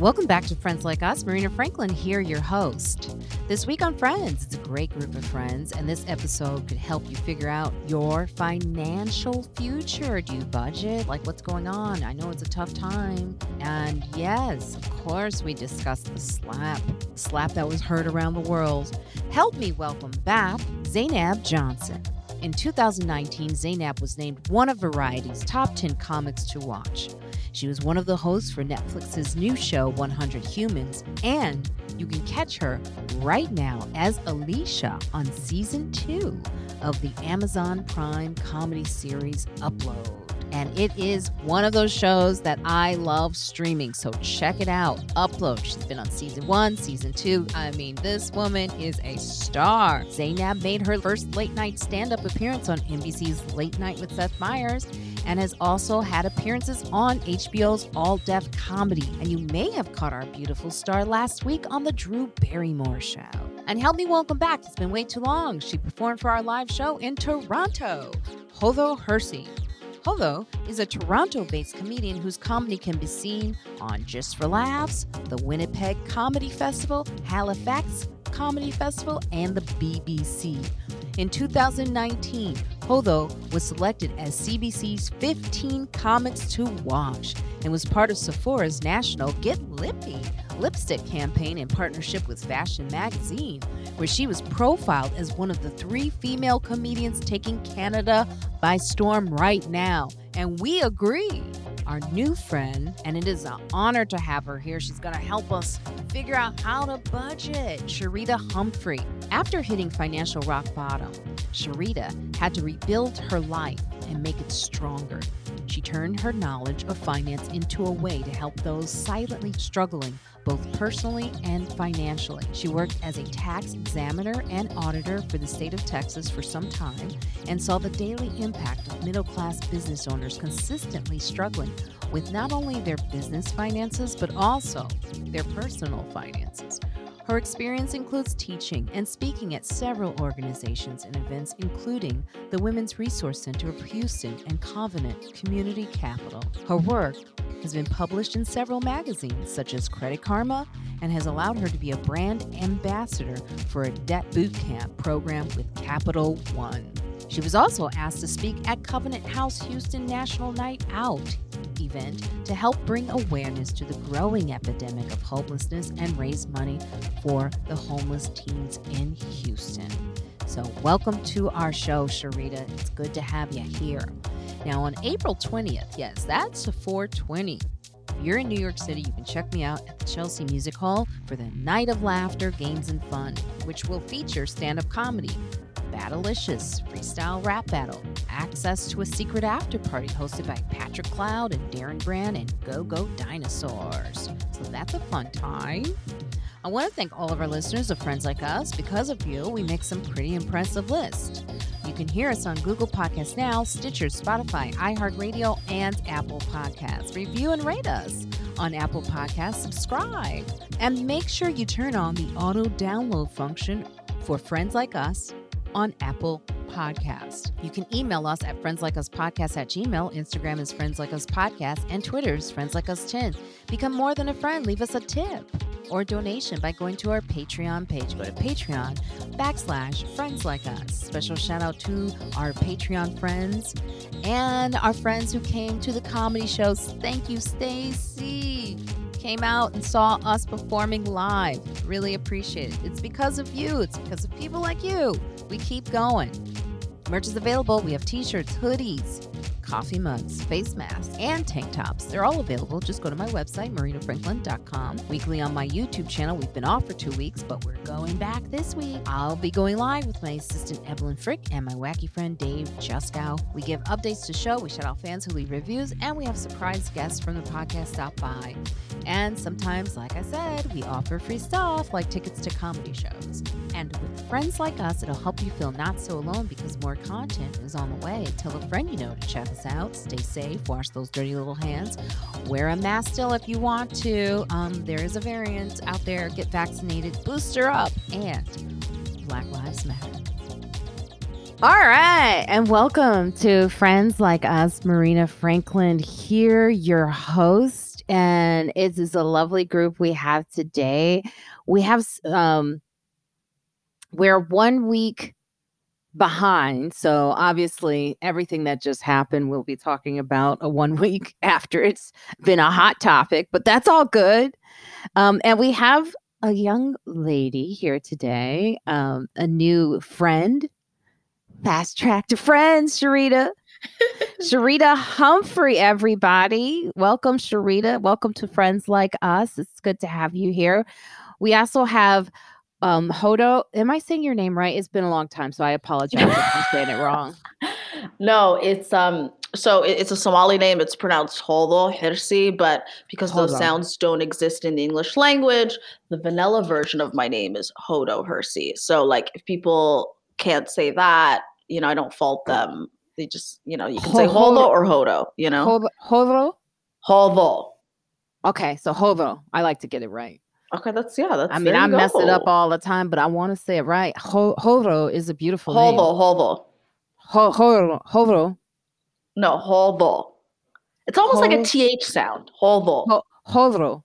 Welcome back to Friends Like Us. Marina Franklin here, your host. This week on Friends, it's a great group of friends, and this episode could help you figure out your financial future. Do you budget? Like, what's going on? I know it's a tough time. And yes, of course, we discussed the slap, slap that was heard around the world. Help me welcome back Zainab Johnson. In 2019, Zainab was named one of Variety's top 10 comics to watch. She was one of the hosts for Netflix's new show, 100 Humans, and you can catch her right now as Aleesha on season two of the Amazon Prime comedy series Upload. And it is one of those shows that I love streaming. So check it out. Upload. She's been on season one, season two. I mean, this woman is a star. Zainab made her first late night stand up appearance on NBC's Late Night with Seth Meyers and has also had appearances on HBO's All Def Comedy. And you may have caught our beautiful star last week on The Drew Barrymore Show. And help me welcome back. It's been way too long. She performed for our live show in Toronto. Hoodo Hersi. Hodho is a Toronto based comedian whose comedy can be seen on Just for Laughs, the Winnipeg Comedy Festival, Halifax Comedy Festival, and the BBC. In 2019, Hoodo was selected as CBC's 15 Comics to Watch and was part of Sephora's national Get Lippie lipstick campaign in partnership with Fashion Magazine, where she was profiled as one of the three female comedians taking Canada by storm right now. And we agree. Our new friend, and it is an honor to have her here. She's going to help us figure out how to budget. Sharita Humphrey. After hitting financial rock bottom, Sharita had to rebuild her life and make it stronger. She turned her knowledge of finance into a way to help those silently struggling both personally and financially. She worked as a tax examiner and auditor for the state of Texas for some time and saw the daily impact of middle class business owners consistently struggling with not only their business finances, but also their personal finances. Her experience includes teaching and speaking at several organizations and events, including the Women's Resource Center of Houston and Covenant Community Capital. Her work has been published in several magazines, such as Credit Karma, and has allowed her to be a brand ambassador for a debt boot camp program with Capital One. She was also asked to speak at Covenant House Houston National Night Out event to help bring awareness to the growing epidemic of homelessness and raise money for the homeless teens in Houston. So, welcome to our show, Sharita. It's good to have you here. Now, on April 20th, yes, that's 420. If you're in New York City, you can check me out at the Chelsea Music Hall for the Night of Laughter, Games, and Fun, which will feature stand up comedy, Battlicious, freestyle rap battle, access to a secret after party hosted by Patrick Cloud and Darren Brand and Go Go Dinosaurs. So that's a fun time. I want to thank all of our listeners of Friends Like Us. Because of you, we make some pretty impressive lists. You can hear us on Google Podcasts Now, Stitcher, Spotify, iHeartRadio, and Apple Podcasts. Review and rate us on Apple Podcasts, subscribe, and make sure you turn on the auto download function for Friends Like Us on Apple Podcast. You can email us at friendslikeUspodcast at gmail. Instagram is Friends Like Us Podcast, and Twitter is Friends Like Us 10. Become more than a friend. Leave us a tip or donation by going to our Patreon page. Go to Patreon backslash Friends Like Us. Special shout out to our Patreon friends and our friends who came to the comedy shows. Thank you, Stacy came out and saw us performing live. Really appreciate it. It's because of you, it's because of people like you. We keep going. Merch is available. We have t shirts, hoodies, coffee mugs, face masks, and tank tops. They're all available. Just go to my website, marinafranklin.com. Weekly on my YouTube channel. We've been off for two weeks, but we're going back this week. I'll be going live with my assistant, Evelyn Frick, and my wacky friend, Dave Juskow. We give updates to show, we shout out fans who leave reviews, and we have surprise guests from the podcast stop by. And sometimes, like I said, we offer free stuff like tickets to comedy shows. And with friends like us, it'll help you feel not so alone because more content is on the way. Tell a friend you know to check us out. Stay safe, wash those dirty little hands, wear a mask still if you want to. Um, there is a variant out there. Get vaccinated, booster up, and Black Lives Matter. All right, and welcome to Friends Like Us. Marina Franklin here, your host. and it is a lovely group we have today. We have um we're one week behind. So obviously, everything that just happened, we'll be talking about a one week after it's been a hot topic, but that's all good. Um, and we have a young lady here today, um, a new friend, fast track to friends, Sharita. Sharita Humphrey, everybody. Welcome, Sharita. Welcome to Friends Like Us. It's good to have you here. We also have um Hodo. Am I saying your name right? It's been a long time, so I apologize if I'm saying it wrong. No, it's um so it's a Somali name. It's pronounced Hodo Hirsi, but because those sounds don't exist in the English language, the vanilla version of my name is Hodo Hirsi. So like if people can't say that, you know, I don't fault them. They just, you know, you can say Hodo or Hodo, you know? Hodo? Hodo. Okay, so Hodo. I like to get it right. Okay, that's yeah. That's I mean, I mess it up all the time, but I want to say it right. Ho- is a beautiful Hodo, name. Hodo. Ho-. Hodo. No, Hodo. It's almost like a th sound. Hodo. Ho-. Hodo.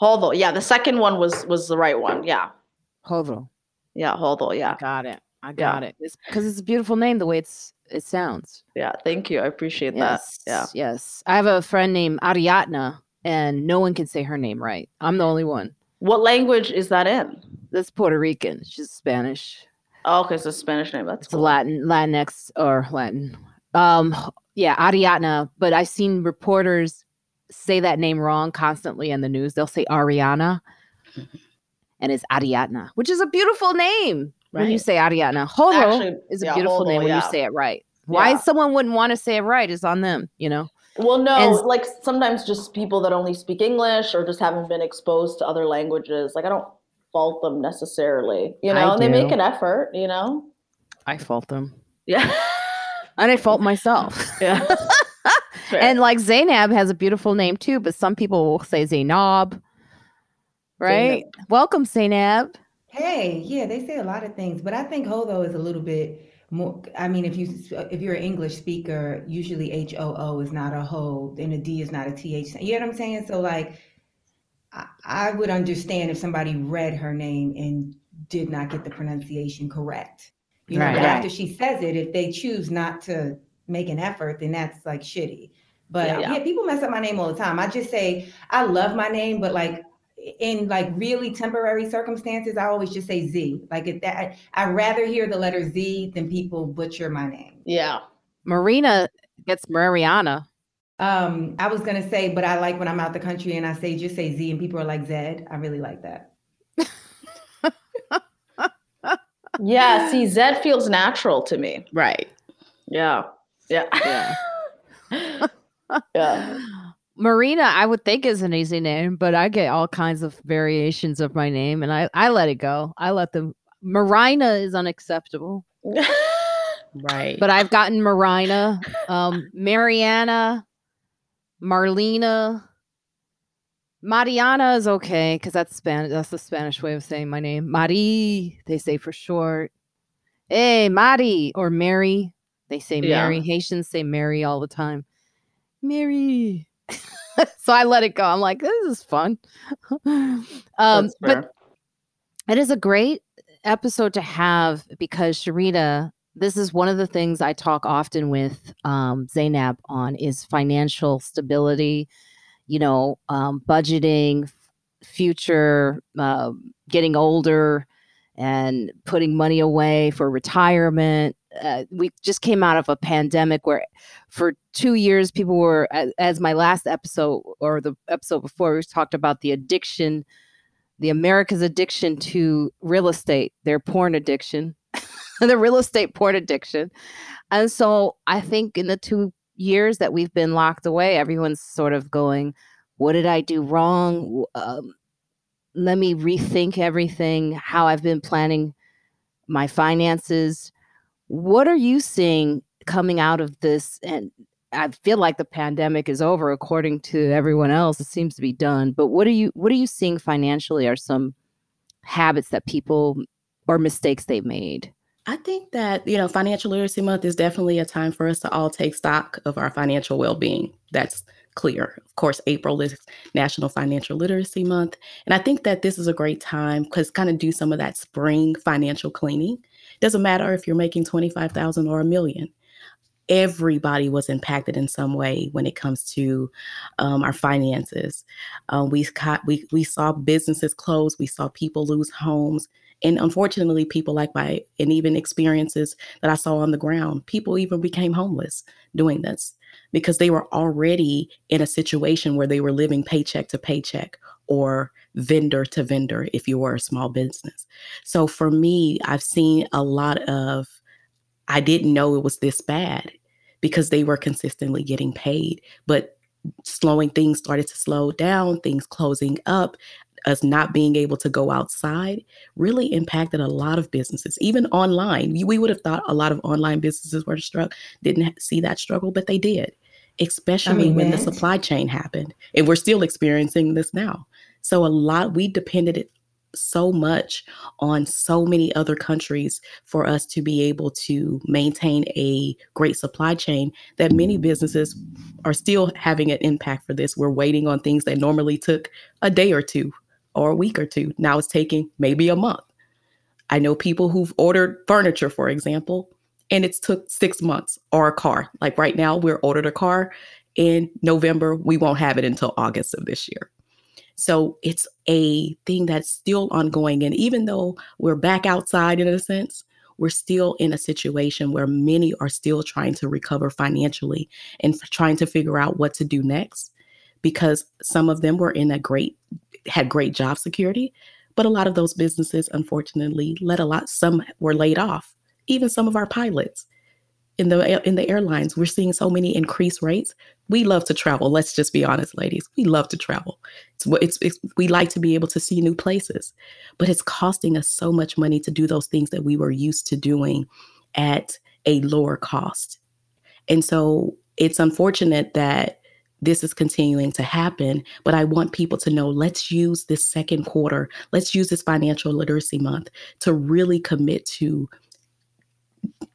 Hodo. Yeah, the second one was was the right one. Yeah. Hodo. Yeah, Hodo. Yeah. I got it. I got yeah. it. It's because it's a beautiful name the way it's it sounds. Yeah, thank you. I appreciate yes, that. Yeah. Yes. I have a friend named Ariadna and no one can say her name right. I'm the only one. What language is that in? That's Puerto Rican. She's Spanish. Oh, okay, so Spanish name. That's it's cool. Latin, Latinx or Latin. Um, yeah, Ariadna. But I've seen reporters say that name wrong constantly in the news. They'll say Ariana, and it's Ariadna, which is a beautiful name right. when you say Ariadna. Holo Actually, is a yeah, beautiful name when yeah. you say it right. Why yeah. someone wouldn't want to say it right is on them, you know. Well, no, and, like sometimes just people that only speak English or just haven't been exposed to other languages. Like I don't fault them necessarily, you know, and they make an effort, you know. I fault them. Yeah. and I fault myself. Yeah. and like Zainab has a beautiful name too, but some people will say Zainab. Right? Zainab. Welcome, Zainab. Hey, yeah, they say a lot of things, but I think Hodo is a little bit more i mean if you if you're an english speaker usually h-o-o is not a ho and a d is not a th you know what i'm saying so like I, I would understand if somebody read her name and did not get the pronunciation correct you know right, right. after she says it if they choose not to make an effort then that's like shitty but yeah, yeah. yeah people mess up my name all the time i just say i love my name but like in like really temporary circumstances, I always just say Z. Like if that, I rather hear the letter Z than people butcher my name. Yeah, Marina gets Mariana. Um, I was gonna say, but I like when I'm out the country and I say just say Z and people are like Zed. I really like that. yeah, see, Zed feels natural to me. Right. Yeah. Yeah. Yeah. yeah. Marina, I would think is an easy name, but I get all kinds of variations of my name and I, I let it go. I let them. Marina is unacceptable. right. But I've gotten Marina, um, Mariana, Marlena. Mariana is okay because that's Spanish. That's the Spanish way of saying my name. Mari, they say for short. Hey, Mari or Mary. They say yeah. Mary. Haitians say Mary all the time. Mary. so I let it go. I'm like, this is fun. um, but it is a great episode to have because Sharita, this is one of the things I talk often with um, Zainab on is financial stability, you know, um, budgeting, future, uh, getting older, and putting money away for retirement. Uh, we just came out of a pandemic where for two years people were as, my last episode or the episode before we talked about the addiction the america's addiction to real estate their porn addiction the real estate porn addiction and so i think in the two years that we've been locked away everyone's sort of going what did i do wrong um, let me rethink everything, how I've been planning my finances. What are you seeing coming out of this? And I feel like the pandemic is over according to everyone else. It seems to be done. But what are you what are you seeing financially are some habits that people or mistakes they've made? I think that, you know, financial literacy month is definitely a time for us to all take stock of our financial well-being. That's clear. Of course, April is National Financial Literacy Month. And I think that this is a great time because kind of do some of that spring financial cleaning. Doesn't matter if you're making 25,000 or a million. Everybody was impacted in some way when it comes to um, our finances. Uh, we, caught, we, we saw businesses close, we saw people lose homes, and unfortunately people like my and even experiences that i saw on the ground people even became homeless doing this because they were already in a situation where they were living paycheck to paycheck or vendor to vendor if you were a small business so for me i've seen a lot of i didn't know it was this bad because they were consistently getting paid but slowing things started to slow down things closing up us not being able to go outside really impacted a lot of businesses, even online. We would have thought a lot of online businesses were struck, didn't see that struggle, but they did, especially I mean, when the supply chain happened. And we're still experiencing this now. So a lot, we depended so much on so many other countries for us to be able to maintain a great supply chain that many businesses are still having an impact for this. We're waiting on things that normally took a day or two or a week or two. Now it's taking maybe a month. I know people who've ordered furniture, for example, and it's took six months or a car. Like right now, we're ordered a car in November. We won't have it until August of this year. So it's a thing that's still ongoing. And even though we're back outside in a sense, we're still in a situation where many are still trying to recover financially and trying to figure out what to do next because some of them were in a great had great job security, but a lot of those businesses unfortunately let a lot some were laid off. Even some of our pilots in the in the airlines, we're seeing so many increased rates. We love to travel. Let's just be honest, ladies. We love to travel. It's, it's, it's we like to be able to see new places, but it's costing us so much money to do those things that we were used to doing at a lower cost. And so it's unfortunate that this is continuing to happen. But I want people to know let's use this second quarter, let's use this financial literacy month to really commit to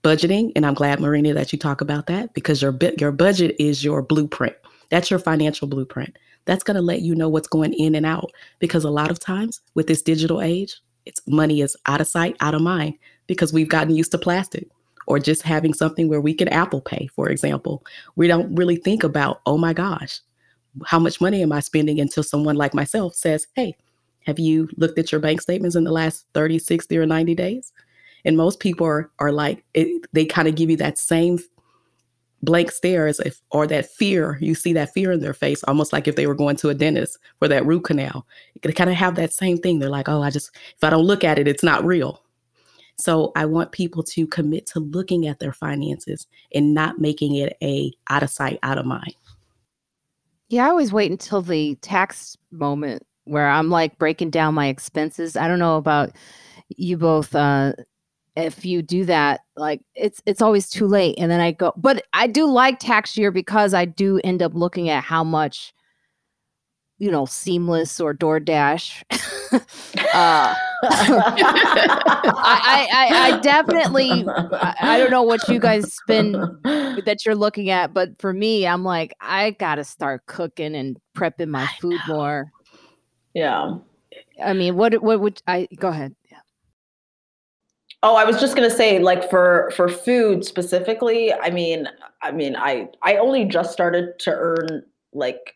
budgeting. And I'm glad, Marina, that you talk about that because your your budget is your blueprint. That's your financial blueprint. That's going to let you know what's going in and out because a lot of times with this digital age, it's money is out of sight, out of mind because we've gotten used to plastic or just having something where we can Apple Pay, for example. We don't really think about, oh my gosh, how much money am I spending until someone like myself says, hey, have you looked at your bank statements in the last 30, 60, or 90 days? And most people are, are like, it, they kind of give you that same blank stare as if, or that fear. You see that fear in their face, almost like if they were going to a dentist for that root canal. They kind of have that same thing. They're like, oh, I just, if I don't look at it, it's not real. So I want people to commit to looking at their finances and not making it a out of sight, out of mind. Yeah, I always wait until the tax moment where I'm like breaking down my expenses. I don't know about you both uh if you do that like it's it's always too late and then I go but I do like tax year because I do end up looking at how much you know, Seamless or DoorDash. uh, I, I, I, definitely, I, I, don't know what you guys spend that you're looking at, but for me, I'm like, I got to start cooking and prepping my food more. Yeah. I mean, what, what would I go ahead? Oh, I was just gonna say, like for for food specifically. I mean, I mean, I I only just started to earn like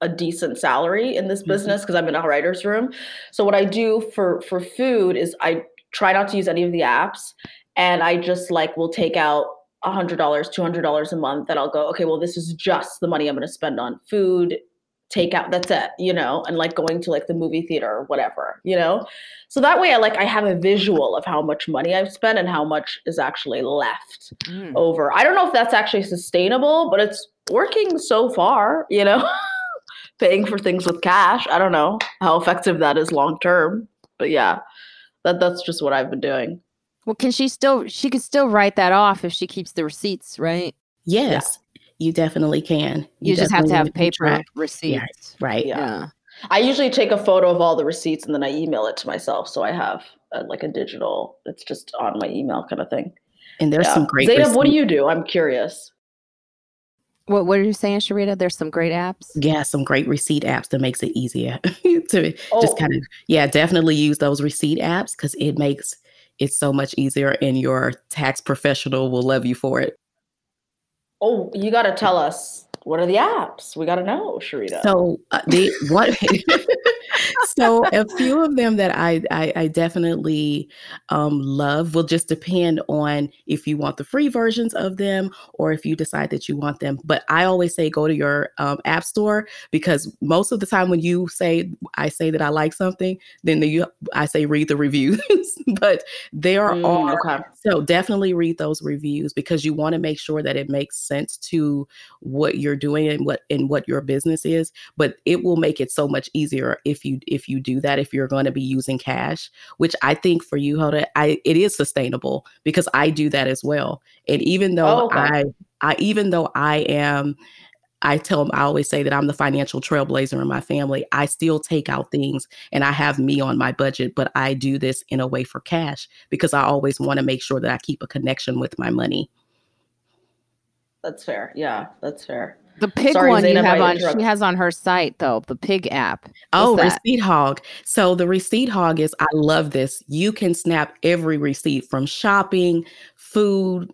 a decent salary in this mm-hmm. business because I'm in a writer's room. So what I do for for food is I try not to use any of the apps and I just like will take out a hundred dollars, two hundred dollars a month that I'll go, okay, well, this is just the money I'm gonna spend on food, takeout, that's it, you know, and like going to like the movie theater or whatever, you know? So that way I like I have a visual of how much money I've spent and how much is actually left mm. over. I don't know if that's actually sustainable, but it's working so far, you know? paying for things with cash. I don't know how effective that is long term, but yeah, that that's just what I've been doing. Well, can she still? She could still write that off if she keeps the receipts, right? Yes, yeah. You definitely can. You, you just have to have paper receipts, yeah. right? Yeah. yeah. I usually take a photo of all the receipts and then I email it to myself, so I have a, like a digital. It's just on my email kind of thing. And there's some great. Zainab, what do you do? I'm curious. What What are you saying, Sharita? There's some great apps. Yeah, some great receipt apps that makes it easier to oh. just kind of yeah, definitely use those receipt apps because it makes it so much easier, and your tax professional will love you for it. Oh, you got to tell us what are the apps? We got to know, Sharita. So uh, the what? so a few of them that I I, I definitely um, love will just depend on if you want the free versions of them or if you decide that you want them. But I always say go to your um, app store because most of the time when you say I say that I like something, then the, you I say read the reviews. but there mm, are okay. so definitely read those reviews because you want to make sure that it makes sense to what you're doing and what and what your business is. But it will make it so much easier if you if you do that if you're going to be using cash which i think for you Hoda, i it is sustainable because i do that as well and even though oh, okay. i i even though i am I tell them, I always say that I'm the financial trailblazer in my family. I still take out things and I have me on my budget, but I do this in a way for cash because I always want to make sure that I keep a connection with my money. That's fair. Yeah, that's fair. The pig Sorry, one Zainab, you have on she has on her site though, the pig app. What's oh, that? Receipt Hog. So the Receipt Hog is I love this. You can snap every receipt from shopping, food,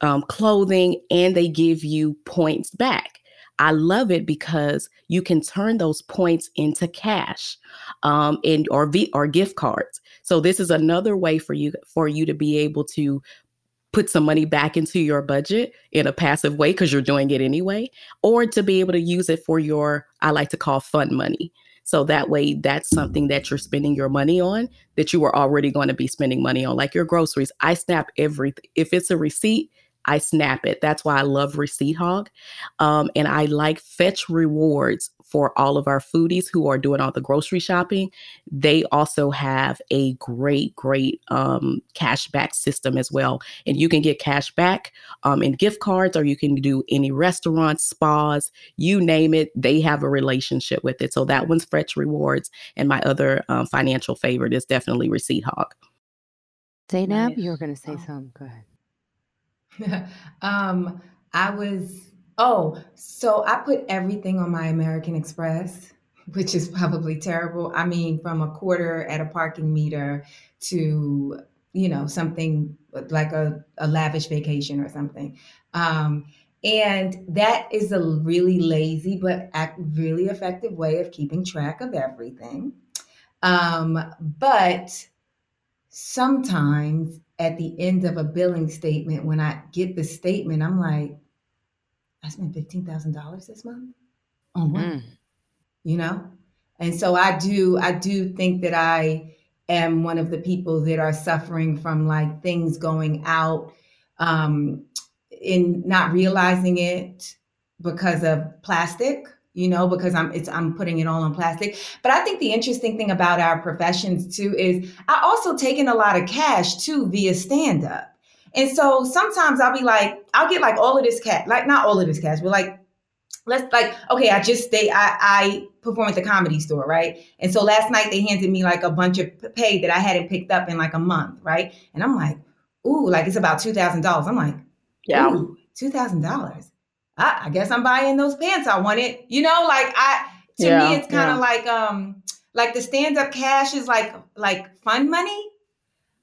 um, clothing, and they give you points back. I love it because you can turn those points into cash, um, and or v- or gift cards. So this is another way for you for you to be able to put some money back into your budget in a passive way because you're doing it anyway, or to be able to use it for your, I like to call fun money. So that way, that's something that you're spending your money on that you were already going to be spending money on, like your groceries. I snap everything. If it's a receipt, I snap it. That's why I love Receipt Hog. Um, and I like Fetch Rewards for all of our foodies who are doing all the grocery shopping. They also have a great, great um, cash back system as well. And you can get cash back um, in gift cards, or you can do any restaurants, spas, you name it. They have a relationship with it. So that one's Fetch Rewards. And my other um, financial favorite is definitely Receipt Hog. Zainab, you were going to say oh. something. Go ahead. um, I was Oh, so I put everything on my American Express, which is probably terrible. I mean, from a quarter at a parking meter to, you know, something like a, a lavish vacation or something. Um, and that is a really lazy but really effective way of keeping track of everything. Um, but sometimes at the end of a billing statement, when I get the statement, I'm like, I spent fifteen thousand dollars this month on what? Mm. You know, and so I do. I do think that I am one of the people that are suffering from like things going out um, in not realizing it because of plastic you know because i'm it's i'm putting it all on plastic but i think the interesting thing about our professions too is i also taken a lot of cash too via stand up and so sometimes I'll be like, I'll get like all of this cash, like not all of this cash, but like, let's like, okay, I just stay, I, I perform at the comedy store, right? And so last night they handed me like a bunch of pay that I hadn't picked up in like a month, right? And I'm like, ooh, like it's about two thousand dollars. I'm like, yeah, two thousand dollars. I, I guess I'm buying those pants I wanted. You know, like I to yeah, me it's kind of yeah. like um like the stand up cash is like like fun money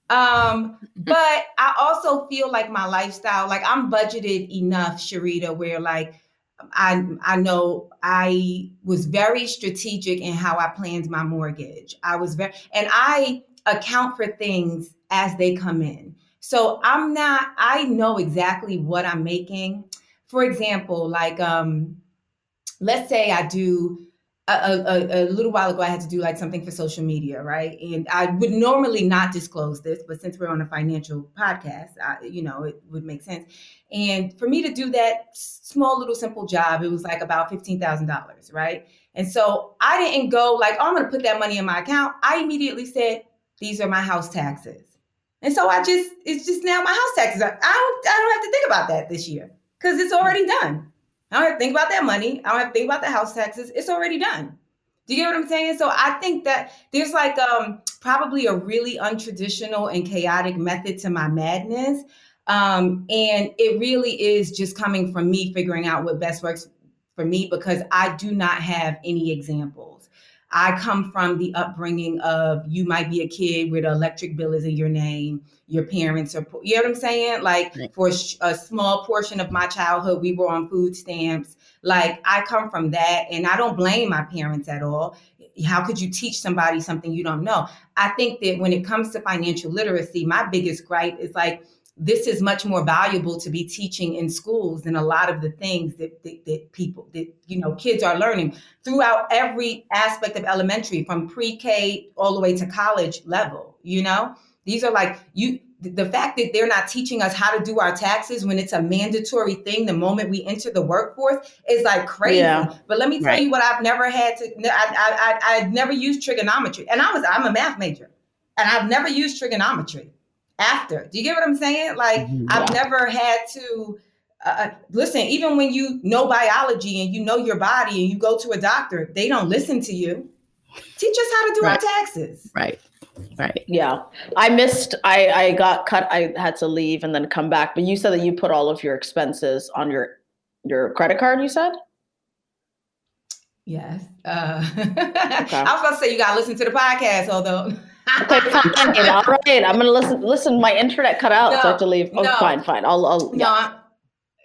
um, but I also feel like my lifestyle, like I'm budgeted enough, Sharita, where like I I know I was very strategic in how I planned my mortgage. I was very and I account for things as they come in. So I'm not I know exactly what I'm making. For example, like um let's say I do a, a, a, little while ago, I had to do like something for social media, right? And I would normally not disclose this, but since we're on a financial podcast, I, you know, it would make sense. And for me to do that small little simple job, it was like about fifteen thousand dollars, right? And so I didn't go like, oh, I'm going to put that money in my account. I immediately said, these are my house taxes. And so I just, it's just now my house taxes. I don't, I don't have to think about that this year because it's already done. I don't have to think about that money. I don't have to think about the house taxes. It's already done. Do you get what I'm saying? So I think that there's like um probably a really untraditional and chaotic method to my madness. Um, and it really is just coming from me figuring out what best works for me because I do not have any examples. I come from the upbringing of you might be a kid where the electric bill is in your name, your parents are, you know what I'm saying? Like right. for a small portion of my childhood, we were on food stamps. Like I come from that, and I don't blame my parents at all. How could you teach somebody something you don't know? I think that when it comes to financial literacy, my biggest gripe is like, this is much more valuable to be teaching in schools than a lot of the things that, that, that, people that you know kids are learning throughout every aspect of elementary from pre-k all the way to college level you know these are like you the fact that they're not teaching us how to do our taxes when it's a mandatory thing the moment we enter the workforce is like crazy. Yeah. But let me tell right. you what I've never had to. I, I I I've never used trigonometry, and I was I'm a math major, and I've never used trigonometry after. Do you get what I'm saying? Like mm-hmm. I've never had to. Uh, uh, listen, even when you know biology and you know your body and you go to a doctor, they don't listen to you. Teach us how to do right. our taxes. Right. Right. Yeah. I missed I I got cut I had to leave and then come back, but you said that you put all of your expenses on your your credit card, you said? Yes. Uh, okay. I was about to say you got to listen to the podcast, although okay, fine. All right, I'm gonna listen. Listen, my internet cut out, no, so I have to leave. Oh, no, fine, fine. I'll. I'll yeah. No, I'm,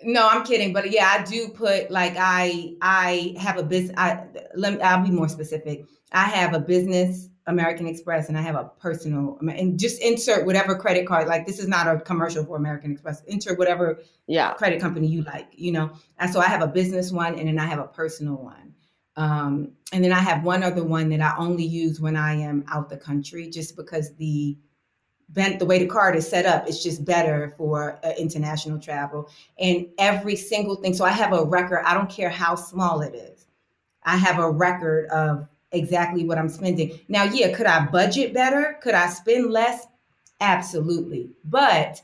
no, I'm kidding. But yeah, I do put like I I have a business. I let me. I'll be more specific. I have a business American Express and I have a personal and just insert whatever credit card like this is not a commercial for American Express Insert whatever yeah credit company you like you know and so I have a business one and then I have a personal one um, and then I have one other one that I only use when I am out the country, just because the the way the card is set up, it's just better for uh, international travel. And every single thing, so I have a record. I don't care how small it is. I have a record of exactly what I'm spending. Now, yeah, could I budget better? Could I spend less? Absolutely. But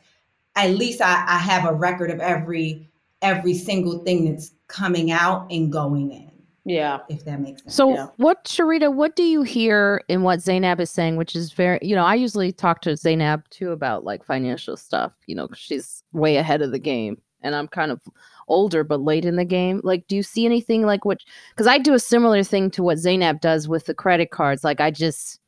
at least I, I have a record of every every single thing that's coming out and going in. Yeah. If that makes sense. So, yeah. what, Sharita, what do you hear in what Zainab is saying, which is very, you know, I usually talk to Zainab too about like financial stuff, you know, she's way ahead of the game. And I'm kind of older, but late in the game. Like, do you see anything like what, because I do a similar thing to what Zainab does with the credit cards. Like, I just,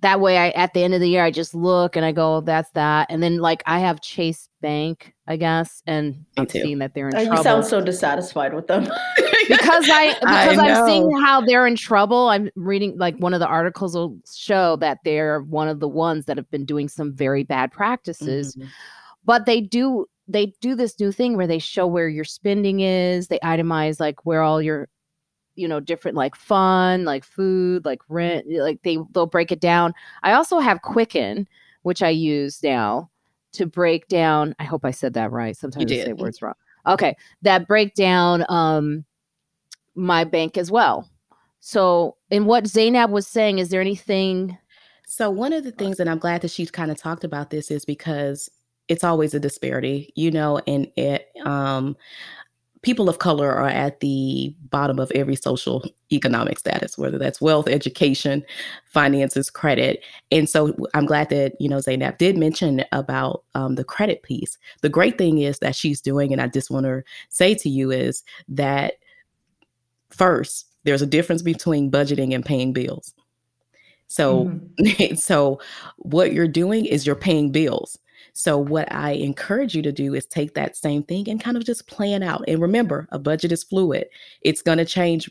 that way I at the end of the year I just look and I go, oh, that's that. And then like I have Chase Bank, I guess, and I'm seeing that they're in oh, trouble. You sound so dissatisfied with them. because I because I am seeing how they're in trouble. I'm reading like one of the articles will show that they're one of the ones that have been doing some very bad practices. Mm-hmm. But they do they do this new thing where they show where your spending is. They itemize like where all your you know different like fun like food like rent like they they'll break it down. I also have quicken which i use now to break down i hope i said that right sometimes i say words wrong. Okay that break down um my bank as well. So in what zainab was saying is there anything so one of the things that i'm glad that she's kind of talked about this is because it's always a disparity you know and it um people of color are at the bottom of every social economic status whether that's wealth education finances credit. And so i'm glad that you know zainab did mention about um, the credit piece. The great thing is that she's doing and i just want to say to you is that first there's a difference between budgeting and paying bills. So mm-hmm. so what you're doing is you're paying bills so, what I encourage you to do is take that same thing and kind of just plan out. And remember, a budget is fluid, it's going to change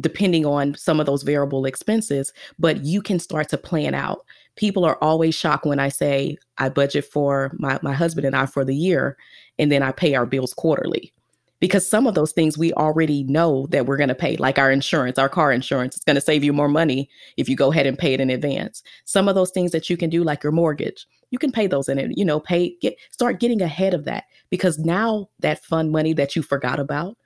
depending on some of those variable expenses, but you can start to plan out. People are always shocked when I say I budget for my, my husband and I for the year, and then I pay our bills quarterly because some of those things we already know that we're going to pay like our insurance our car insurance it's going to save you more money if you go ahead and pay it in advance. Some of those things that you can do like your mortgage you can pay those in it you know pay get start getting ahead of that because now that fund money that you forgot about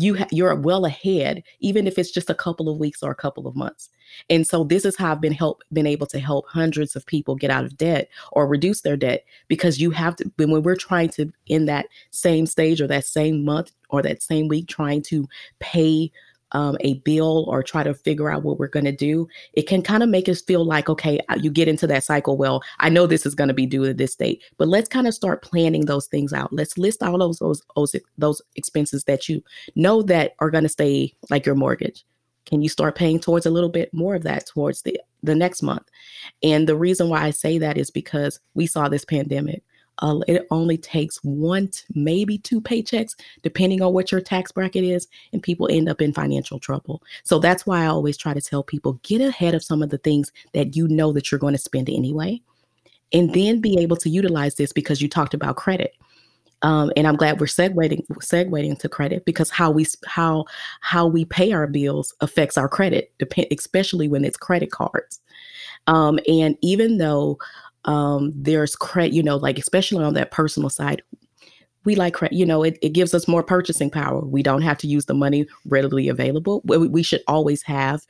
you ha- you're well ahead even if it's just a couple of weeks or a couple of months. And so this is how i've been help been able to help hundreds of people get out of debt or reduce their debt because you have to when we're trying to in that same stage or that same month or that same week trying to pay um, a bill or try to figure out what we're going to do, it can kind of make us feel like, okay, uh, you get into that cycle. Well, I know this is going to be due at this date, but let's kind of start planning those things out. Let's list all those those, those expenses that you know that are going to stay like your mortgage. Can you start paying towards a little bit more of that towards the the next month? And the reason why I say that is because we saw this pandemic uh, it only takes one, maybe two paychecks, depending on what your tax bracket is, and people end up in financial trouble. So that's why I always try to tell people get ahead of some of the things that you know that you're going to spend anyway, and then be able to utilize this because you talked about credit. Um, and I'm glad we're segueing segueing to credit because how we how how we pay our bills affects our credit, depend, especially when it's credit cards. Um, and even though um, there's credit, you know, like especially on that personal side, we like credit, you know, it, it gives us more purchasing power. We don't have to use the money readily available. We, we should always have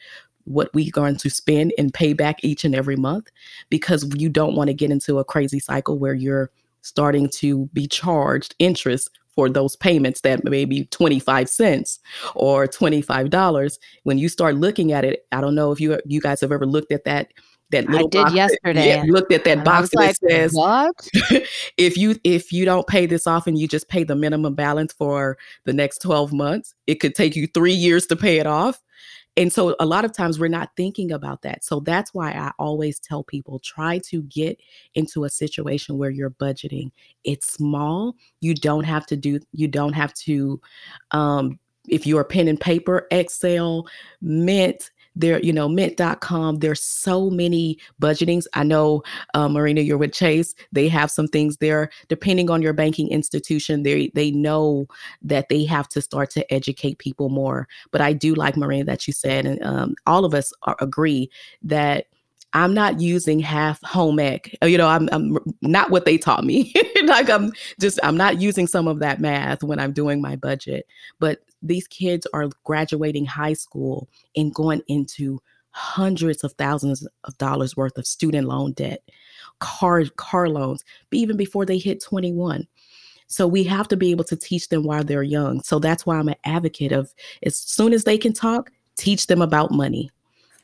what we're going to spend and pay back each and every month because you don't want to get into a crazy cycle where you're starting to be charged interest for those payments that may be 25 cents or $25 when you start looking at it i don't know if you you guys have ever looked at that that little I did yesterday. That, yeah, looked at that box that like, says, "What if you if you don't pay this off and you just pay the minimum balance for the next twelve months, it could take you three years to pay it off." And so a lot of times we're not thinking about that. So that's why I always tell people try to get into a situation where you're budgeting. It's small. You don't have to do you don't have to um if you're pen and paper, Excel, Mint, there, you know, mint.com, there's so many budgetings. I know, uh, Marina, you're with Chase. They have some things there. Depending on your banking institution, they they know that they have to start to educate people more. But I do like Marina that you said, and um, all of us are, agree that I'm not using half home ec. Uh, you know, I'm, I'm not what they taught me. like I'm just, I'm not using some of that math when I'm doing my budget. But these kids are graduating high school and going into hundreds of thousands of dollars worth of student loan debt, car car loans, even before they hit 21. So we have to be able to teach them while they're young. So that's why I'm an advocate of as soon as they can talk, teach them about money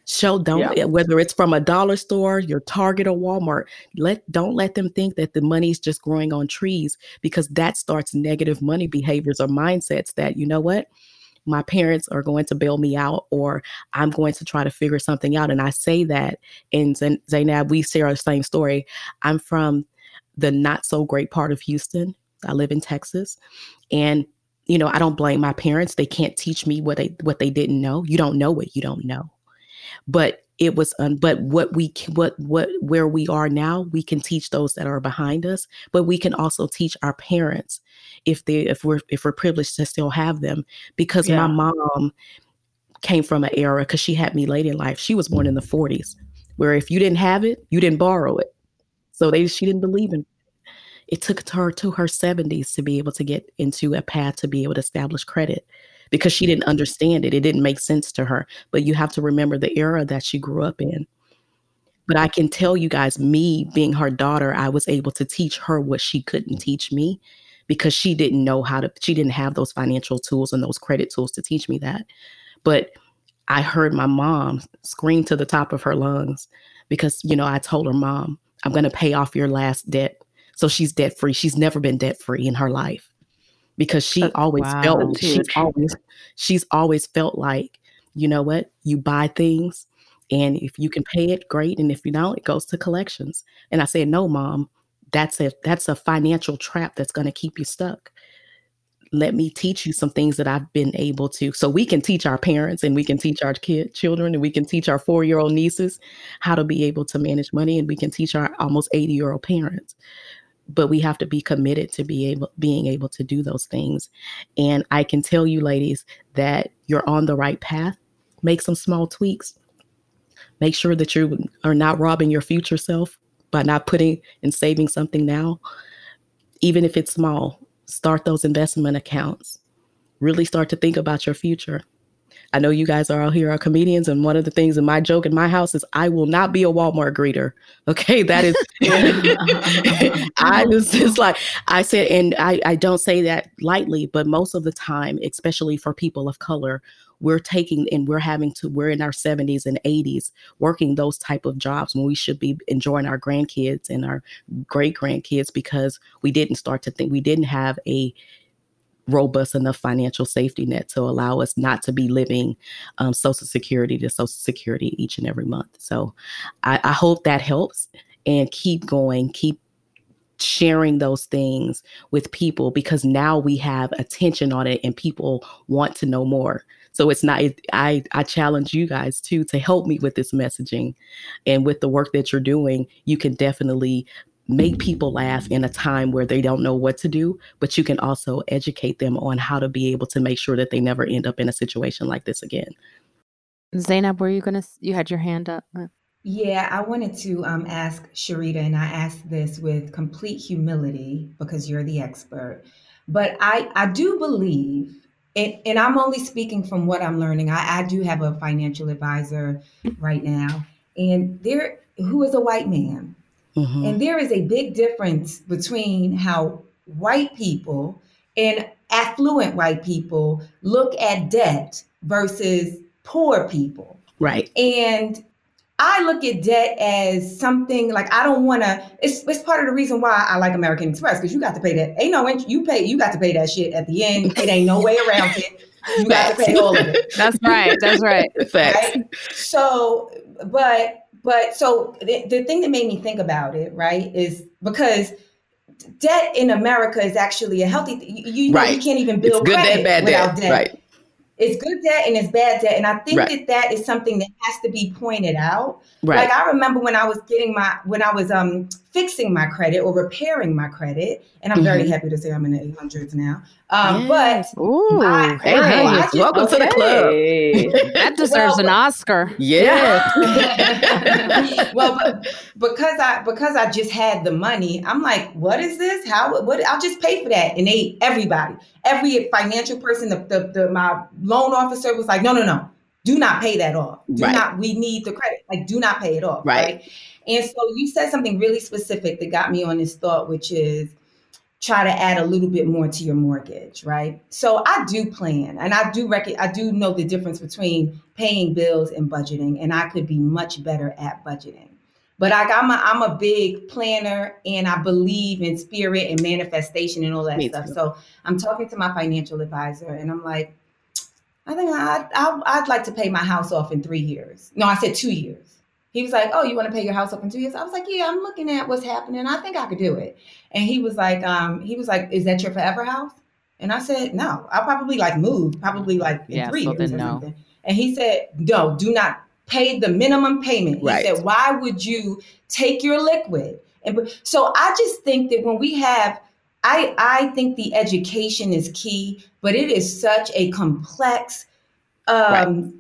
show don't yeah. Eh, whether it's from a dollar store your target or walmart let don't let them think that the money is just growing on trees because that starts negative money behaviors or mindsets that you know what? My parents are going to bail me out or i'm going to try to figure something out. And i say that and zainab we share the same story. I'm from the not so great part of houston. I live in texas. And you know i don't blame my parents. They can't teach me what they what they didn't know. You don't know what you don't know but it was un- but what we what what where we are now we can teach those that are behind us but we can also teach our parents if they if we're if we're privileged to still have them because yeah. my mom came from an era because she had me late in life. She was born in the 40s where if you didn't have it you didn't borrow it. So they she didn't believe in it. Took her to her 70s to be able to get into a path to be able to establish credit because she didn't understand it. It didn't make sense to her. But you have to remember the era that she grew up in. But I can tell you guys, me being her daughter, I was able to teach her what she couldn't teach me because she didn't know how to, she didn't have those financial tools and those credit tools to teach me that. But I heard my mom scream to the top of her lungs because, you know, I told her, Mom, I'm going to pay off your last debt. So she's debt free. She's never been debt free in her life because she That's, always wow, felt she's always she's always felt like you know what? You buy things and if you can pay it great and if you don't it goes to collections. And i said no mom that's a that's a financial trap that's going to keep you stuck. Let me teach you some things that i've been able to. So we can teach our parents and we can teach our kid children and we can teach our four year old nieces how to be able to manage money and we can teach our almost 80 year old parents but we have to be committed to be able being able to do those things. And i can tell you ladies that you're on the right path. Make some small tweaks. Make sure that you are not robbing your future self by not putting and saving something now. Even if it's small start those investment accounts. Really start to think about your future I know you guys are all here are comedians, and one of the things in my joke in my house is I will not be a Walmart greeter. Okay, that is. I was just like I said, and I I don't say that lightly, but most of the time, especially for people of color, we're taking and we're having to we're in our 70s and 80s working those type of jobs when we should be enjoying our grandkids and our great grandkids because we didn't start to think we didn't have a robust enough financial safety net to allow us not to be living um, social security to social security each and every month. So I, I hope that helps and keep going keep sharing those things with people because now we have attention on it and people want to know more. So it's not I I challenge you guys too to help me with this messaging and with the work that you're doing, you can definitely make people laugh in a time where they don't know what to do, but you can also educate them on how to be able to make sure that they never end up in a situation like this again. Zainab, were you gonna you had your hand up? Yeah, I wanted to um, ask Sharita, and I asked this with complete humility because you're the expert. But I, I do believe and, and I'm only speaking from what I'm learning. I, I do have a financial advisor right now, and there who is a white man. Mm-hmm. And there is a big difference between how white people and affluent white people look at debt versus poor people. Right. And I look at debt as something like I don't want to. It's it's part of the reason why I like American Express because you got to pay that. Ain't no you pay you got to pay that shit at the end. It ain't no way around it. You got to pay all of it. That's right. That's right. Right? So, but but so the, the thing that made me think about it right is because debt in America is actually a healthy. You, you, right. know, you can't even build it's good credit debt, bad without debt. debt. Right. It's good debt and it's bad debt. And I think right. that that is something that has to be pointed out. Right. Like I remember when I was getting my, when I was um fixing my credit or repairing my credit, and I'm mm-hmm. very happy to say I'm in the 800s now. Um, yes. But Ooh, I, hey, I, hey, just, welcome okay. to the club. that deserves well, an Oscar. Yeah. well, but because I because I just had the money, I'm like, what is this? How? What? I'll just pay for that. And they everybody, every financial person, the, the, the my loan officer was like, no, no, no, do not pay that off. Do right. not. We need the credit. Like, do not pay it off. Right. right. And so you said something really specific that got me on this thought, which is try to add a little bit more to your mortgage, right? So I do plan and I do rec- I do know the difference between paying bills and budgeting and I could be much better at budgeting. But I, I'm a, I'm a big planner and I believe in spirit and manifestation and all that Me stuff. Too. So I'm talking to my financial advisor and I'm like, I think I'd, I'd like to pay my house off in three years. No, I said two years. He was like, "Oh, you want to pay your house up in two years?" I was like, "Yeah, I'm looking at what's happening. I think I could do it." And he was like, um, "He was like, is that your forever house?" And I said, "No, I'll probably like move, probably like in yeah, three so years or no. something." And he said, "No, do not pay the minimum payment." He right. said, "Why would you take your liquid?" And so I just think that when we have I, I think the education is key, but it is such a complex um, right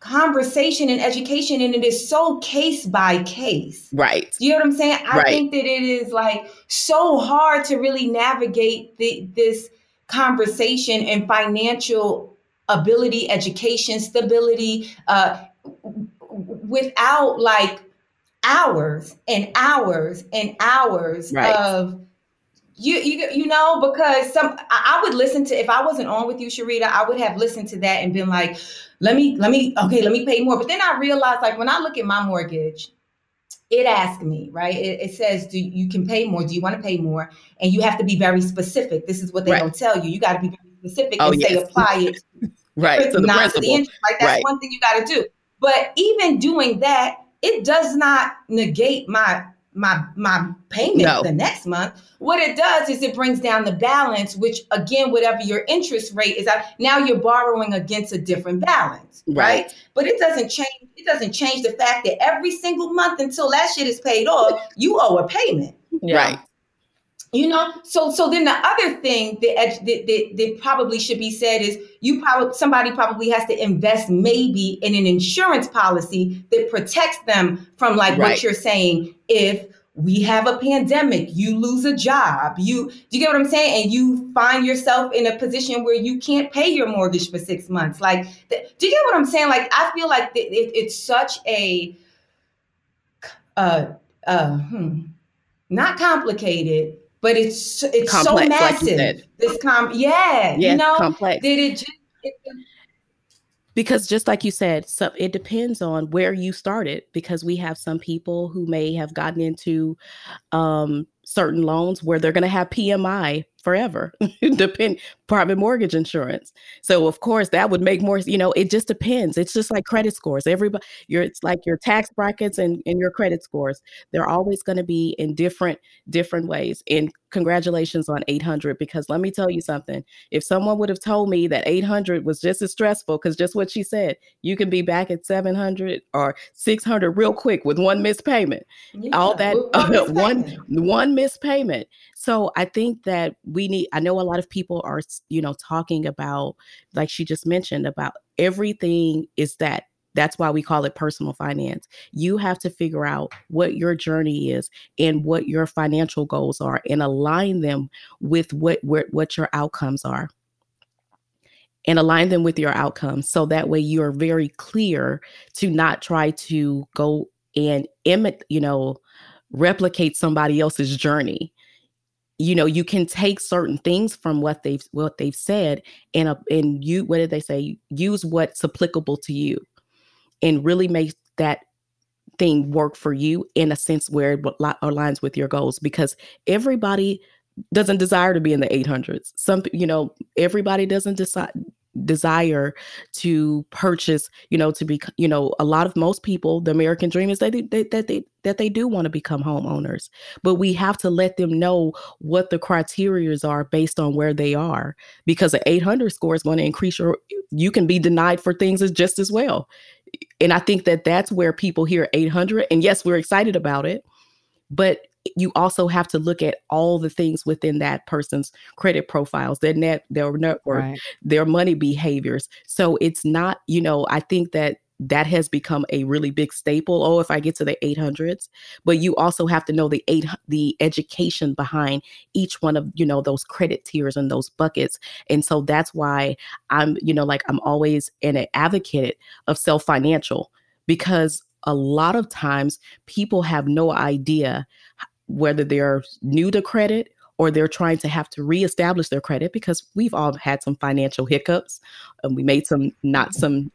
conversation and education and it is so case by case right you know what i'm saying i right. think that it is like so hard to really navigate the, this conversation and financial ability education stability uh, without like hours and hours and hours right. of you, you you know because some I, would listen to if I wasn't on with you Sharita I would have listened to that and been like let me let me okay let me pay more. But then i realized like when i look at my mortgage it asks me right? It, it says do you can pay more? Do you want to pay more? And you have to be very specific. This is what they right. don't tell you. You got to be very specific oh, and yes. say apply it right so not to the interest. Like that's right. one thing you got to do. But even doing that it does not negate my my my payment no. the next month what it does is it brings down the balance which again whatever your interest rate is now you're borrowing against a different balance right. right but it doesn't change it doesn't change the fact that every single month until that shit is paid off you owe a payment right you know so so then the other thing that, that, that, that probably should be said is you probably somebody probably has to invest maybe in an insurance policy that protects them from like right. what you're saying if we have a pandemic, you lose a job, you do you get what I'm saying? And you find yourself in a position where you can't pay your mortgage for six months. Like, do you get what I'm saying? Like, I feel like it, it's such a uh uh hmm, not complicated, but it's it's complex, so massive. Like this com yeah, yeah, you know, complex. Did it just it, because just like you said so it depends on where you started because we have some people who may have gotten into um, certain loans where they're going to have pmi forever depend private mortgage insurance. So of course that would make more you know it just depends. It's just like credit scores. Everybody your it's like your tax brackets and, and your credit scores. They're always going to be in different different ways. And congratulations on 800 because let me tell you something. If someone would have told me that 800 was just as stressful because just what she said you can be back at 700 or 600 real quick with one missed payment. Yeah, all that one one, one missed payment so i think that we need i know a lot of people are you know talking about like she just mentioned about everything is that that's why we call it personal finance. You have to figure out what your journey is and what your financial goals are and align them with what what, your outcomes are. And align them with your outcomes so that way you're very clear to not try to go and imitate, you know, replicate somebody else's journey you know you can take certain things from what they've what they've said and uh, and you what did they say? Use what's applicable to you and really make that thing work for you in a sense where it aligns with your goals because everybody doesn't desire to be in the 800s some you know everybody doesn't decide desire to purchase you know to be you know a lot of most people the american dream is they, they that they that they do want to become homeowners but we have to let them know what the criterias are based on where they are because an 800 score is going to increase your you can be denied for things as just as well. And i think that that's where people hear 800 and yes we're excited about it but you also have to look at all the things within that person's credit profiles, their net, their network, right. their money behaviors. So it's not, you know, I think that that has become a really big staple. Oh, if I get to the 800s, but you also have to know the eight the education behind each one of you know those credit tiers and those buckets. And so that's why I'm you know like I'm always an advocate of self financial because a lot of times people have no idea whether they're new to credit or they're trying to have to reestablish their credit because we've all had some financial hiccups and we made some not some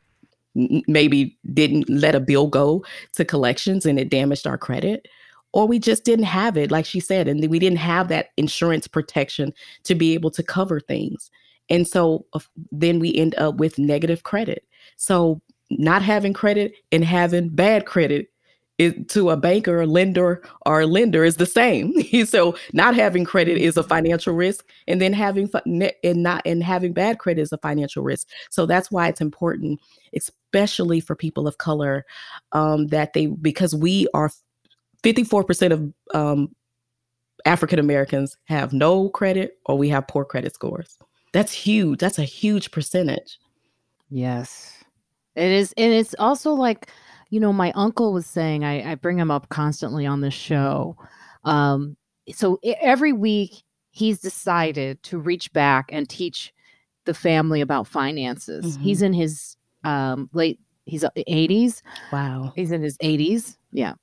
maybe didn't let a bill go to collections and it damaged our credit or we just didn't have it like she said and we didn't have that insurance protection to be able to cover things. And so then we end up with negative credit. So not having credit and having bad credit it, to a banker, a lender, or a lender is the same. so not having credit is a financial risk, and then having and not and having bad credit is a financial risk. So that's why it's important, especially for people of color, um, that they because we are fifty four percent of um, African Americans have no credit or we have poor credit scores. That's huge. That's a huge percentage. Yes, it is, and it's also like you know, my uncle was saying, I, I bring him up constantly on this show. Um, so every week he's decided to reach back and teach the family about finances. Mm-hmm. He's in his um, late, he's 80s. Wow. He's in his 80s. Yeah.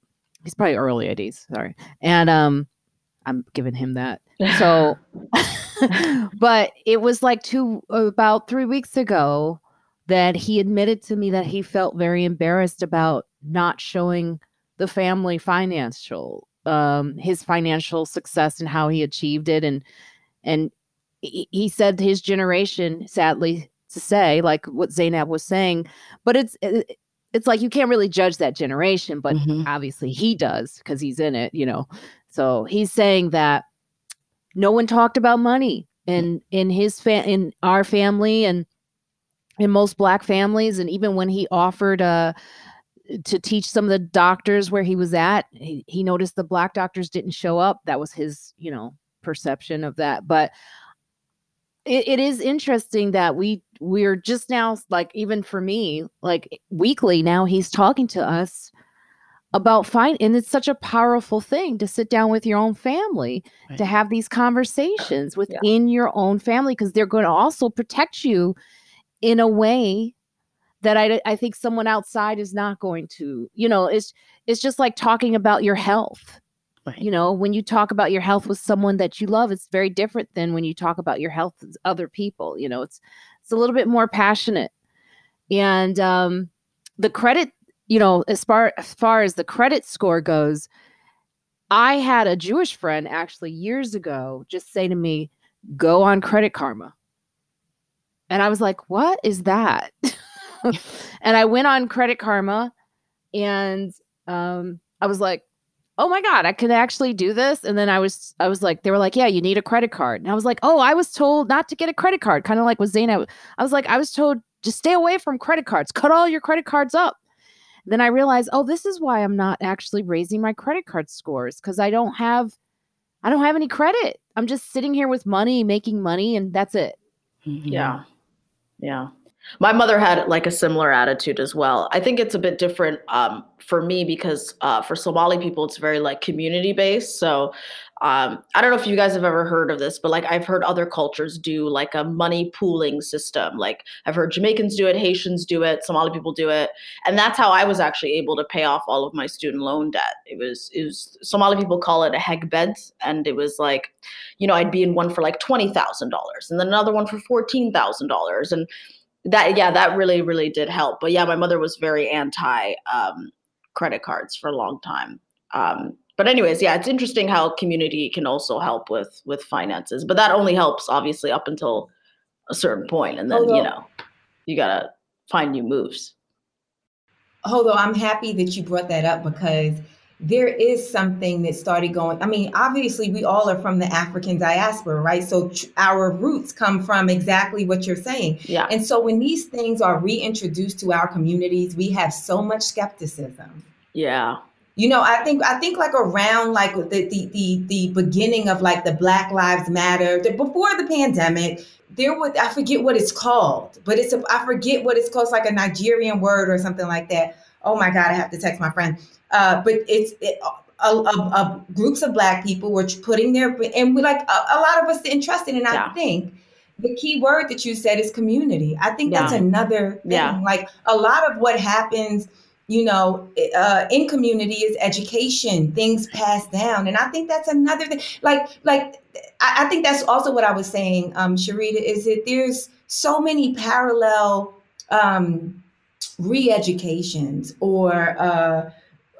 He's probably early 80s. Sorry. And um, I'm giving him that. So, but it was like two, about three weeks ago that he admitted to me that he felt very embarrassed about not showing the family financial um his financial success and how he achieved it and and he, said his generation sadly to say like what Zainab was saying but it's it's like you can't really judge that generation but mm-hmm. obviously he does because he's in it you know so he's saying that no one talked about money in in his fa- in our family and in most black families and even when he offered uh to teach some of the doctors where he was at he, he noticed the black doctors didn't show up that was his you know perception of that but it, it is interesting that we we're just now like even for me like weekly now he's talking to us about fine and it's such a powerful thing to sit down with your own family right. to have these conversations within yeah. your own family because they're going to also protect you in a way that I, I think someone outside is not going to you know it's it's just like talking about your health right. you know when you talk about your health with someone that you love it's very different than when you talk about your health with other people you know it's it's a little bit more passionate and um the credit you know, as far as far as the credit score goes, I had a Jewish friend actually years ago just say to me, "Go on Credit Karma." And I was like, "What is that?" and I went on Credit Karma and um, I was like, "Oh my god, I can actually do this." And then I was I was like they were like, "Yeah, you need a credit card." And I was like, "Oh, I was told not to get a credit card." Kind of like with Zaina. I was like, "I was told just stay away from credit cards. Cut all your credit cards up." then I realized, oh, this is why I'm not actually raising my credit card scores because I don't have I don't have any credit. I'm just sitting here with money, making money, and that's it. Mm-hmm. Yeah. Yeah. My mother had like a similar attitude as well. I think it's a bit different um, for me because uh, for Somali people, it's very like community based. So um, I don't know if you guys have ever heard of this, but like I've heard other cultures do like a money pooling system. Like I've heard Jamaicans do it, Haitians do it, Somali people do it, and that's how I was actually able to pay off all of my student loan debt. It was it was Somali people call it a hagbad, and it was like, you know, I'd be in one for like twenty thousand dollars, and then another one for fourteen thousand dollars, and that yeah, that really really did help. But yeah, my mother was very anti um, credit cards for a long time. Um, but anyways yeah it's interesting how community can also help with with finances but that only helps obviously up until a certain point and then Although, you know you gotta find new moves. Although i'm happy that you brought that up because there is something that started going i mean obviously we all are from the african diaspora right? So tr- our roots come from exactly what you're saying. Yeah. And so when these things are reintroduced to our communities we have so much skepticism. Yeah you know, I think I think like around like the the the, the beginning of like the Black Lives Matter, the, before the pandemic, there was I forget what it's called, but it's a I forget what it's called. It's like a Nigerian word or something like that. Oh my God, I have to text my friend. Uh, but it's it, a, a, a, groups of Black people were putting their and we like a, a lot of us interested, and yeah. I think the key word that you said is community. I think yeah. that's another thing. Yeah. Like a lot of what happens you know, uh, in community is education, things passed down, and I think that's another thing. Like, like I, I think that's also what I was saying, um, Sharita, is that there's so many parallel um, re-educations or uh,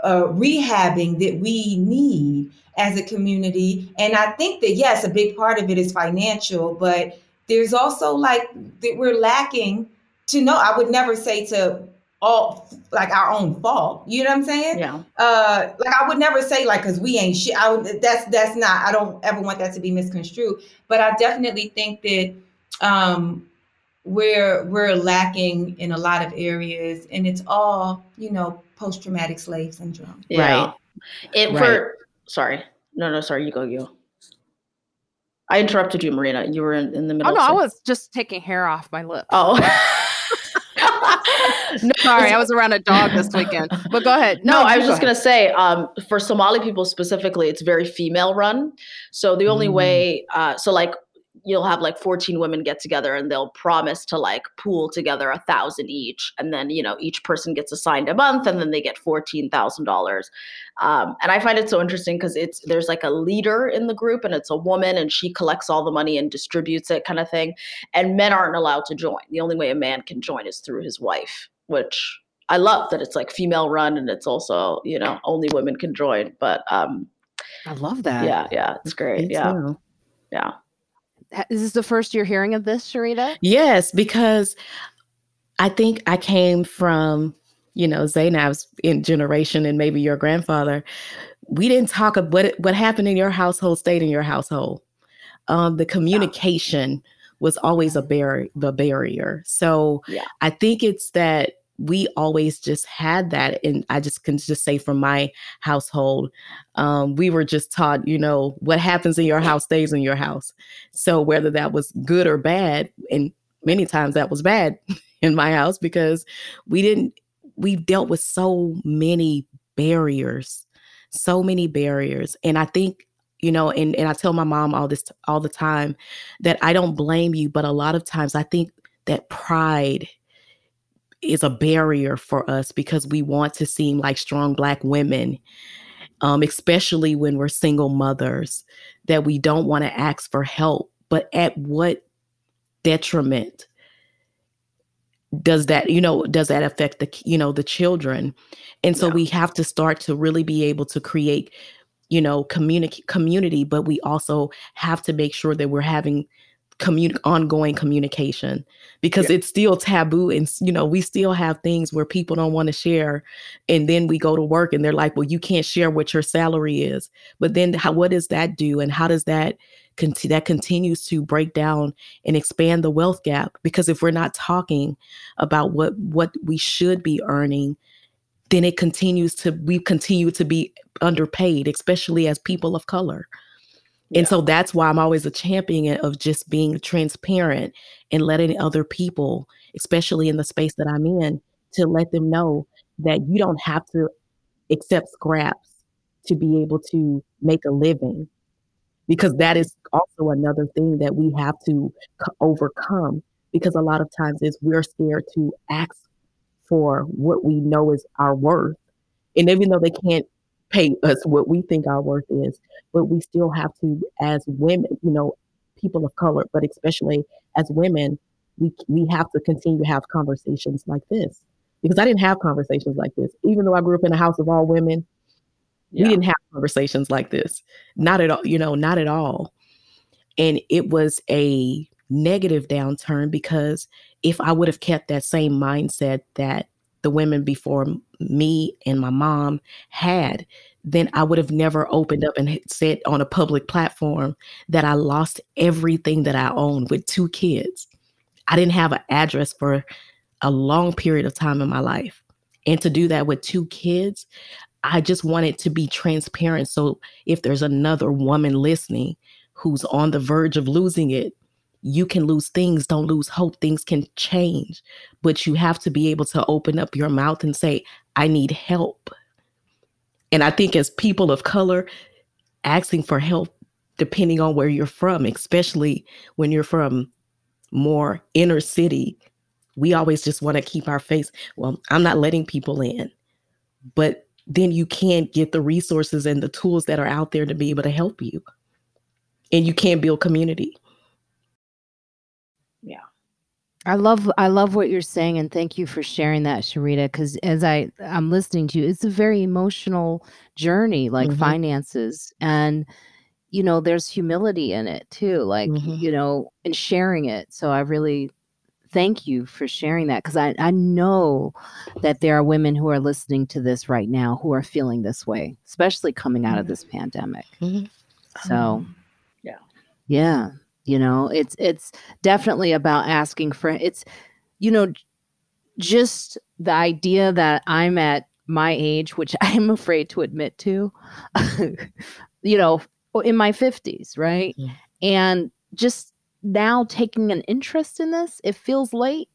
uh, rehabbing that we need as a community, and I think that yes, a big part of it is financial, but there's also like that we're lacking to know. I would never say to all like our own fault. You know what I'm saying? Yeah. Uh, like I would never say like because we ain't shit. I would, that's that's not. I don't ever want that to be misconstrued. But I definitely think that um, we're we're lacking in a lot of areas, and it's all you know post traumatic slave syndrome. Yeah. Right. It right. for sorry. No, no, sorry. You go. You. I interrupted you, Marina. You were in, in the middle. Oh no, I was just taking hair off my lip. Oh. no, sorry, I was around a dog this weekend. But go ahead. No, no I was just going to say um, for Somali people specifically, it's very female run. So the only mm. way, uh, so like you'll have like 14 women get together and they'll promise to like pool together a thousand each and then you know each person gets assigned a month and then they get $14000 um, and i find it so interesting because it's there's like a leader in the group and it's a woman and she collects all the money and distributes it kind of thing and men aren't allowed to join. The only way a man can join is through his wife which i love that it's like female run and it's also you know only women can join but um i love that. yeah yeah it's great yeah. yeah is this the first you're hearing of this, Sharita? Yes, because I think I came from, you know, Zainab's in generation and maybe your grandfather. We didn't talk about what what happened in your household stayed in your household. Um, the communication was always a barrier, the barrier. So yeah. I think it's that we always just had that and i just can just say from my household um, we were just taught you know what happens in your house stays in your house so whether that was good or bad and many times that was bad in my house because we didn't we dealt with so many barriers, so many barriers. And I think, you know, and, and I tell my mom all this all the time that I don't blame you, but a lot of times I think that pride is a barrier for us because we want to seem like strong black women um, especially when we're single mothers that we don't want to ask for help but at what detriment does that you know does that affect the you know the children and so yeah. we have to start to really be able to create you know community community but we also have to make sure that we're having communi- ongoing communication because yeah. it's still taboo and you know we still have things where people don't want to share and then we go to work and they're like well you can't share what your salary is. But then how what does that do and how does that conti- that continues to break down and expand the wealth gap? Because if we're not talking about what what we should be earning then it continues to we continue to be underpaid especially as people of color and so that's why I'm always a champion of just being transparent and letting other people, especially in the space that I'm in, to let them know that you don't have to accept scraps to be able to make a living. Because that is also another thing that we have to overcome. Because a lot of times is we're scared to ask for what we know is our worth. And even though they can't pay us what we think our worth is, but we still have to, as women, you know, people of color, but especially as women, we we have to continue to have conversations like this because I didn't have conversations like this, even though I grew up in a house of all women. Yeah. We didn't have conversations like this, not at all. You know, not at all. And it was a negative downturn because if I would have kept that same mindset that the women before me and my mom had, then I would have never opened up and said on a public platform that I lost everything that I owned with two kids. I didn't have an address for a long period of time in my life. And to do that with two kids, I just wanted to be transparent. So if there's another woman listening who's on the verge of losing it, you can lose things, don't lose hope. Things can change, but you have to be able to open up your mouth and say, I need help. And I think as people of color, asking for help, depending on where you're from, especially when you're from more inner city, we always just want to keep our face. Well, I'm not letting people in. But then you can't get the resources and the tools that are out there to be able to help you. And you can't build community. I love I love what you're saying and thank you for sharing that Sharita cuz as I I'm listening to you it's a very emotional journey like mm-hmm. finances and you know there's humility in it too like mm-hmm. you know and sharing it so I really thank you for sharing that cuz I I know that there are women who are listening to this right now who are feeling this way especially coming out of mm-hmm. this pandemic. Mm-hmm. So um, yeah. Yeah you know it's it's definitely about asking for it's you know just the idea that i'm at my age which i'm afraid to admit to you know in my 50s right yeah. and just now taking an interest in this it feels late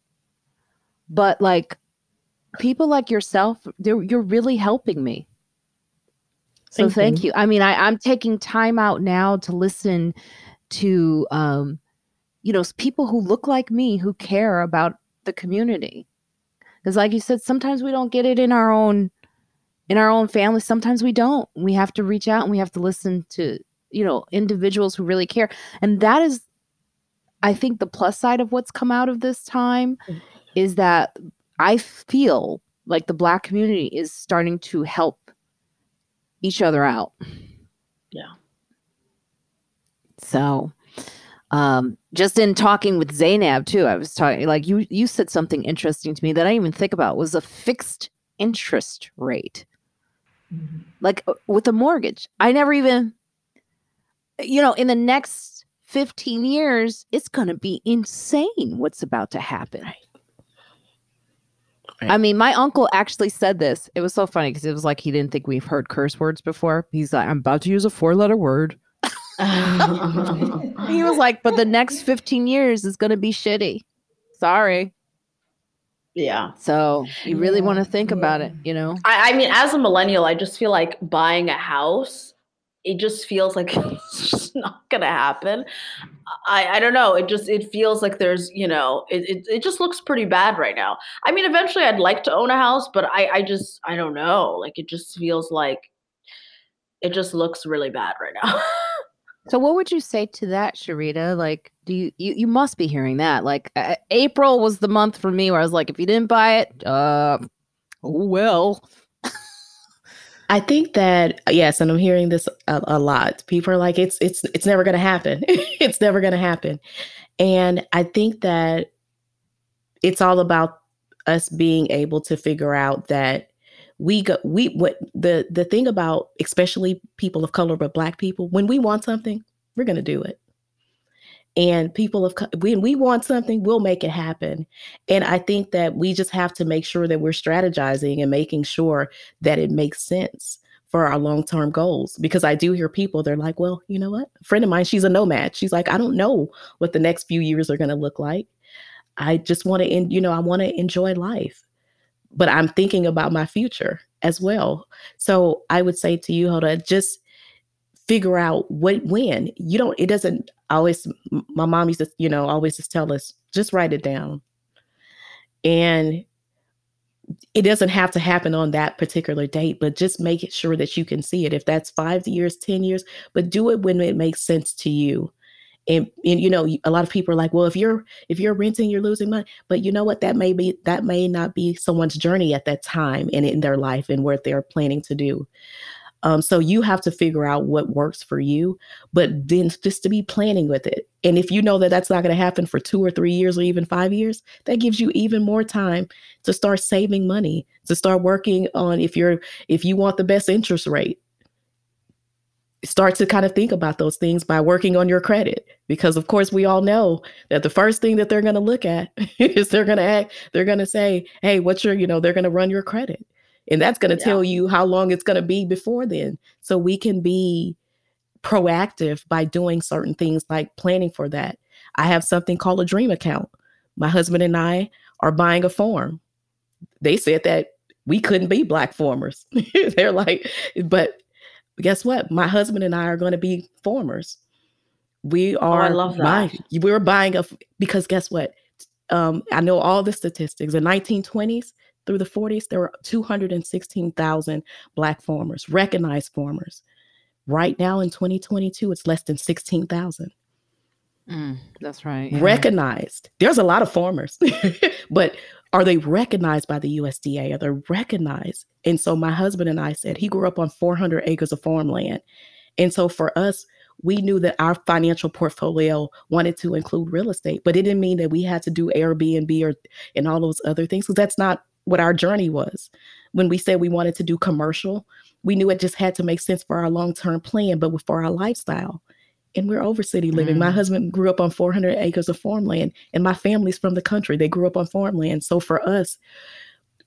but like people like yourself you're really helping me so thank, thank you. you. I mean, I, I'm taking time out now to listen to um, you know people who look like me who care about the community. Because like you said sometimes we don't get it in our own in our own family. Sometimes we don't. We have to reach out and we have to listen to you know individuals who really care. And that is i think the plus side of what's come out of this time mm-hmm. is that i feel like the black community is starting to help each other out so, um, just in talking with Zainab too, I was talking like you you said something interesting to me that I didn't even think about was a fixed interest rate, mm-hmm. like uh, with a mortgage. I never even, you know, in the next fifteen years, it's going to be insane what's about to happen. Right. I mean, my uncle actually said this. It was so funny because it was like he didn't think we've heard curse words before. He's like, I'm about to use a four letter word. he was like, but the next 15 years is going to be shitty. Sorry. Yeah. So you really yeah. want to think yeah. about it, you know? I, I mean, as a millennial, I just feel like buying a house it just feels like it's just not gonna happen. I, I don't know. It just it feels like there's you know it, it, it just looks pretty bad right now. I mean, eventually I'd like to own a house, but I I just I don't know. Like it just feels like it just looks really bad right now. so what would you say to that, Sharita? Like, do you you, you must be hearing that? Like uh, April was the month for me where I was like, if you didn't buy it, uh, well. I think that yes, and I'm hearing this a, a lot. People are like, it's it's it's never going to happen. it's never going to happen, and I think that it's all about us being able to figure out that we go we what the the thing about especially people of color but black people when we want something we're going to do it. And people of when we want something we'll make it happen. And i think that we just have to make sure that we're strategizing and making sure that it makes sense for our long-term goals. Because i do hear people they're like well you know what? A friend of mine she's a nomad. She's like i don't know what the next few years are going to look like. I just want to you know i want to enjoy life but i'm thinking about my future as well. So i would say to you Hoodo just figure out what when. You don't it doesn't always my mom used to you know always just tell us just write it down. And it doesn't have to happen on that particular date but just make sure that you can see it. If that's five years ten years but do it when it makes sense to you and, and you know a lot of people are like well if you're if you're renting you're losing money but you know what that may be that may not be someone's journey at that time and in their life and what they're planning to do um, so you have to figure out what works for you, but then just to be planning with it. And if you know that that's not going to happen for two or three years or even five years, that gives you even more time to start saving money, to start working on if you're if you want the best interest rate. Start to kind of think about those things by working on your credit. Because of course we all know that the first thing that they're going to look at is they're going to act, they're going to say, Hey, what's your, you know, they're going to run your credit and that's going to yeah. tell you how long it's going to be before then. So we can be proactive by doing certain things like planning for that. I have something called a dream account. My husband and I are buying a farm. They said that we couldn't be black farmers. They're like, but guess what? My husband and I are going to be farmers. We are. Oh, I love that. Buying, we're buying a because guess what? Um, I know all the statistics. In 1920s, through the 40s, there were 216,000 Black farmers, recognized farmers. Right now in 2022, it's less than 16,000. Mm, that's right. Recognized. There's a lot of farmers, but are they recognized by the USDA? Are they recognized? And so my husband and I said he grew up on 400 acres of farmland. And so for us, we knew that our financial portfolio wanted to include real estate, but it didn't mean that we had to do Airbnb or and all those other things because that's not what our journey was. When we said we wanted to do commercial, we knew it just had to make sense for our long term plan, but for our lifestyle. And we're over city living. Mm. My husband grew up on 400 acres of farmland, and my family's from the country. They grew up on farmland. So for us,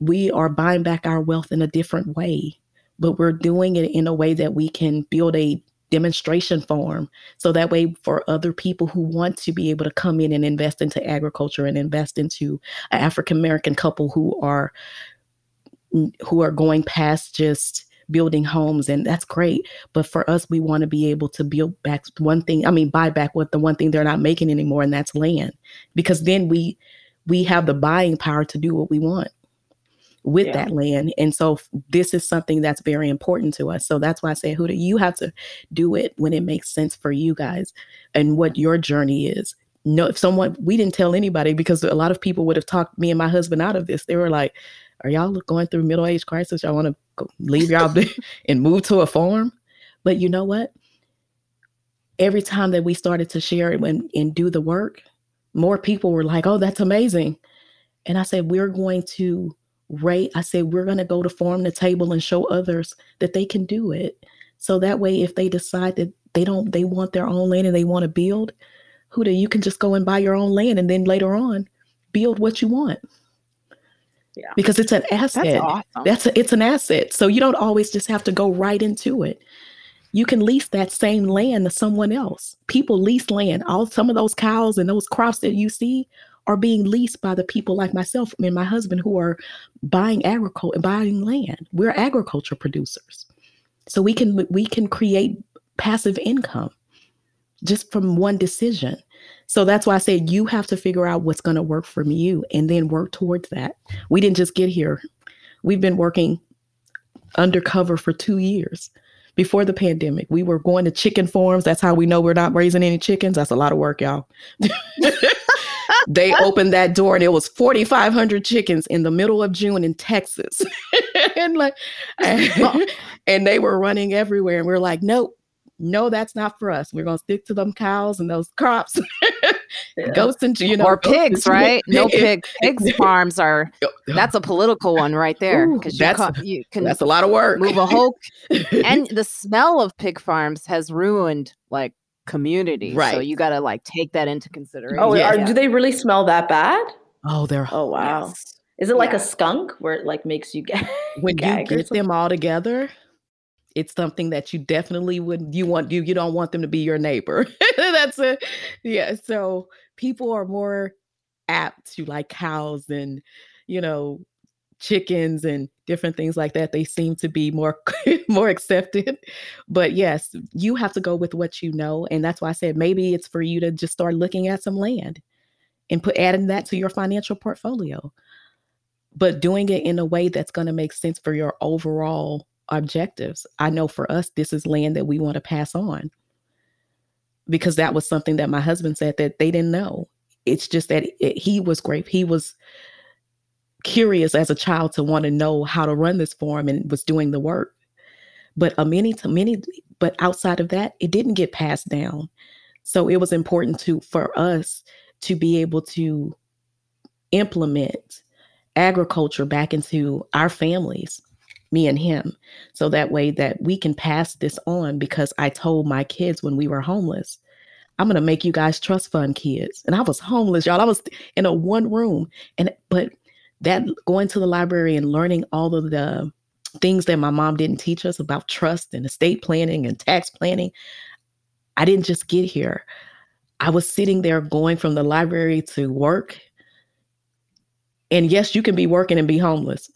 we are buying back our wealth in a different way, but we're doing it in a way that we can build a demonstration farm so that way for other people who want to be able to come in and invest into agriculture and invest into an african american couple who are who are going past just building homes and that's great but for us we want to be able to build back one thing i mean buy back what the one thing they're not making anymore and that's land because then we we have the buying power to do what we want with yeah. that land. And so this is something that's very important to us. So that's why I say, Hoodo, you have to do it when it makes sense for you guys and what your journey is. No, if someone we didn't tell anybody because a lot of people would have talked me and my husband out of this. They were like, "Are y'all going through middle age crisis? Y'all want to leave y'all and move to a farm?" But you know what? Every time that we started to share it and, and do the work, more people were like, "Oh, that's amazing," and I said, "We're going to rate, I said, we're going to go to farm the table and show others that they can do it. So that way, if they decide that they don't, they want their own land and they want to build, Hoodo, you can just go and buy your own land and then later on build what you want. Yeah. Because it's an asset. That's, awesome. That's a, it's an asset. So you don't always just have to go right into it. You can lease that same land to someone else. People lease land. All some of those cows and those crops that you see are being leased by the people like myself and my husband who are buying agriculture buying land. We're agriculture producers. So we can we can create passive income just from one decision. So that's why I said you have to figure out what's going to work for you and then work towards that. We didn't just get here. We've been working undercover for 2 years before the pandemic. We were going to chicken farms. That's how we know we're not raising any chickens. That's a lot of work, y'all. they opened that door and it was 4500 chickens in the middle of june in texas and like and, and, they were running everywhere and we are like nope no that's not for us we're going to stick to them cows and those crops yeah. ghosts and you know or pigs right no pig pigs farms are that's a political one right there because you, ca- you can that's a lot of work move a whole and the smell of pig farms has ruined like community. Right. So you got to like take that into consideration. Oh, yeah. Are, do they really smell that bad? Oh, they're. Oh, wow. Yes. Is it like yeah. a skunk where it like makes you get when you get them all together? It's something that you definitely would you want you you don't want them to be your neighbor. That's a yeah. So people are more apt to like cows and you know chickens and different things like that they seem to be more more accepted but yes you have to go with what you know and that's why i said maybe it's for you to just start looking at some land and put adding that to your financial portfolio but doing it in a way that's going to make sense for your overall objectives i know for us this is land that we want to pass on because that was something that my husband said that they didn't know it's just that it, he was great he was curious as a child to want to know how to run this farm and was doing the work. But a many to many, but outside of that, it didn't get passed down. So it was important to for us to be able to implement agriculture back into our families, me and him, so that way that we can pass this on because I told my kids when we were homeless, I'm gonna make you guys trust fund kids. And I was homeless, y'all. I was in a one room. And but that going to the library and learning all of the things that my mom didn't teach us about trust and estate planning and tax planning, I didn't just get here. I was sitting there going from the library to work. And yes, you can be working and be homeless.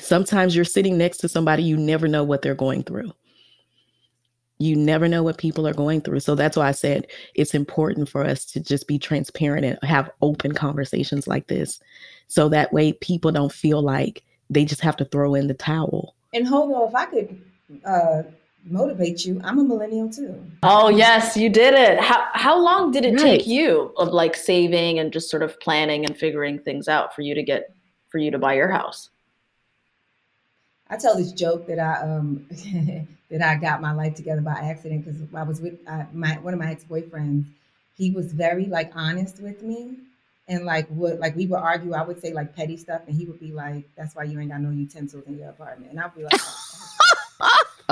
Sometimes you're sitting next to somebody you never know what they're going through. You never know what people are going through. So that's why I said it's important for us to just be transparent and have open conversations like this. So that way people don't feel like they just have to throw in the towel. And hold on, if I could uh, motivate you, I'm a millennial too. Oh yes, you did it. How how long did it right. take you of like saving and just sort of planning and figuring things out for you to get for you to buy your house? I tell this joke that I um that I got my life together by accident because I was with uh, my one of my ex boyfriends. He was very like honest with me, and like would like we would argue. I would say like petty stuff, and he would be like, "That's why you ain't got no utensils in your apartment," and I'd be like.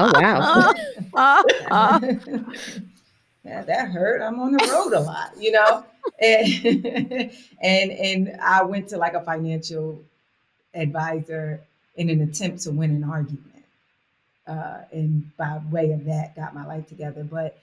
Oh, wow. yeah, that hurt. I'm on the road a lot, you know. And and and I went to like a financial advisor in an attempt to win an argument. Uh, and by way of that, got my life together. But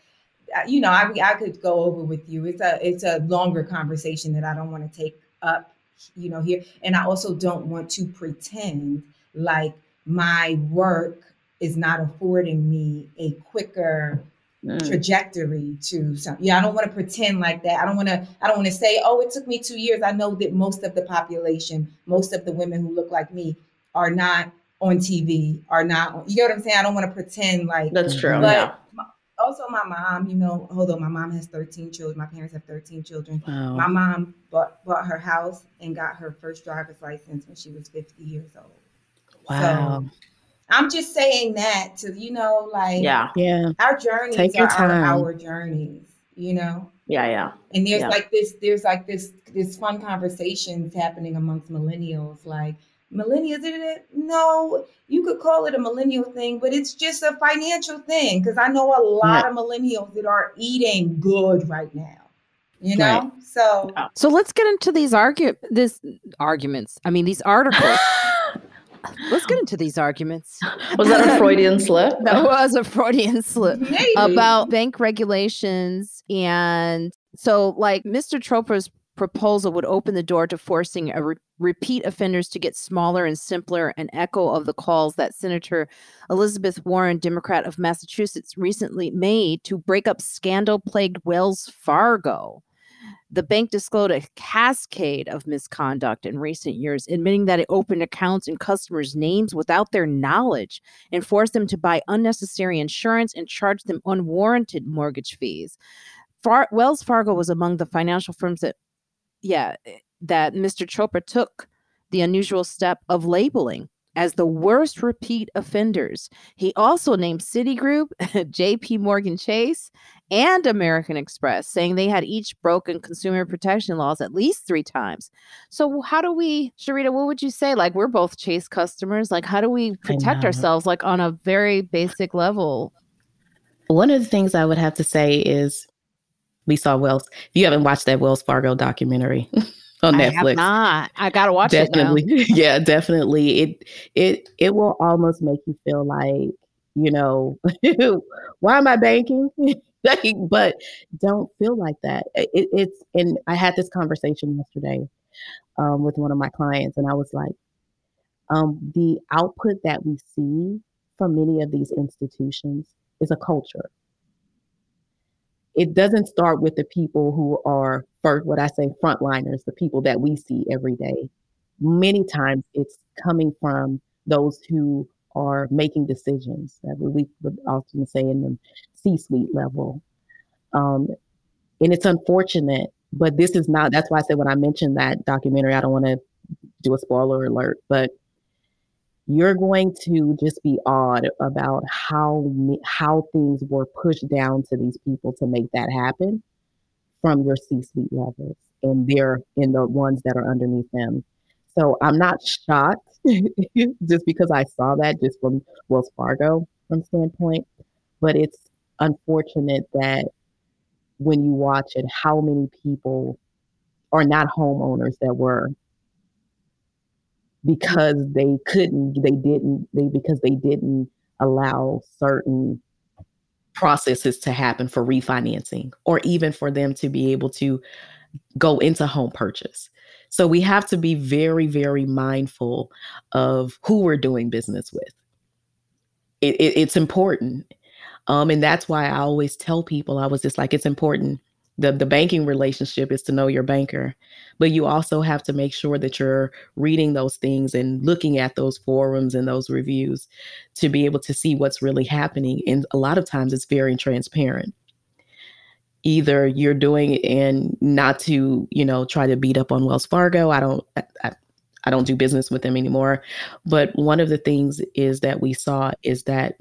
uh, you know, I I could go over with you. It's a it's a longer conversation that I don't want to take up, you know, here. And I also don't want to pretend like my work is not affording me a quicker mm. trajectory to something. yeah i don't want to pretend like that i don't want to i don't want to say oh it took me two years i know that most of the population most of the women who look like me are not on TV, are not, you know what I'm saying? I don't want to pretend like that's true. But yeah. also, my mom, you know, hold on, my mom has 13 children. My parents have 13 children. Wow. My mom bought, bought her house and got her first driver's license when she was 50 years old. Wow. So, I'm just saying that to, you know, like, yeah, yeah. Our journeys Take your time. Our, our journeys, you know? Yeah, yeah. And there's yeah. like this, there's like this, this fun conversations happening amongst millennials, like, millennials did it no you could call it a millennial thing but it's just a financial thing because i know a lot of millennials that are eating good right now you know? Right. so oh. so let's get into these argue this arguments i mean these articles. Let's get into these arguments. Was that a freudian slip? That was a freudian slip Maybe. about bank regulations and so like mr Chopra's proposal would open the door to forcing re- repeat offenders to get smaller and simpler, an echo of the calls that Senator Elizabeth Warren, Democrat of Massachusetts, recently made to break up scandal plagued Wells Fargo. The bank disclosed a cascade of misconduct in recent years, admitting that it opened accounts in customers' names without their knowledge and forced them to buy unnecessary insurance and charged them unwarranted mortgage fees. Far- Wells Fargo was among the financial firms that, yeah, that Mr. Chopra took the unusual step of labeling as the worst repeat offenders. He also named Citigroup, JP Morgan Chase, and American Express, saying they had each broken consumer protection laws at least three times. So, how do we, Sharita, what would you say? Like, we're both Chase customers. Like, how do we protect ourselves, like, on a very basic level? One of the things I would have to say is we saw Wells. If you haven't watched that Wells Fargo documentary, on Netflix. I have not. I gotta watch definitely. it. Definitely, yeah, definitely. It it it will almost make you feel like you know, why am I banking? but don't feel like that. It, it's and I had this conversation yesterday um, with one of my clients, and I was like, um, the output that we see from many of these institutions is a culture it doesn't start with the people who are first what I say frontliners, the people that we see every day. Many times it's coming from those who are making decisions that we would often say in the C-suite level. Um, and it's unfortunate, but this is not. That's why I said when I mentioned that documentary, I don't want to do a spoiler alert, but you're going to just be awed about how how things were pushed down to these people to make that happen from your C-suite levels and they're in the ones that are underneath them. So I'm not shocked just because I saw that just from Wells Fargo from standpoint, but it's unfortunate that when you watch it, how many people are not homeowners that were because they couldn't they didn't they because they didn't allow certain processes to happen for refinancing or even for them to be able to go into home purchase. So we have to be very very mindful of who we're doing business with. It, it, it's important. Um, and that's why i always tell people i was just like it's important the the banking relationship is to know your banker but you also have to make sure that you're reading those things and looking at those forums and those reviews to be able to see what's really happening and a lot of times it's very transparent. Either you're doing it and not to you know try to beat up on wells fargo i don't I, I don't do business with them anymore but one of the things is that we saw is that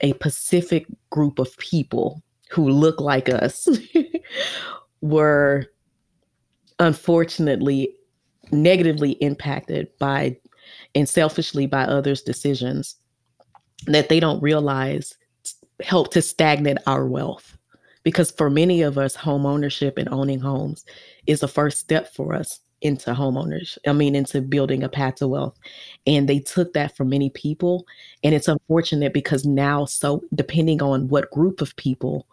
a pacific group of people who look like us were unfortunately negatively impacted by and selfishly by others' decisions that they don't realize help to stagnate our wealth. Because for many of us, home ownership and owning homes is the first step for us into homeowners. I mean, into building a path to wealth. And they took that from many people. And it's unfortunate because now, so depending on what group of people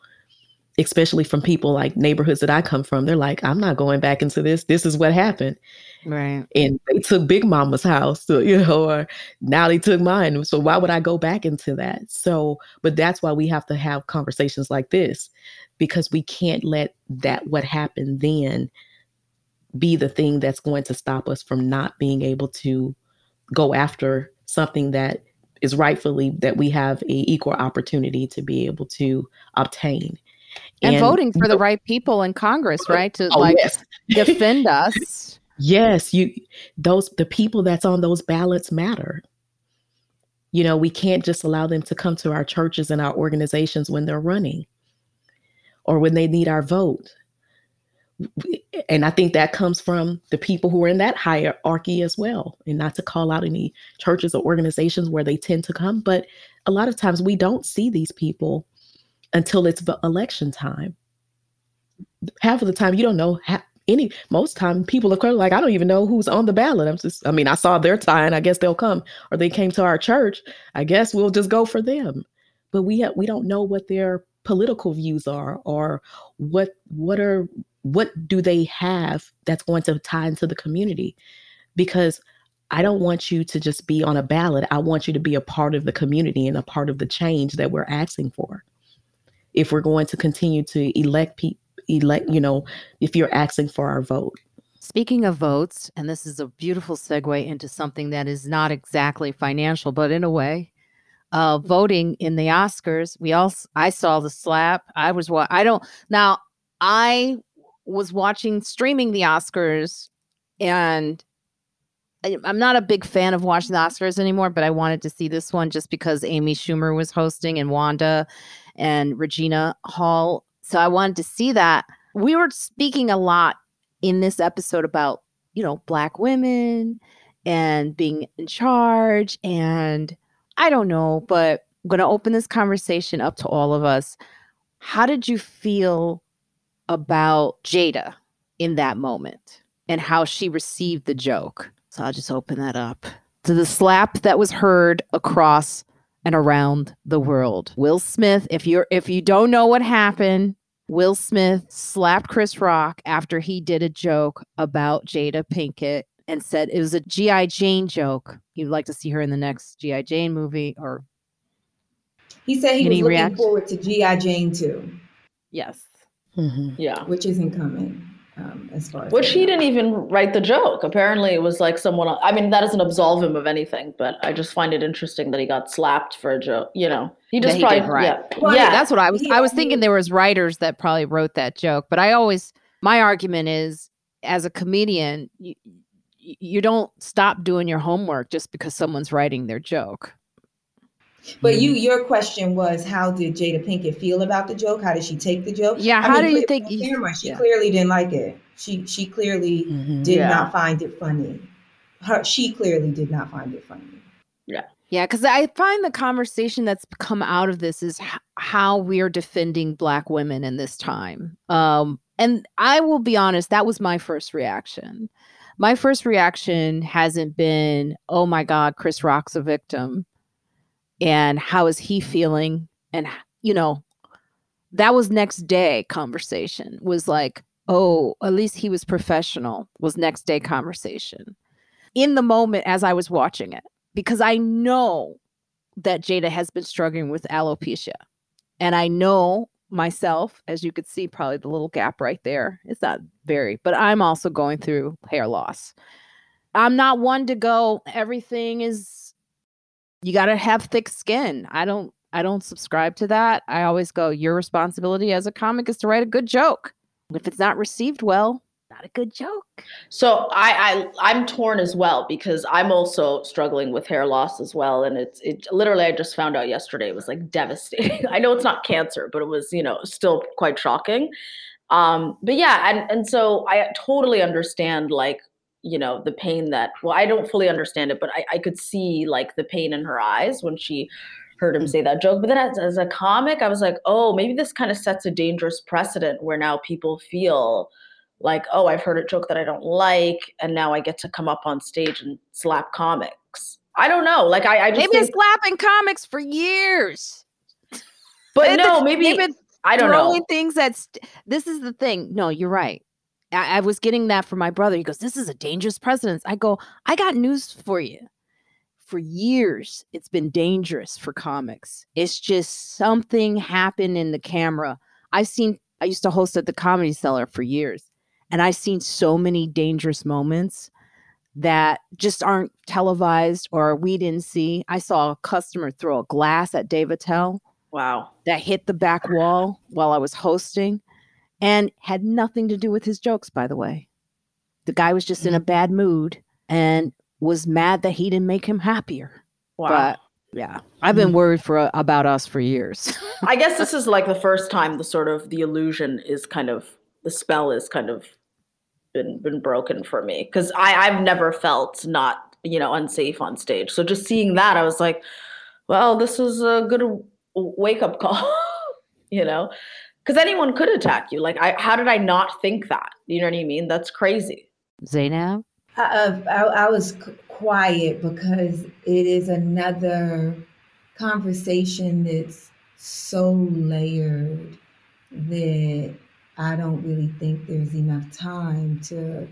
especially from people like neighborhoods that I come from, they're like, I'm not going back into this. This is what happened. Right. And they took Big Mama's house, so, you know, or now they took mine. So why would I go back into that? So, but that's why we have to have conversations like this because we can't let that what happened then be the thing that's going to stop us from not being able to go after something that is rightfully that we have a equal opportunity to be able to obtain and, and voting for the right people in Congress, right? To oh, like yes. defend us. Yes, you those the people that's on those ballots matter. You know, we can't just allow them to come to our churches and our organizations when they're running or when they need our vote. And I think that comes from the people who are in that hierarchy as well. And not to call out any churches or organizations where they tend to come, but a lot of times we don't see these people until it's the election time. Half of the time, you don't know any. Most time, people are like, I don't even know who's on the ballot. I'm just, I mean, I saw their sign. I guess they'll come, or they came to our church. I guess we'll just go for them. But we have, we don't know what their political views are, or what what are what do they have that's going to tie into the community? Because I don't want you to just be on a ballot. I want you to be a part of the community and a part of the change that we're asking for. If we're going to continue to elect people, elect, you know, if you're asking for our vote. Speaking of votes, and this is a beautiful segue into something that is not exactly financial, but in a way, uh, voting in the Oscars. We all, I saw the slap. I was what I don't now. I was watching streaming the Oscars, and I, I'm not a big fan of watching the Oscars anymore. But I wanted to see this one just because Amy Schumer was hosting and Wanda and Regina Hall. So I wanted to see that. We were speaking a lot in this episode about you know black women and being in charge and I don't know, but I'm going to open this conversation up to all of us. How did you feel about Jada in that moment and how she received the joke? So I'll just open that up to the slap that was heard across and around the world. Will Smith, if you're if you don't know what happened, Will Smith slapped Chris Rock after he did a joke about Jada Pinkett and said it was a GI Jane joke. He'd like to see her in the next GI Jane movie or he said he was looking react? forward to GI Jane too. Yes. Mm-hmm. Yeah. Which isn't coming. Um, as far as which he didn't even write the joke. Apparently, it was like someone. I mean, that doesn't absolve him of anything, but I just find it interesting that he got slapped for a joke. You know, he just probably yeah. Well, yeah, that's what I was. I was thinking there was writers that probably wrote that joke, but I always my argument is as a comedian, you, you don't stop doing your homework just because someone's writing their joke. But you, your question was, how did Jada Pinkett feel about the joke? How did she take the joke? Yeah, I how mean, do you think? Camera, she yeah. clearly didn't like it. She she clearly mm-hmm. did yeah. not find it funny. Her she clearly did not find it funny. Yeah. Yeah, because I find the conversation that's come out of this is h- how we're defending Black women in this time. Um, and I will be honest, that was my first reaction my first reaction hasn't been, oh my God, Chris Rock's a victim. And how is he feeling? And, you know, that was next day conversation was like, oh, at least he was professional, was next day conversation. In the moment as I was watching it, because I know that Jada has been struggling with alopecia. And I know myself, as you could see, probably the little gap right there. It's not very, but I'm also going through hair loss. I'm not one to go, everything is, you got to have thick skin. I don't, I don't subscribe to that. I always go, your responsibility as a comic is to write a good joke. If it's not received well, not a good joke. So I, I I'm torn as well because I'm also struggling with hair loss as well, and it's it literally I just found out yesterday it was like devastating. I know it's not cancer, but it was you know still quite shocking. Um, but yeah, and and so I totally understand like you know the pain that well I don't fully understand it, but I I could see like the pain in her eyes when she heard him mm. say that joke. But then as, as a comic, I was like, oh, maybe this kind of sets a dangerous precedent where now people feel like, oh, I've heard a joke that I don't like, and now I get to come up on stage and slap comics. I don't know. Like I, I just they've been slapping comics for years. But no, maybe they've I don't throwing know. things that's this is the thing. No, you're right. I, I was getting that from my brother. He goes, "This is a dangerous precedence." I go, "I got news for you." For years, it's been dangerous for comics. It's just something happened in the camera. I've seen. I used to host at the Comedy Cellar for years and I've seen so many dangerous moments that just aren't televised or we didn't see. I saw a customer throw a glass at Dave Attell. Wow. That hit the back wall while I was hosting and had nothing to do with his jokes, by the way. The guy was just in a mm-hmm. bad mood and was mad that he didn't make him happier. Wow. But yeah, I've been mm. worried for about us for years. I guess this is like the first time the sort of the illusion is kind of the spell is kind of been been broken for me because I I've never felt not you know unsafe on stage. So just seeing that, I was like, well, this is a good wake up call, you know, because anyone could attack you. Like, I how did I not think that? You know what I mean? That's crazy. Zainab, I, uh, uh, I, I was quiet because it is another conversation that's so layered that I don't really think there's enough time to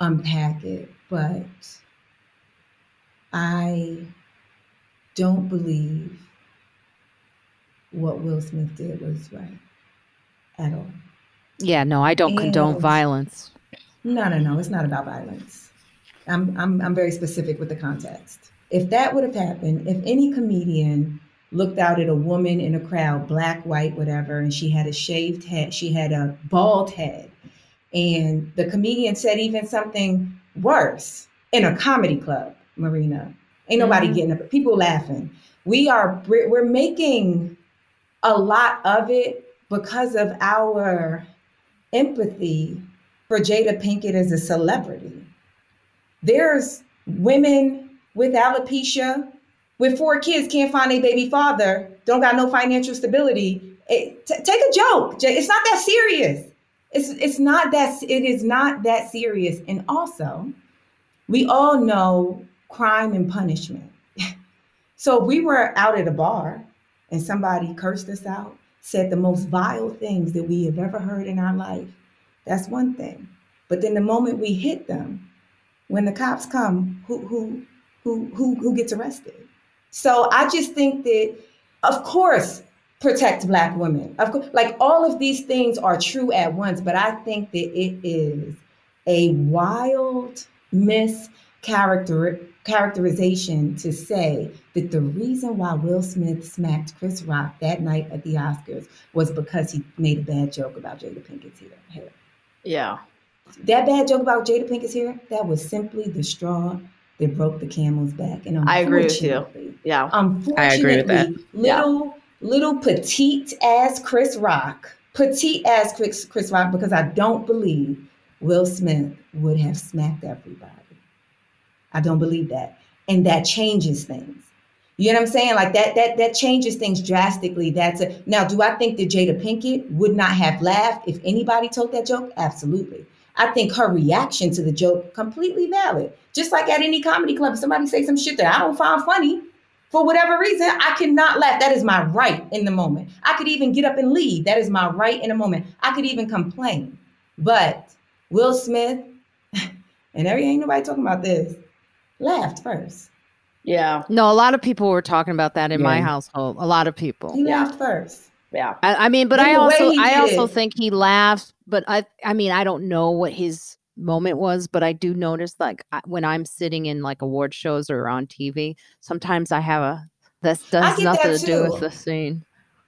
unpack it, but I don't believe what Will Smith did was right at all. Yeah, no, I don't and condone violence. No, no, no. It's not about violence. I'm, I'm, I'm very specific with the context. If that would have happened, if any comedian looked out at a woman in a crowd, black, white, whatever, and she had a shaved head, she had a bald head, and the comedian said even something worse in a comedy club, Marina. Ain't nobody mm-hmm. getting up, people laughing. We are, we're, we're making a lot of it because of our empathy for Jada Pinkett as a celebrity. There's women with alopecia, with four kids, can't find a baby father, don't got no financial stability. It, t- take a joke. It's not that serious. It's it's not that it is not that serious. And also, we all know crime and punishment. so if we were out at a bar and somebody cursed us out, said the most vile things that we have ever heard in our life, that's one thing. But then the moment we hit them, when the cops come, who who who who who gets arrested? So I just think that, of course, protect black women. Of course, like all of these things are true at once, but I think that it is a wild mischaracter characterization to say that the reason why Will Smith smacked Chris Rock that night at the Oscars was because he made a bad joke about Jada Pinkett's hair. Yeah. That bad joke about Jada Pinkett's hair, that was simply the straw that broke the camel's back. And I agree with you. Yeah. Unfortunately, I agree with that. little yeah. little petite ass Chris Rock, petite ass Chris, Chris Rock, because I don't believe Will Smith would have smacked everybody. I don't believe that. And that changes things. You know what I'm saying? Like that that that changes things drastically. That's a now do I think that Jada Pinkett would not have laughed if anybody told that joke? Absolutely. I think her reaction to the joke completely valid. Just like at any comedy club, if somebody say some shit that I don't find funny, for whatever reason, I cannot laugh. That is my right in the moment. I could even get up and leave. That is my right in a moment. I could even complain. But Will Smith, and there ain't nobody talking about this, laughed first. Yeah. No, a lot of people were talking about that in yeah. my household. A lot of people. He yeah. laughed first. Yeah. I, I mean, but in I also I also think he laughed, but I I mean, I don't know what his moment was, but I do notice like when I'm sitting in like award shows or on TV, sometimes I have a that does nothing that to do with the scene.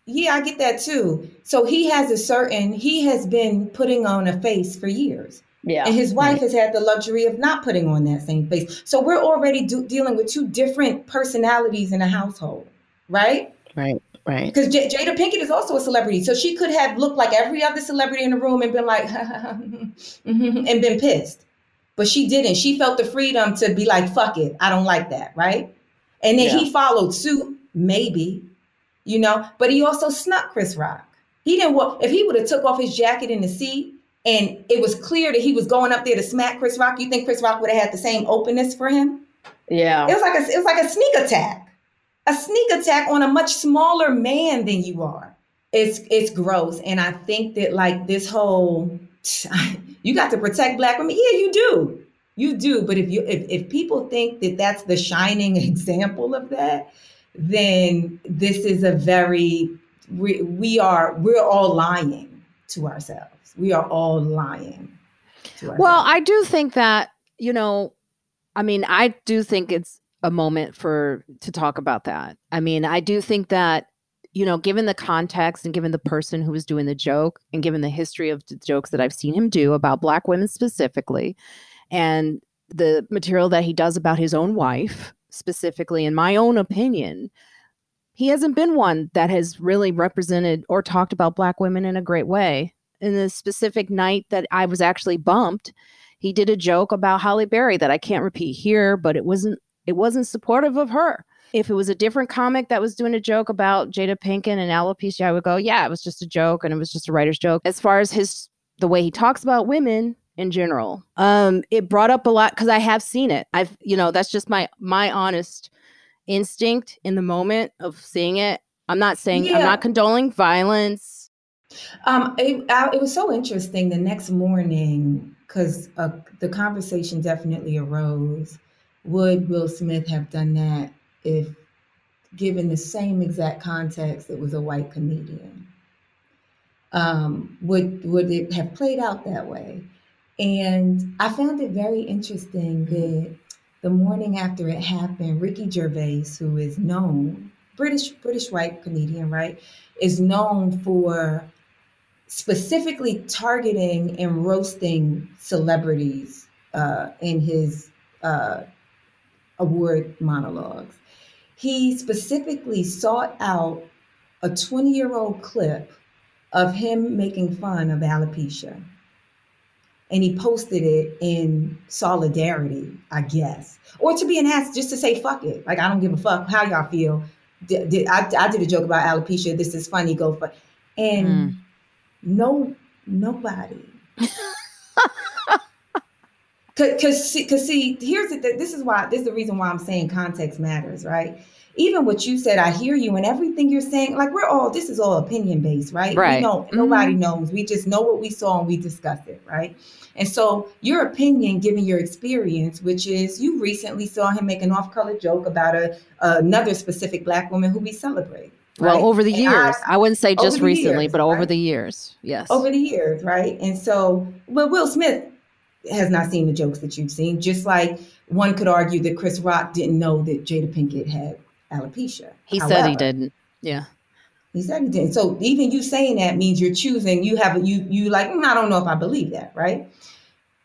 Yeah, I get that too. So he has a certain he has been putting on a face for years. Yeah. And his wife right. has had the luxury of not putting on that same face. So we're already do- dealing with two different personalities in a household, right? Right. Right. Because J- Jada Pinkett is also a celebrity. So she could have looked like every other celebrity in the room and been like, and been pissed. But she didn't. She felt the freedom to be like, fuck it. I don't like that. Right. And then yeah. he followed suit, maybe, you know, but he also snuck Chris Rock. He didn't want, if he would have took off his jacket in the seat and it was clear that he was going up there to smack Chris Rock, you think Chris Rock would have had the same openness for him? Yeah. It was like a it was like a sneak attack. A sneak attack on a much smaller man than you are. It's it's gross. And I think that like this whole you got to protect black women. Yeah, you do. You do. But if you if, if people think that that's the shining example of that, then this is a very we, we are we're all lying to ourselves. We are all lying. well, I do think that, you know, I mean, I do think it's a moment for to talk about that. I mean, I do think that you know, given the context and given the person who was doing the joke and given the history of the jokes that I've seen him do about black women specifically and the material that he does about his own wife specifically in my own opinion he hasn't been one that has really represented or talked about black women in a great way in the specific night that I was actually bumped, he did a joke about Halle Berry that I can't repeat here, but it wasn't it wasn't supportive of her. If it was a different comic that was doing a joke about Jada Pinkett and alopecia, I would go, yeah, it was just a joke and it was just a writer's joke. As far as his the way he talks about women in general, um, it brought up a lot because I have seen it. I've you know that's just my my honest instinct in the moment of seeing it. I'm not saying yeah. I'm not condoning violence Um, it, I, it was so interesting the next morning because uh, the conversation definitely arose. Would Will Smith have done that if given the same exact context, it was a white comedian? Um, would would it have played out that way? And I found it very interesting that the morning after it happened, Ricky Gervais, who is known British British white comedian, right, is known for specifically targeting and roasting celebrities uh, in his uh, award monologues. He specifically sought out a 20 year old clip of him making fun of alopecia. And he posted it in solidarity, I guess. Or to be an ass, just to say, fuck it. Like, I don't give a fuck how y'all feel. Did, did, I, I did a joke about alopecia. This is funny. Go for And mm no, nobody. Cause, cause, see, here's the, this is why this is the reason why I'm saying context matters, right? Even what you said, I hear you, and everything you're saying, like we're all this is all opinion based, right? Right. We know mm-hmm. nobody knows. We just know what we saw and we discuss it, right? And so your opinion, given your experience, which is you recently saw him make an off-color joke about a another specific black woman who we celebrate. Right? Well, over the years, I, I, wouldn't say just recently, years, but over right? the years, yes. Over the years, right? And so, but Will Smith has not seen the jokes that you've seen, just like one could argue that Chris Rock didn't know that Jada Pinkett had alopecia. He However, said he didn't. Yeah. He said he didn't. So even you saying that means you're choosing. You have you you like. Mm, I don't know if I believe that, right?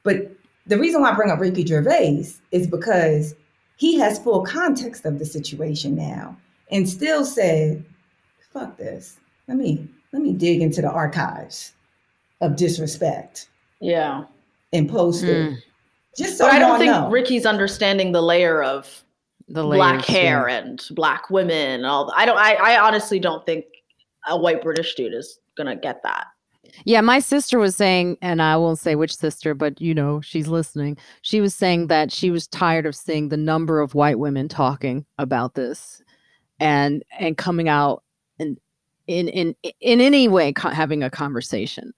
But the reason why I bring up Ricky Gervais is because he has full context of the situation now, and still said fuck this. Let me let me dig into the archives of disrespect. Yeah. And post mm. it. Hmm. Just so but I don't think know. Ricky's understanding the layer of the layers, black hair yeah. and black women and all that. I don't I, I honestly don't think a white British dude is gonna get that. Yeah, my sister was saying, and I won't say which sister, but you know, she's listening. She was saying that she was tired of seeing the number of white women talking about this and and coming out and in in in any way co- having a conversation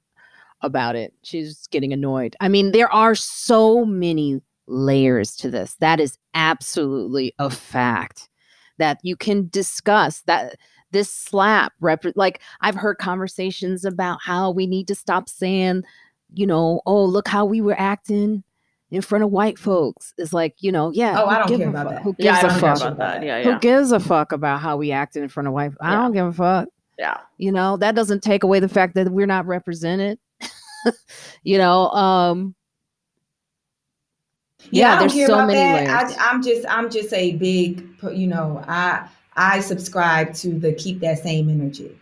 about it she's getting annoyed i mean there are so many layers to this that is absolutely a fact that you can discuss that this slap rep- like i've heard conversations about how we need to stop saying you know oh look how we were acting in front of white folks is like, you know, yeah. Oh, I don't care about that. Who gives yeah, a fuck about that? Yeah, yeah. Who gives a fuck about how we acted in front of white? I don't give a fuck. Yeah. You know, that doesn't take away the fact that we're not represented. you know, um yeah, yeah there's so many that. layers. I, I'm just I'm just a big, you know, I I subscribe to the keep that same energy.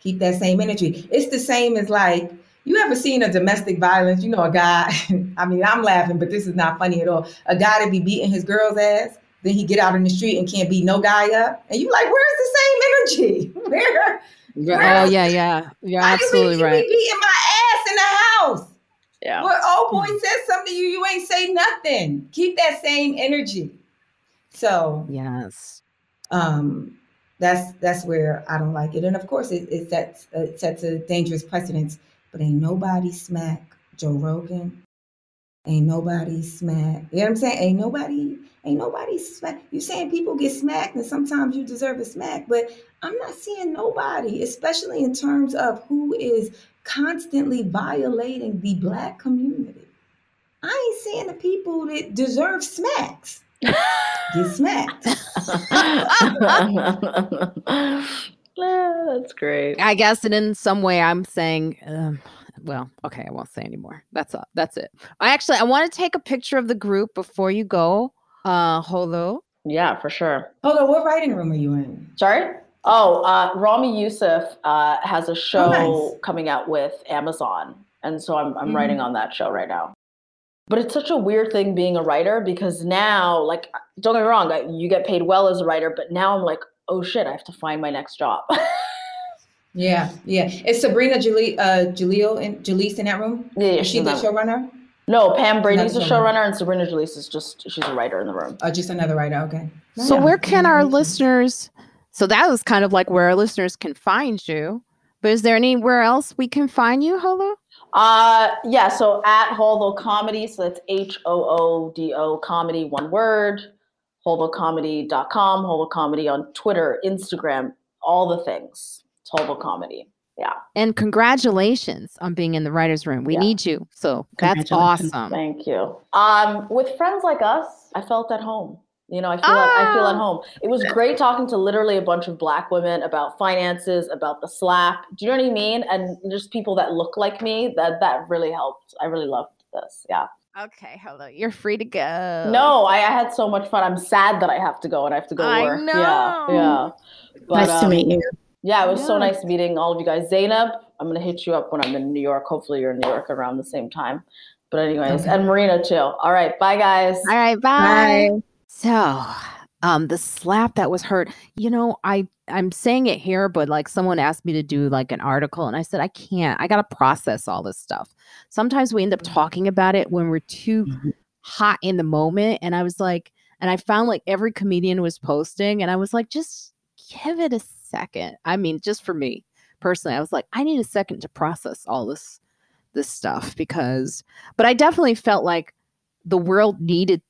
Keep that same energy. It's the same as like you ever seen a domestic violence? You know, a guy, I mean, I'm laughing, but this is not funny at all. A guy to be beating his girl's ass, then he get out in the street and can't beat no guy up. And you like, where's the same energy? Where? oh yeah, yeah. You're absolutely right. Be beating my ass in the house. Yeah. Well, old boy mm-hmm. says something to you, you ain't say nothing. Keep that same energy. So yes. Um, that's that's where I don't like it. And of course it, it sets it sets a dangerous precedence but ain't nobody smack Joe Rogan. Ain't nobody smacked. You know what I'm saying? Ain't nobody, ain't nobody smacked. You saying people get smacked and sometimes you deserve a smack, but I'm not seeing nobody, especially in terms of who is constantly violating the black community. I ain't seeing the people that deserve smacks get smacked. Yeah, that's great. I guess, and in some way, I'm saying, um, well, okay, I won't say anymore. That's all. That's it. I actually, I want to take a picture of the group before you go. Uh, Hoodo. Yeah, for sure. Hoodo, what writing room are you in? Sorry. Oh, uh, Ramy Youssef uh, has a show oh, nice. coming out with Amazon, and so I'm I'm mm-hmm. writing on that show right now. But it's such a weird thing being a writer because now, like, don't get me wrong, you get paid well as a writer, but now I'm like, oh shit, I have to find my next job. yeah, yeah. Is Sabrina Julie uh Julio in Jalise in that room? Yeah, is she the showrunner? No, Pam Brady's a showrunner, and Sabrina Jalise is just she's a writer in the room. Oh, just another writer. Okay. So yeah. where can our listeners? So that was kind of like where our listeners can find you. But is there anywhere else we can find you, Hoodo? Uh, yeah. So at Hoodo Comedy, so that's H O O D O comedy, one word. HoodoComedy.com, Hoodo Comedy on Twitter, Instagram, all the things. It's Hoodo Comedy. Yeah. And congratulations on being in the writers' room. We yeah. need you. So that's awesome. Thank you. Um, with friends like us, I felt at home. You know, I feel ah. at, I feel at ah. home. It was great talking to literally a bunch of black women about finances, about the slap. Do you know what I mean? And just people that look like me. That that really helped. I really loved this. Yeah. Okay, hello. You're free to go. No, I, I, had so much fun. I'm sad that I have to go and I have to go I work. Know. Yeah, yeah. But, nice um, to meet you. Yeah, it was yeah. so nice meeting all of you guys. Zainab, I'm gonna hit you up when I'm in New York. Hopefully, you're in New York around the same time. But anyways, okay. and Marina too. All right, bye guys. All right, bye. bye. So, um, the slap that was hurt. You know, I I'm saying it here, but like someone asked me to do like an article, and I said I can't. I gotta process all this stuff. Sometimes we end up mm-hmm. talking about it when we're too mm-hmm. hot in the moment, and I was like, and I found like every comedian was posting, and I was like, just give it a second. I mean, just for me personally, I was like, I need a second to process all this this stuff because, but I definitely felt like the world needed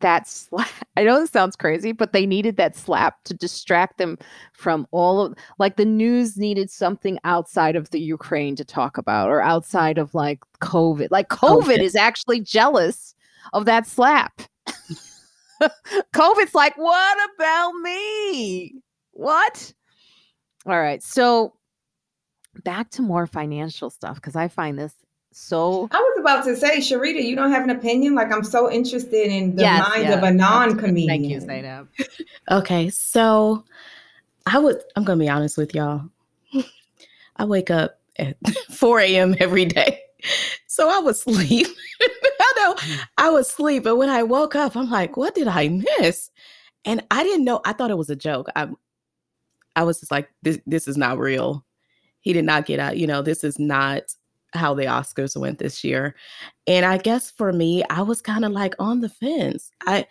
that slap. I know this sounds crazy, but they needed that slap to distract them from all of like the news needed something outside of the Ukraine to talk about or outside of like COVID. Like COVID is actually jealous of that slap. COVID's like, what about me? What? All right. So back to more financial stuff because I find this so I was about to say, Sharita, you don't have an opinion? Like I'm so interested in the yes, mind of a non-comedian. Thank you, Zainab. okay, so I would I'm gonna be honest with y'all. I wake up at 4 a.m. every day. So I was sleep. I know I was asleep. But when I woke up, I'm like, what did I miss? And I didn't know, I thought it was a joke. I I was just like, this this is not real. He did not get out, you know, this is not how the Oscars went this year. And I guess for me, I was kind of like on the fence. I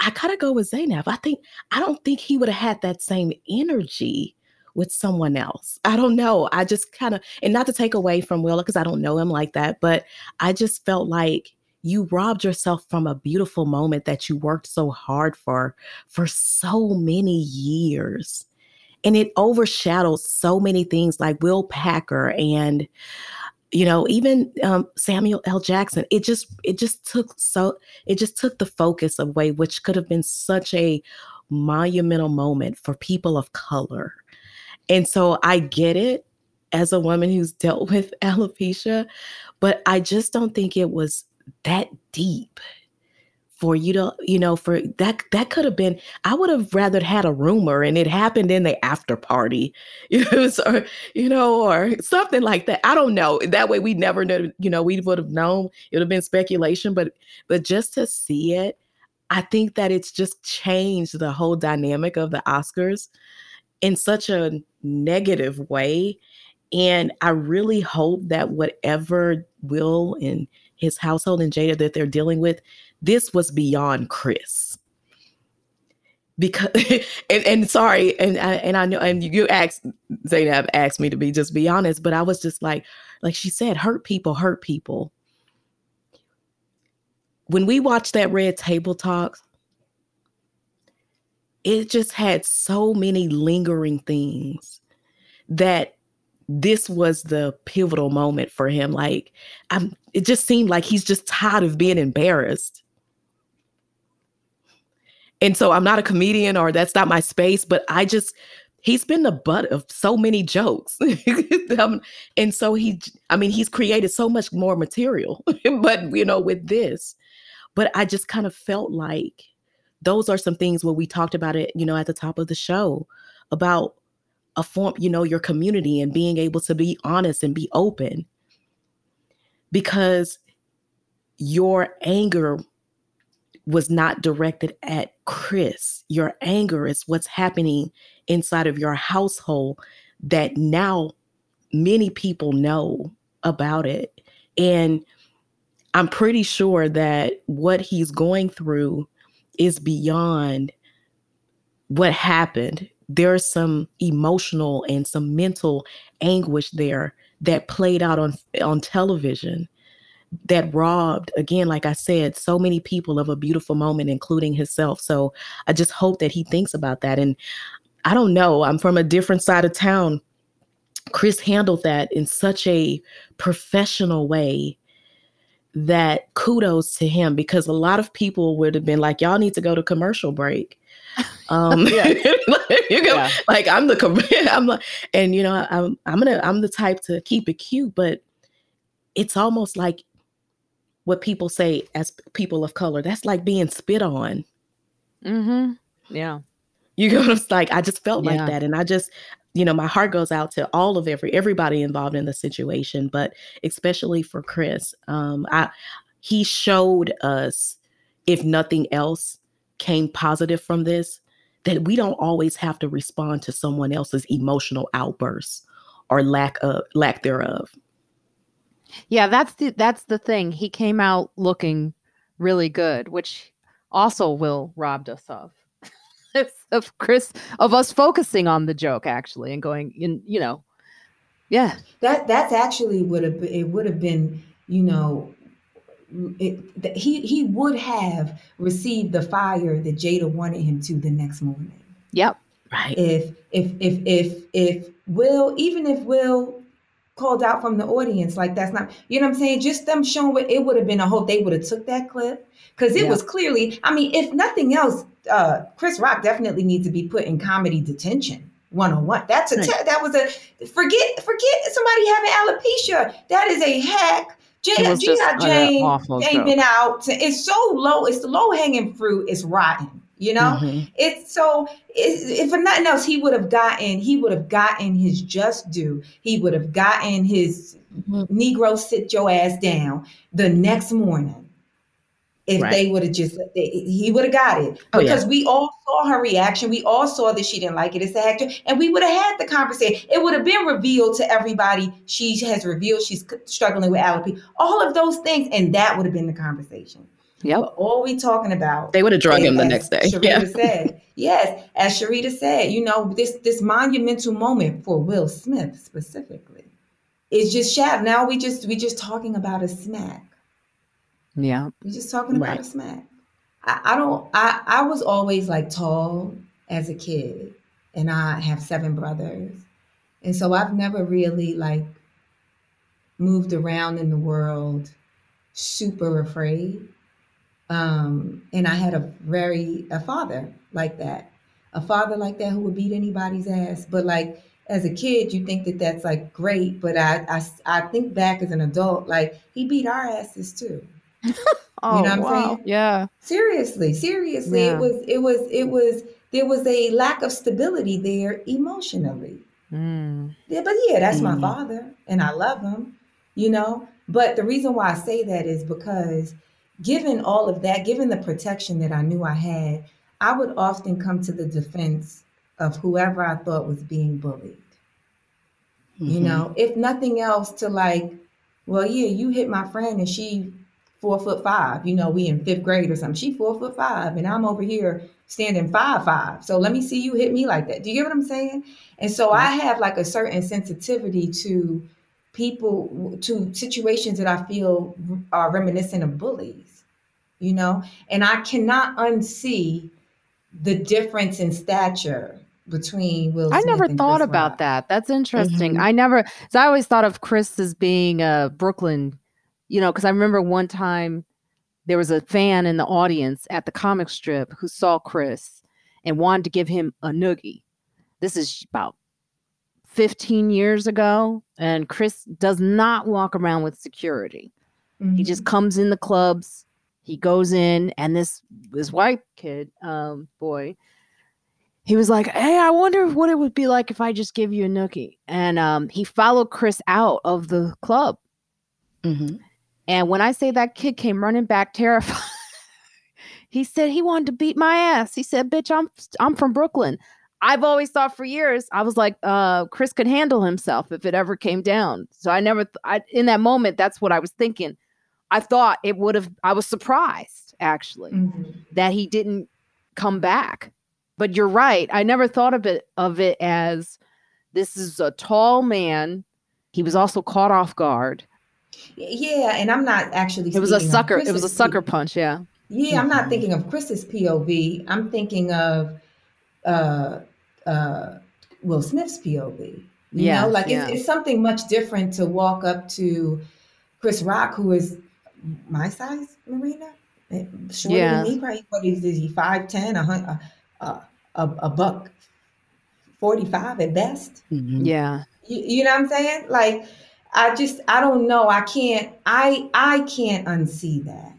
I kind of go with Zainab. I think I don't think he would have had that same energy with someone else. I don't know. I just kind of and not to take away from Willa because I don't know him like that, but I just felt like you robbed yourself from a beautiful moment that you worked so hard for for so many years and it overshadows so many things like Will Packer and you know even um, Samuel L. Jackson. It just it just took so it just took the focus away, which could have been such a monumental moment for people of color. And so I get it as a woman who's dealt with alopecia, but I just don't think it was that deep for you to, you know, for that that could have been. I would have rather had a rumor and it happened in the after party, you know, or you know, or something like that. I don't know. That way, we never know. You know, we would have known. It would have been speculation, but but just to see it, I think that it's just changed the whole dynamic of the Oscars in such a negative way. And I really hope that whatever Will and his household and Jada that they're dealing with this was beyond Chris. Because and, and sorry, and and I know and you asked Zainab asked me to be just be honest, but I was just like, like she said, hurt people hurt people. When we watched that Red Table Talk, it just had so many lingering things that this was the pivotal moment for him. Like, I'm, it just seemed like he's just tired of being embarrassed. And so I'm not a comedian or that's not my space, but I just, he's been the butt of so many jokes. um, and so he, I mean, he's created so much more material, but, you know, with this, but I just kind of felt like those are some things where we talked about it, you know, at the top of the show about a form, you know, your community and being able to be honest and be open because your anger was not directed at Chris. Your anger is what's happening inside of your household that now many people know about it. And I'm pretty sure that what he's going through is beyond what happened there's some emotional and some mental anguish there that played out on on television that robbed again like i said so many people of a beautiful moment including himself. So i just hope that he thinks about that. And i don't know i'm from a different side of town. Chris handled that in such a professional way that kudos to him because a lot of people would have been like y'all need to go to commercial break um you go yeah. like i'm the i'm like and you know i'm i'm gonna i'm the type to keep it cute but it's almost like what people say as people of color. That's like being spit on. Mm-hmm. Yeah. You know, it's like I just felt yeah. like that. And I just, you know, my heart goes out to all of every everybody involved in the situation, but especially for Chris. Um, I he showed us, if nothing else came positive from this, that we don't always have to respond to someone else's emotional outbursts or lack of lack thereof. Yeah, that's the that's the thing. He came out looking really good, which also Will robbed us of. of Chris of us focusing on the joke actually and going in, you know. Yeah. That that's actually would have it would have been, you know, it, he he would have received the fire that Jada wanted him to the next morning. Yep. Right. If if if if if Will even if Will called out from the audience. Like that's not, you know what I'm saying? Just them showing what it would have been a hope they would have took that clip because it yeah. was clearly. I mean, if nothing else, uh, Chris Rock definitely needs to be put in comedy detention. One on one. That's a right. te- that was a forget forget somebody having alopecia. That is a hack. G.I. Jane ain't been out. It's so low. It's the low hanging fruit. It's rotten. You know, mm-hmm. it's so if for nothing else, he would have gotten he would have gotten his just due. He would have gotten his mm-hmm. Negro sit your ass down the next morning. If right. they would have just, they, he would have got it oh, because yeah. we all saw her reaction. We all saw that she didn't like it as a actor, and we would have had the conversation. It would have been revealed to everybody. She has revealed she's struggling with alopecia, all of those things, and that would have been the conversation. Yep. But all we talking about. They would have drug him the next day. Sharita yeah. said, yes, as Sharita said, you know, this this monumental moment for Will Smith specifically is just shattered. Now we just we just talking about a smack. Yeah. We're just talking about right. a smack. I, I don't I I was always like tall as a kid and I have seven brothers. And so I've never really like moved around in the world super afraid. Um, and I had a very a father like that, a father like that who would beat anybody's ass. But like as a kid, you think that that's like great, but I I, I think back as an adult, like he beat our asses too. Oh, you know what I'm wow. saying? Yeah. Seriously, seriously, yeah. it was it was it was there was a lack of stability there emotionally. Mm. Yeah, but yeah, that's mm. my father, and I love him. You know, but the reason why I say that is because given all of that, given the protection that I knew I had, I would often come to the defense of whoever I thought was being bullied. Mm-hmm. You know, if nothing else, to like, well, yeah, you hit my friend and she four foot five. You know, we in fifth grade or something. She four foot five, and I'm over here standing five five. So let me see you hit me like that. Do you get what I'm saying? And so I have like a certain sensitivity to people to situations that I feel are reminiscent of bullies you know, and I cannot unsee the difference in stature between Will. Smith I never thought about that. That's interesting. Mm-hmm. I never. I always thought of Chris as being a Brooklyn, you know, because I remember one time there was a fan in the audience at the comic strip who saw Chris and wanted to give him a noogie. This is about 15 years ago, and Chris does not walk around with security. Mm-hmm. He just mm-hmm. comes in the clubs he goes in and this this white kid um boy he was like hey i wonder what it would be like if i just give you a nookie and um he followed chris out of the club mm-hmm. And when i say that kid came running back terrified he said he wanted to beat my ass he said bitch i'm i'm from brooklyn I've always thought for years, I was like, uh, Chris could handle himself if it ever came down. So I never, th- I, in that moment, that's what I was thinking. I thought it would have, I was surprised actually mm-hmm. that he didn't come back but you're right. I never thought of it of it as this is a tall man. He was also caught off guard. Yeah, and I'm not actually. It was a sucker. It was a sucker punch. Yeah. Yeah, I'm not thinking of Chris's POV. I'm thinking of uh, uh, Will Smith's POV. You yeah, know, like yeah. it's, it's something much different to walk up to Chris Rock, who is my size, Marina, eh, shorter yeah. than me. Probably what is, is he five ten, a, a, a, a buck forty five at best. Mm-hmm. Yeah, you, you know what I'm saying? Like, I just I don't know. I can't I I can't unsee that.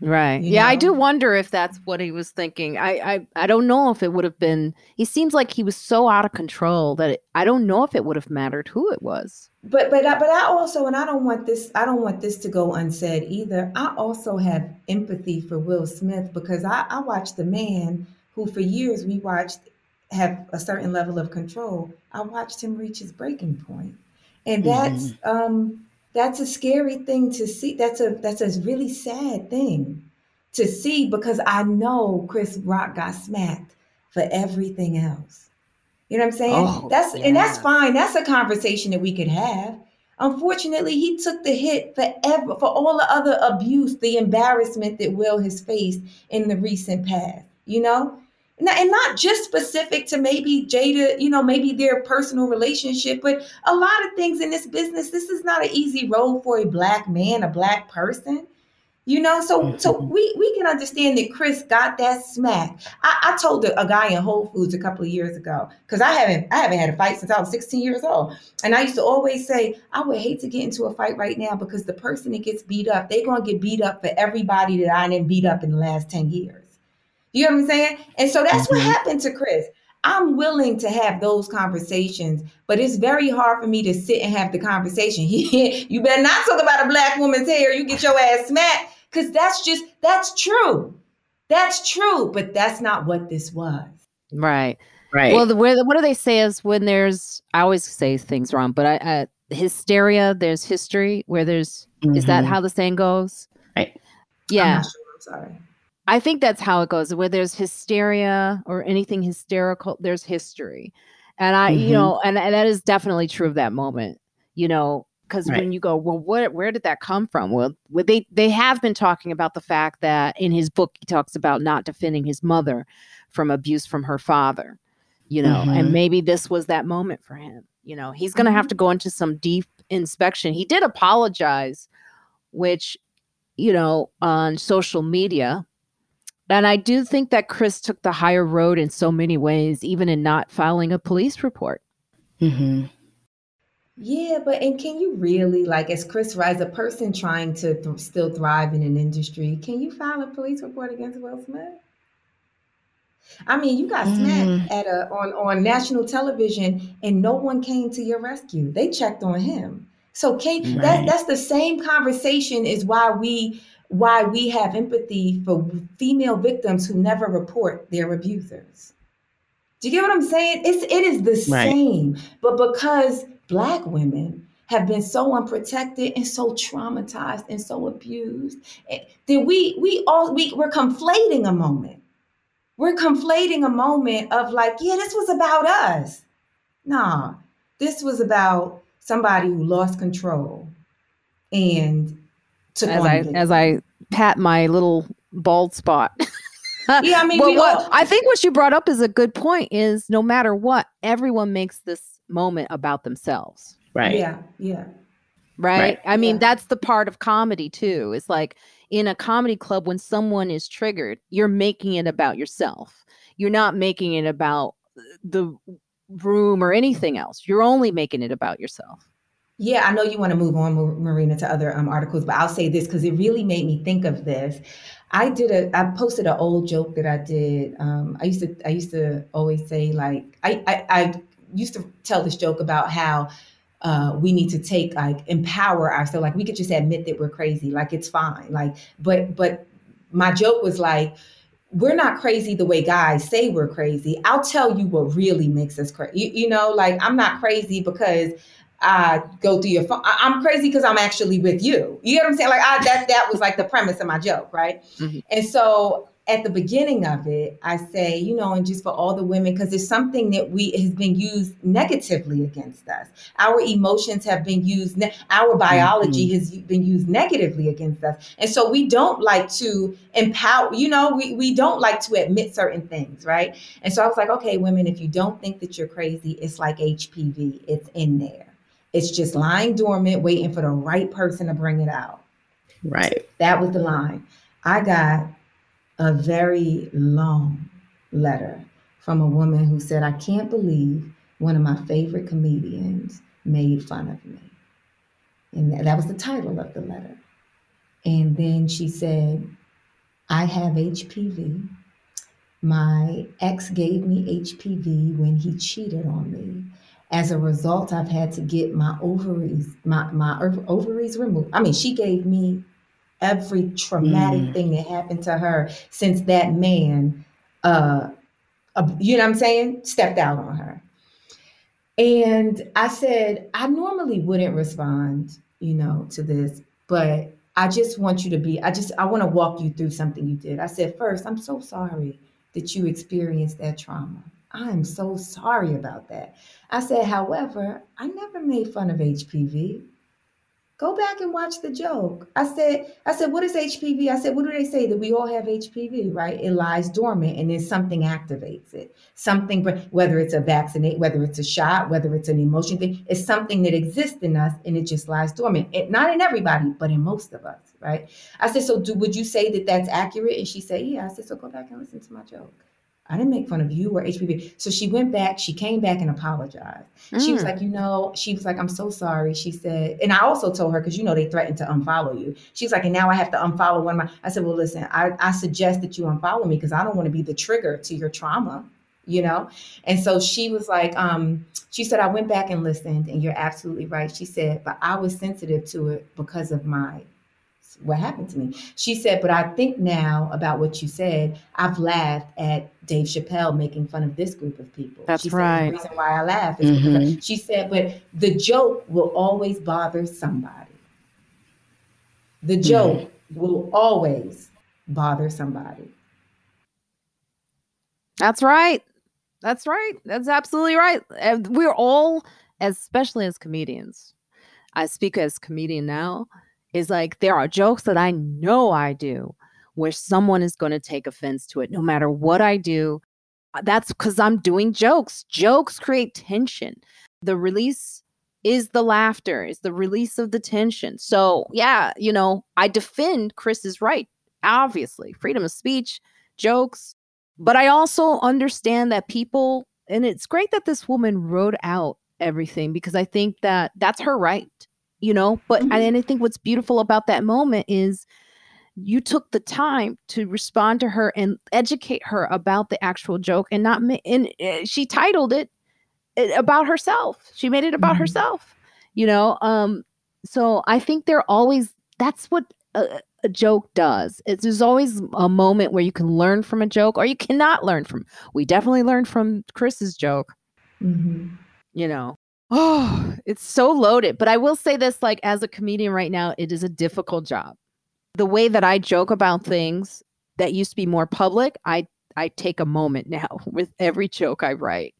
Right. yeah, know? I do wonder if that's what he was thinking. I, I I don't know if it would have been. He seems like he was so out of control that it, I don't know if it would have mattered who it was. But but uh, but I also and I don't want this I don't want this to go unsaid either. I also have empathy for Will Smith because I I watched the man who for years we watched have a certain level of control. I watched him reach his breaking point, and that's mm-hmm. um that's a scary thing to see. That's a that's a really sad thing to see because I know Chris Rock got smacked for everything else. You know what I'm saying? Oh, that's yeah. and that's fine. That's a conversation that we could have. Unfortunately, he took the hit for ever, for all the other abuse, the embarrassment that Will has faced in the recent past. You know, and not just specific to maybe Jada, you know, maybe their personal relationship, but a lot of things in this business. This is not an easy road for a black man, a black person. You know, so so we we can understand that Chris got that smack. I, I told a, a, guy in Whole Foods a couple of years ago because I haven't I haven't had a fight since I was 16 years old, and I used to always say I would hate to get into a fight right now because the person that gets beat up, they're gonna get beat up for everybody that I didn't beat up in the last 10 years. You know what I'm saying? And so that's mm-hmm. what happened to Chris. I'm willing to have those conversations, but it's very hard for me to sit and have the conversation. you better not talk about a black woman's hair. You get your ass smacked because that's just that's true. That's true, but that's not what this was. Right. Right. Well, the, what do they say is when there's I always say things wrong, but I, I hysteria, there's history. Where there's mm-hmm. is that mm-hmm. how the saying goes? Right. Yeah. Sure. I'm sorry. I think that's how it goes. Where there's hysteria or anything hysterical, there's history. And I, mm-hmm. you know, and, and that is definitely true of that moment, you know, because right. when you go, well, what, where did that come from? Well, they they have been talking about the fact that in his book he talks about not defending his mother from abuse from her father, you know, mm-hmm. and maybe this was that moment for him. You know, he's going to have mm-hmm. to go into some deep inspection. He did apologize, which, you know, on social media and I do think that Chris took the higher road in so many ways, even in not filing a police report. Mm-hmm. Yeah, but and can you really, like, as Chris Rise, a person trying to th- still thrive in an industry, can you file a police report against Will Smith? I mean, you got mm. smacked at a on on national television, and no one came to your rescue. They checked on him. So, can right. that that's the same conversation is why we why we have empathy for female victims who never report their abusers. Do you get what I'm saying? It's it is the right. same, but because black women have been so unprotected and so traumatized and so abused, eh, that we we all we we're conflating a moment. We're conflating a moment of like, yeah, this was about us. Nah, this was about somebody who lost control and as I as I pat my little bald spot. yeah, I mean, well, what, all- I think what you brought up is a good point. Is no matter what, everyone makes this moment about themselves. Right. Yeah. Yeah. Right. right. I mean, yeah. that's the part of comedy too. It's like in a comedy club, when someone is triggered, you're making it about yourself. You're not making it about the room or anything else. You're only making it about yourself. Yeah, I know you want to move on, Marina, to other um, articles, but I'll say this because it really made me think of this. I did a, I posted an old joke that I did. Um, I used to, I used to always say like, I, I, I used to tell this joke about how uh, we need to take like empower ourselves. Like we could just admit that we're crazy, like it's fine. Like, but, but my joke was like, we're not crazy the way guys say we're crazy. I'll tell you what really makes us crazy. You, you know, like I'm not crazy because I go through your phone. I, am crazy because I'm actually with you. You know what I'm saying? Like I that that was like the premise of my joke, right? Mm-hmm. And so at the beginning of it, I say, you know, and just for all the women, because it's something that we has been used negatively against us. Our emotions have been used, ne- our biology mm-hmm. has been used negatively against us. And so we don't like to empower, you know, we, we don't like to admit certain things, right? And so I was like, okay, women, if you don't think that you're crazy, it's like HPV, it's in there. It's just lying dormant, waiting for the right person to bring it out. Right. That was the line. I got a very long letter from a woman who said, I can't believe one of my favorite comedians made fun of me. And that was the title of the letter. And then she said, I have HPV. My ex gave me HPV when he cheated on me. As a result, I've had to get my ovaries, my, my ovaries removed. I mean, she gave me every traumatic mm. thing that happened to her since that man uh, uh, you know what I'm saying, stepped out on her. And I said, I normally wouldn't respond, you know, to this, but I just want you to be, I just, I want to walk you through something you did. I said, first, I'm so sorry that you experienced that trauma. I'm so sorry about that. I said, however, I never made fun of HPV. Go back and watch the joke. I said, I said, what is HPV? I said, what do they say that we all have HPV, right? It lies dormant and then something activates it. Something, whether it's a vaccinate, whether it's a shot, whether it's an emotion thing, it's something that exists in us and it just lies dormant. It, not in everybody, but in most of us, right? I said, so do, would you say that that's accurate? And she said, yeah. I said, so go back and listen to my joke. I didn't make fun of you or HPV. So she went back, she came back and apologized. Mm. She was mm. like, you know, she was like, I'm so sorry. She said, and I also told her, because you know they threatened to unfollow you. She's like, and now I have to unfollow one of my. I said, well, listen, I, I suggest that you unfollow me because I don't want to be the trigger to your trauma, you know? And so she was like, um, she said, I went back and listened, and you're absolutely right. She said, but I was sensitive to it because of my what happened to me. She said, but I think now about what you said, I've laughed at Dave Chappelle making fun of this group of people. That's she right. Said, the reason why I laugh is mm-hmm. because she said, but the joke will always bother somebody. The mm-hmm. joke mm-hmm. will always bother somebody. That's right. That's right. That's absolutely right. We're all, especially as comedians, I speak as comedian now is like there are jokes that I know I do where someone is going to take offense to it no matter what I do. Uh, that's because I'm doing jokes. Jokes create tension. The release is the laughter, is the release of the tension. So, yeah, you know, I defend Chris is right. Obviously, freedom of speech, jokes. But I also understand that people, and it's great that this woman wrote out everything because I think that that's her right you know but mm-hmm. and i think what's beautiful about that moment is you took the time to respond to her and educate her about the actual joke and not and eh, she titled it eh, about herself she made it about mm-hmm. herself you know um so i think they're always that's what a, a joke does it's there's always a moment where you can learn from a joke or you cannot learn from we definitely learned from chris's joke mm-hmm. you know Oh, it's so loaded. But I will say this like as a comedian right now, it is a difficult job. The way that I joke about things that used to be more public, I I take a moment now with every joke I write.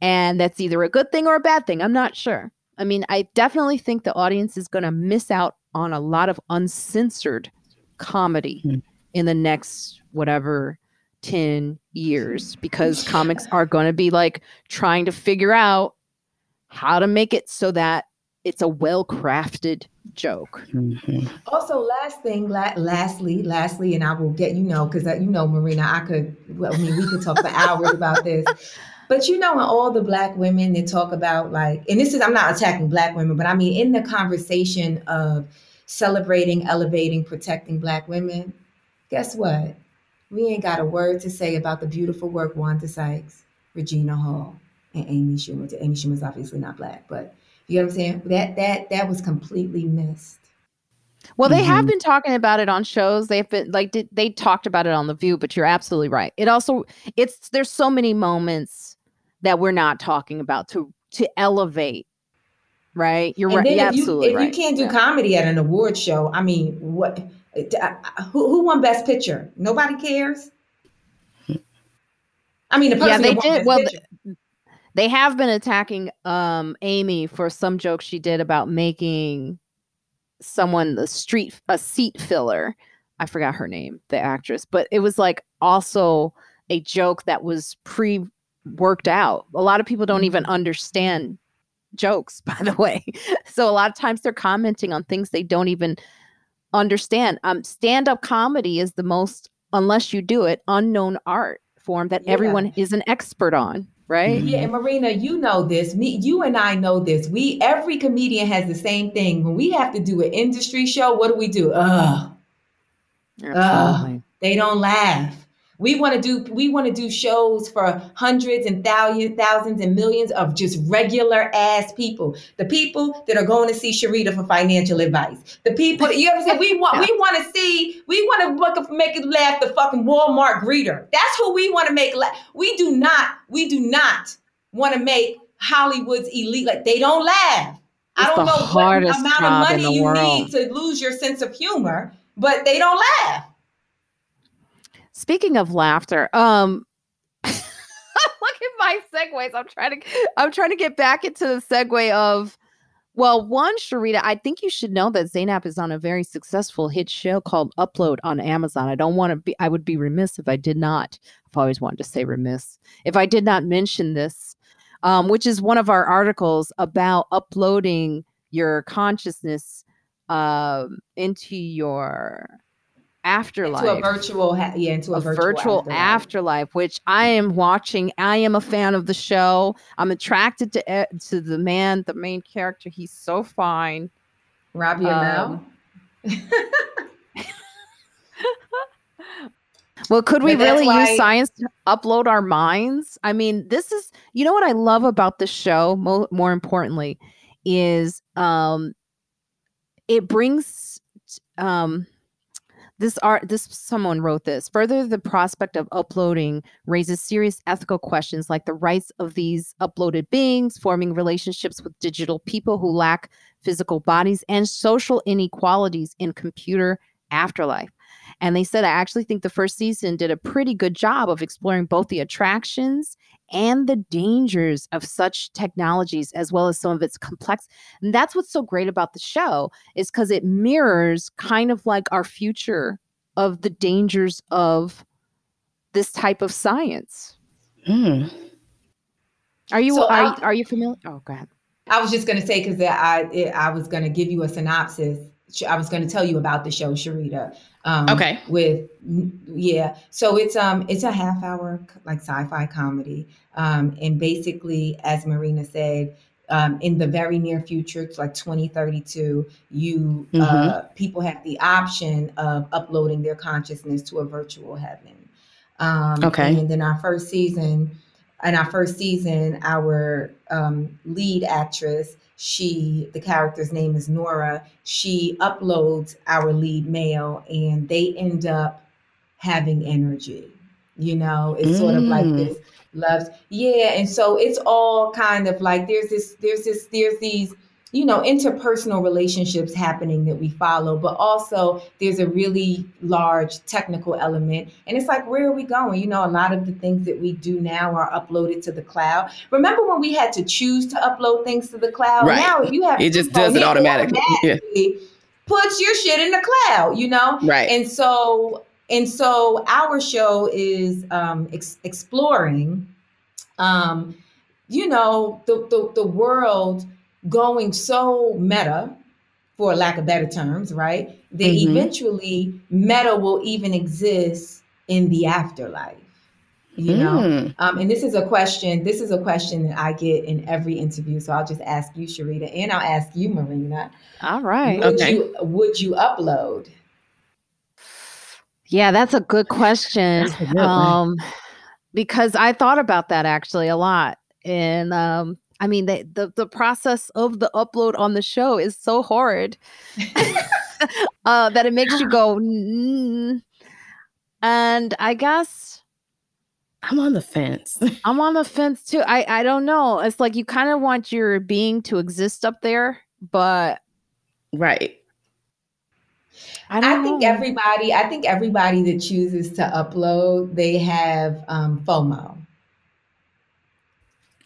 And that's either a good thing or a bad thing. I'm not sure. I mean, I definitely think the audience is going to miss out on a lot of uncensored comedy mm. in the next whatever 10 years because comics are going to be like trying to figure out how to make it so that it's a well crafted joke. Mm-hmm. Also, last thing, la- lastly, lastly, and I will get you know because uh, you know, Marina, I could. Well, I mean, we could talk for hours about this. But you know, in all the black women that talk about like, and this is I'm not attacking black women, but I mean in the conversation of celebrating, elevating, protecting black women. Guess what? We ain't got a word to say about the beautiful work Wanda Sykes, Regina Hall, and Amy Schumer. To Amy Schumer's obviously not black, but you know what I'm saying? That that that was completely missed. Well, they mm-hmm. have been talking about it on shows. They've been like did, they talked about it on the View, but you're absolutely right. It also it's there's so many moments that we're not talking about to to elevate. Right, you're right. You're absolutely if right. you can't do yeah. comedy at an award show, I mean, what? Uh, who, who won Best Picture? Nobody cares. I mean, the yeah, they did. Well, they have been attacking um, Amy for some jokes she did about making someone the street a seat filler. I forgot her name, the actress, but it was like also a joke that was pre worked out. A lot of people don't even mm-hmm. understand jokes, by the way. so a lot of times they're commenting on things they don't even understand. Um, stand up comedy is the most, unless you do it, unknown art form that yeah. everyone is an expert on. Right. Yeah, and Marina, you know this. Me, you and I know this. We every comedian has the same thing. When we have to do an industry show, what do we do? Ugh. Ugh. They don't laugh. We want to do we want to do shows for hundreds and thousands, thousands and millions of just regular ass people. The people that are going to see Sharita for financial advice. The people you ever say we want we want to see we want to make it laugh the fucking Walmart greeter. That's who we want to make laugh. We do not we do not want to make Hollywood's elite like they don't laugh. It's I don't know what amount of money you world. need to lose your sense of humor, but they don't laugh. Speaking of laughter, um look at my segues. I'm trying to I'm trying to get back into the segue of well, one, Sharita, I think you should know that Zainab is on a very successful hit show called Upload on Amazon. I don't want to be I would be remiss if I did not. I've always wanted to say remiss. If I did not mention this, um, which is one of our articles about uploading your consciousness um, into your afterlife. Into a virtual ha- yeah into a, a virtual, virtual afterlife. afterlife. which i am watching. I am a fan of the show. I'm attracted to to the man the main character. He's so fine. Robbie um, well could we really why- use science to upload our minds? I mean this is you know what i love about the show mo- more importantly is um it brings um this art this someone wrote this further the prospect of uploading raises serious ethical questions like the rights of these uploaded beings forming relationships with digital people who lack physical bodies and social inequalities in computer afterlife. And they said i actually think the first season did a pretty good job of exploring both the attractions and the dangers of such technologies as well as some of its complex and that's what's so great about the show is because it mirrors kind of like our future of the dangers of this type of science mm. are you so are, are you familiar oh go ahead i was just going to say because i i was going to give you a synopsis I was going to tell you about the show, Sharita. Um, okay. With yeah, so it's um it's a half hour like sci-fi comedy, um, and basically, as Marina said, um, in the very near future, it's like 2032, you uh, mm-hmm. uh, people have the option of uploading their consciousness to a virtual heaven. Um, okay. And then our first season, in our first season, our um, lead actress she the character's name is Nora. She uploads our lead male and they end up having energy. You know, it's mm. sort of like mm. this loves. Yeah, and so it's all kind of like there's this there's this there's these you know, interpersonal relationships happening that we follow, but also there's a really large technical element. And it's like, where are we going? You know, a lot of the things that we do now are uploaded to the cloud. Remember when we had to choose to upload things to the cloud? Right. Now, you have it just does it automatically. automatically yeah. Puts your shit in the cloud, you know? Right. And so, and so our show is um, ex- exploring, um, you know, the, the, the world going so meta, for lack of better terms, right? That mm-hmm. eventually meta will even exist in the afterlife. You know, mm. um, and this is a question. This is a question that I get in every interview. So I'll just ask you, Sharita, and I'll ask you, Marina. All right. Would okay. you Would you upload? Yeah, that's a good question. um, because I thought about that actually a lot, and um, I mean, the, the, the process of the upload on the show is so hard uh, that it makes you go. Mm. And I guess I'm on the fence. I'm on the fence too. I I don't know. It's like you kind of want your being to exist up there, but right. I, I think know. everybody. I think everybody that chooses to upload, they have um, FOMO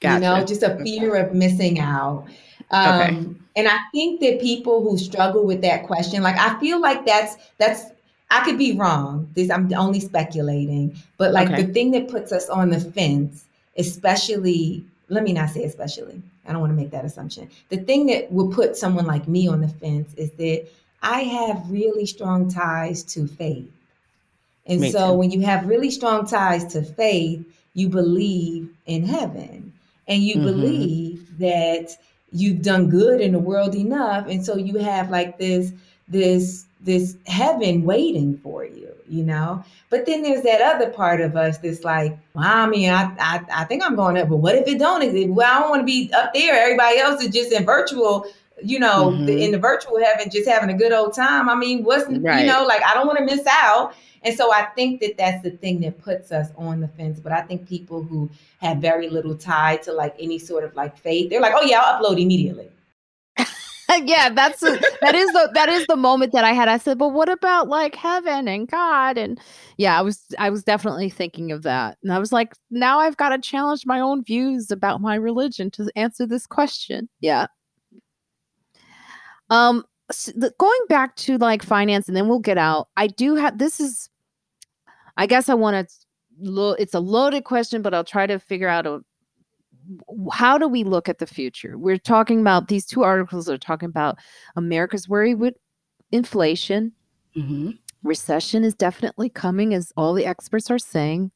Gotcha. You know, just a fear of missing out. Um, okay. And I think that people who struggle with that question, like I feel like that's that's I could be wrong. This I'm only speculating, but like okay. the thing that puts us on the fence, especially let me not say especially. I don't want to make that assumption. The thing that will put someone like me on the fence is that I have really strong ties to faith. And me so too. when you have really strong ties to faith, you believe in heaven and you mm-hmm. believe that you've done good in the world enough and so you have like this this this heaven waiting for you you know but then there's that other part of us that's like well, i mean I, I i think i'm going up but what if it don't exist well i don't want to be up there everybody else is just in virtual you know mm-hmm. in the virtual heaven just having a good old time i mean what's right. you know like i don't want to miss out and so I think that that's the thing that puts us on the fence. But I think people who have very little tie to like any sort of like faith, they're like, oh yeah, I'll upload immediately. yeah, that's a, that is the that is the moment that I had. I said, but what about like heaven and God? And yeah, I was I was definitely thinking of that. And I was like, now I've got to challenge my own views about my religion to answer this question. Yeah. Um, going back to like finance and then we'll get out i do have this is i guess i want to lo- it's a loaded question but i'll try to figure out a how do we look at the future? We're talking about these two articles are talking about america's worry with inflation. Mm-hmm. recession is definitely coming as all the experts are saying.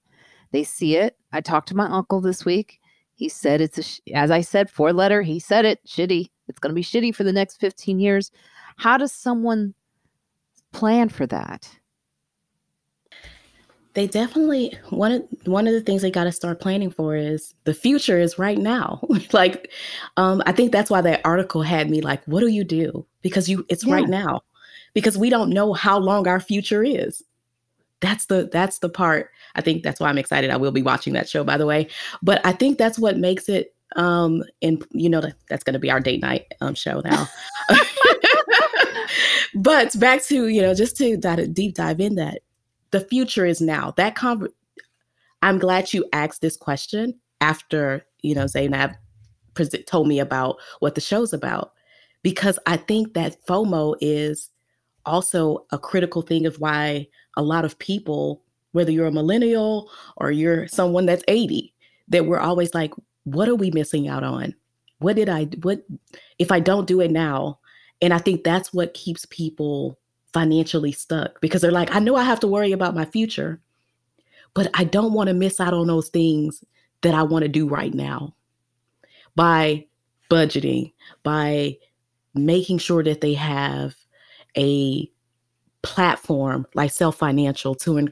They see it. I talked to my uncle this week. He said it's a as i said four letter he said it shitty. It's going to be shitty for the next 15 years how does someone plan for that? They definitely one of one of the things they got to start planning for is the future is right now. like, um, I think that's why that article had me like, what do you do? Because you it's yeah. right now. Because we don't know how long our future is. That's the that's the part. I think that's why I'm excited. I will be watching that show, by the way. But I think that's what makes it um and you know that, that's going to be our date night um show now but back to you know just to dive, deep dive in that the future is now. That con- i'm glad you asked this question after you know zainab told me about what the show's about. Because i think that fomo is also a critical thing of why a lot of people whether you're a millennial or you're someone that's 80 that we're always like what are we missing out on? What did i what if i don't do it now and I think that's what keeps people financially stuck because they're like, I know I have to worry about my future, but I don't want to miss out on those things that I want to do right now by budgeting, by making sure that they have a platform like self financial to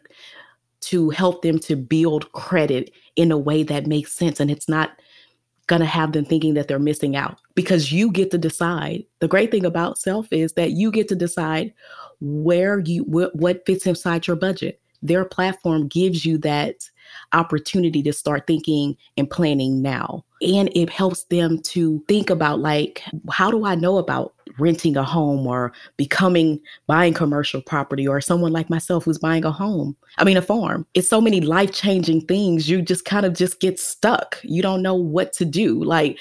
to help them to build credit in a way that makes sense and it's not going to have them thinking that they're missing out because you get to decide. The great thing about self is that you get to decide where you what, what fits inside your budget. Their platform gives you that opportunity to start thinking and planning now. And it helps them to think about like how do I know about renting a home or becoming buying commercial property or someone like myself who's buying a home i mean a farm it's so many life-changing things you just kind of just get stuck you don't know what to do like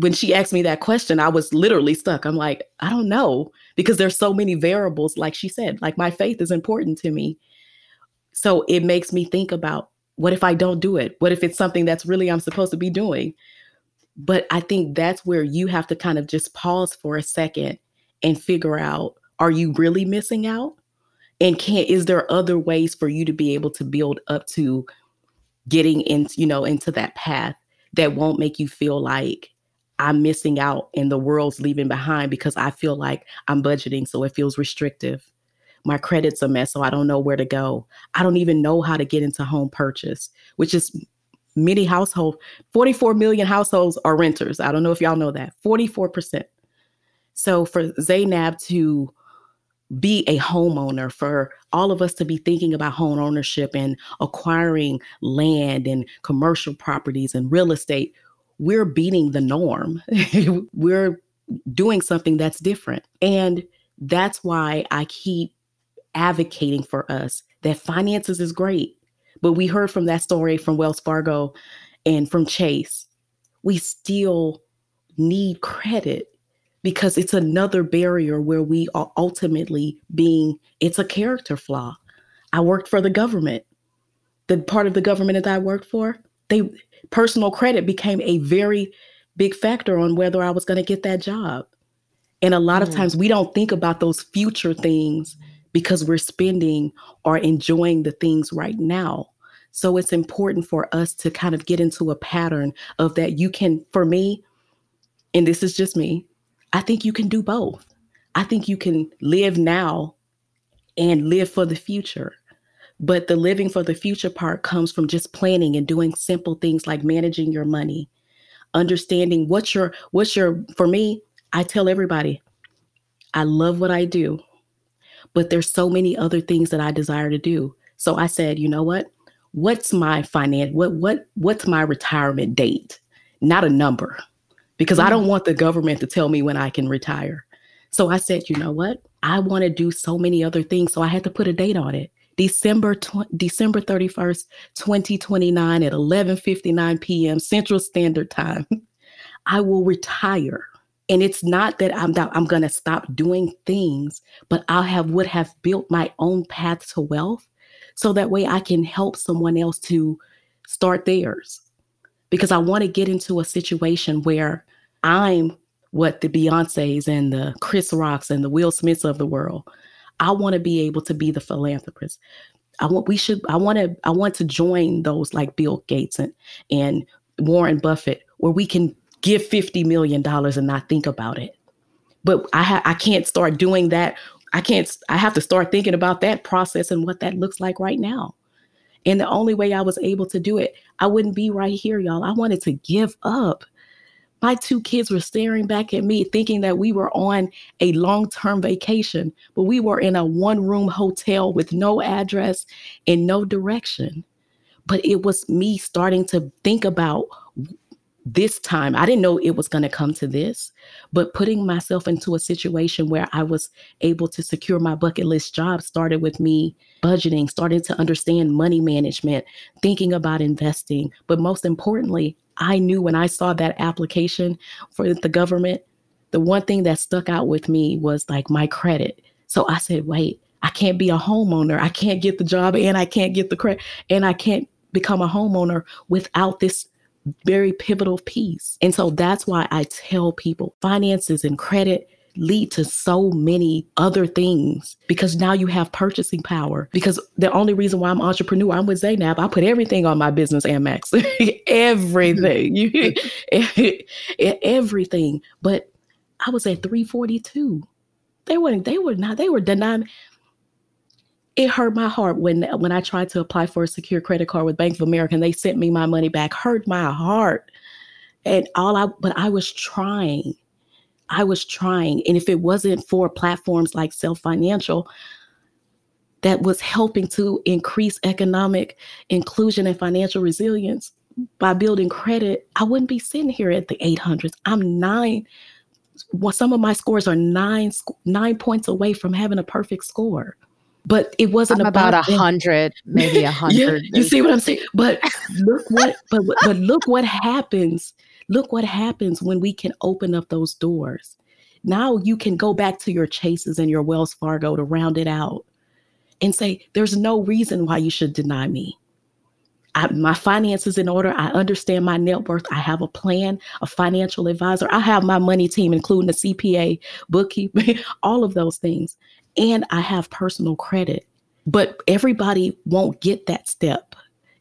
when she asked me that question i was literally stuck. I'm like i don't know because there's so many variables like she said like my faith is important to me. So it makes me think about what if i don't do it? What if it's something that's really i'm supposed to be doing? But I think that's where you have to kind of just pause for a second and figure out are you really missing out? And can is there other ways for you to be able to build up to getting into, you know, into that path that won't make you feel like I'm missing out and the world's leaving behind because I feel like I'm budgeting so it feels restrictive. My credit's a mess, so I don't know where to go. I don't even know how to get into home purchase, which is many households, 44 million households are renters. I don't know if y'all know that. 44%. So for Zainab to be a homeowner, for all of us to be thinking about home ownership and acquiring land and commercial properties and real estate, we're beating the norm. we're doing something that's different. And that's why I keep advocating for us that finances is great but we heard from that story from Wells Fargo and from Chase. we still need credit because it's another barrier where we are ultimately being, it's a character flaw. I worked for the government. The part of the government that I worked for, they personal credit became a very big factor on whether I was going to get that job. And a lot mm. of times we don't think about those future things because we're spending or enjoying the things right now. So it's important for us to kind of get into a pattern of that you can, for me, and this is just me, I think you can do both. I think you can live now and live for the future. But the living for the future part comes from just planning and doing simple things like managing your money, understanding what's your what's your for me, I tell everybody, I love what I do, but there's so many other things that I desire to do. So I said, you know what? What's my finance what what what's my retirement date? Not a number because I don't mm. want the government to tell me when I can retire. So I said, you know what? I want to do so many other things. So I had to put a date on it. December tw- December 31st, 2029 at 11:59 p.m. Central Standard Time. I will retire. And it's not that I'm I'm going to stop doing things, but I'll have would have built my own path to wealth so that way I can help someone else to start theirs. Because I want to get into a situation where I'm what the Beyonces and the Chris Rocks and the Will Smiths of the world. I want to be able to be the philanthropist. I want we should I want to I want to join those like Bill Gates and, and Warren Buffett where we can give 50 million dollars and not think about it. But I ha- I can't start doing that. I can't I have to start thinking about that process and what that looks like right now. And the only way I was able to do it, I wouldn't be right here, y'all. I wanted to give up my two kids were staring back at me, thinking that we were on a long term vacation, but we were in a one room hotel with no address and no direction. But it was me starting to think about this time. I didn't know it was going to come to this, but putting myself into a situation where I was able to secure my bucket list job started with me budgeting, starting to understand money management, thinking about investing, but most importantly, I knew when I saw that application for the government, the one thing that stuck out with me was like my credit. So I said, wait, I can't be a homeowner. I can't get the job and I can't get the credit and I can't become a homeowner without this very pivotal piece. And so that's why I tell people finances and credit lead to so many other things because now you have purchasing power. Because the only reason why I'm entrepreneur, I'm with Zainab. I put everything on my business Amex, everything, mm-hmm. everything. But I was at 342. They weren't. They were not. They were denying. It hurt my heart when when I tried to apply for a secure credit card with Bank of America and they sent me my money back. Hurt my heart. And all I, but I was trying. I was trying. And if it wasn't for platforms like Self Financial that was helping to increase economic inclusion and financial resilience by building credit, I wouldn't be sitting here at the 800s. I'm nine. Well, some of my scores are nine nine points away from having a perfect score. But it wasn't I'm about a hundred, maybe a hundred. yeah, you see what I'm saying? But look what, but but look what happens Look what happens when we can open up those doors. Now you can go back to your Chases and your Wells Fargo to round it out and say, there's no reason why you should deny me. I, my finances in order. I understand my net worth. I have a plan, a financial advisor. I have my money team, including a CPA, bookkeeping, all of those things. And I have personal credit. But everybody won't get that step.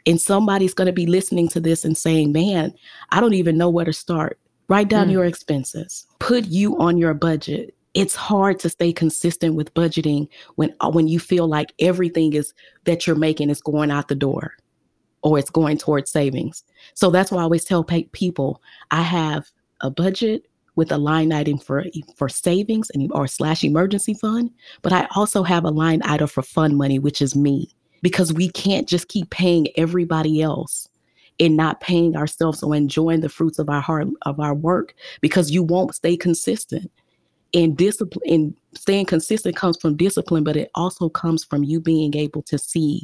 And somebody's going to be listening to this and saying, man, I don't even know where to start. Write down mm. your expenses, put you on your budget. It's hard to stay consistent with budgeting when uh, when you feel like everything is that you're making is going out the door or it's going towards savings. So that's why I always tell people I have a budget with a line item for for savings and or slash emergency fund, but I also have a line item for fund money, which is me because we can't just keep paying everybody else and not paying ourselves or enjoying the fruits of our heart of our work because you won't stay consistent. And discipline and staying consistent comes from discipline but it also comes from you being able to see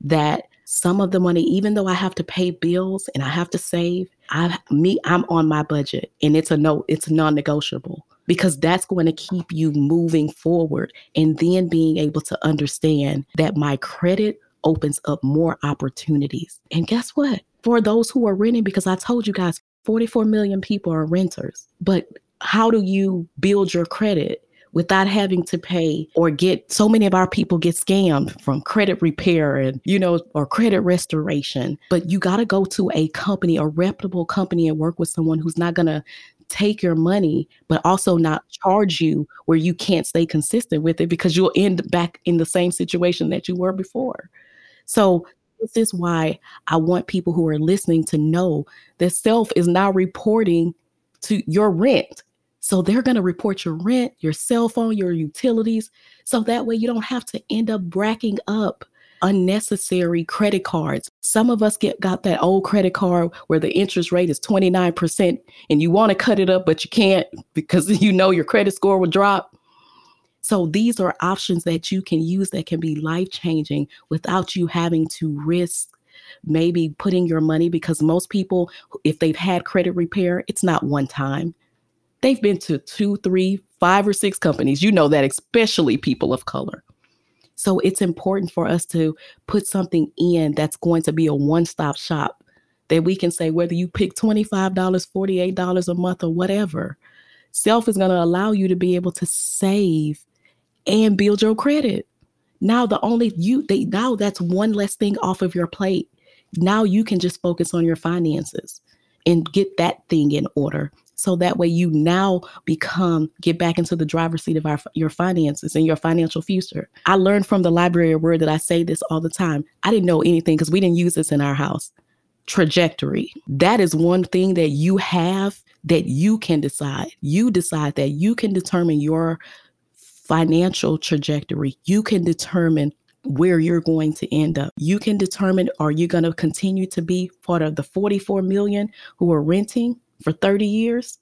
that some of the money, even though I have to pay bills and I have to save, I me, I'm on my budget and it's a no, it's non-negotiable because that's going to keep you moving forward and then being able to understand that my credit opens up more opportunities. And guess what? For those who are renting, because I told you guys 44 million people are renters, but how do you build your credit? without having to pay or get so many of our people get scammed from credit repair and you know or credit restoration but you got to go to a company a reputable company and work with someone who's not going to take your money but also not charge you where you can't stay consistent with it because you'll end back in the same situation that you were before so this is why I want people who are listening to know that self is now reporting to your rent so they're going to report your rent, your cell phone, your utilities. So that way you don't have to end up bracking up unnecessary credit cards. Some of us get got that old credit card where the interest rate is 29% and you want to cut it up but you can't because you know your credit score will drop. So these are options that you can use that can be life-changing without you having to risk maybe putting your money because most people if they've had credit repair, it's not one time. They've been to two, three, five, or six companies. You know that, especially people of color. So it's important for us to put something in that's going to be a one stop shop that we can say, whether you pick $25, $48 a month, or whatever, self is going to allow you to be able to save and build your credit. Now, the only you, they, now that's one less thing off of your plate. Now you can just focus on your finances and get that thing in order so that way you now become get back into the driver's seat of our, your finances and your financial future. I learned from the library a word that i say this all the time. I didn't know anything because we didn't use this in our house. Trajectory. That is one thing that you have that you can decide. You decide that you can determine your financial trajectory. You can determine where you're going to end up. You can determine are you going to continue to be part of the 44 million who are renting for 30 years?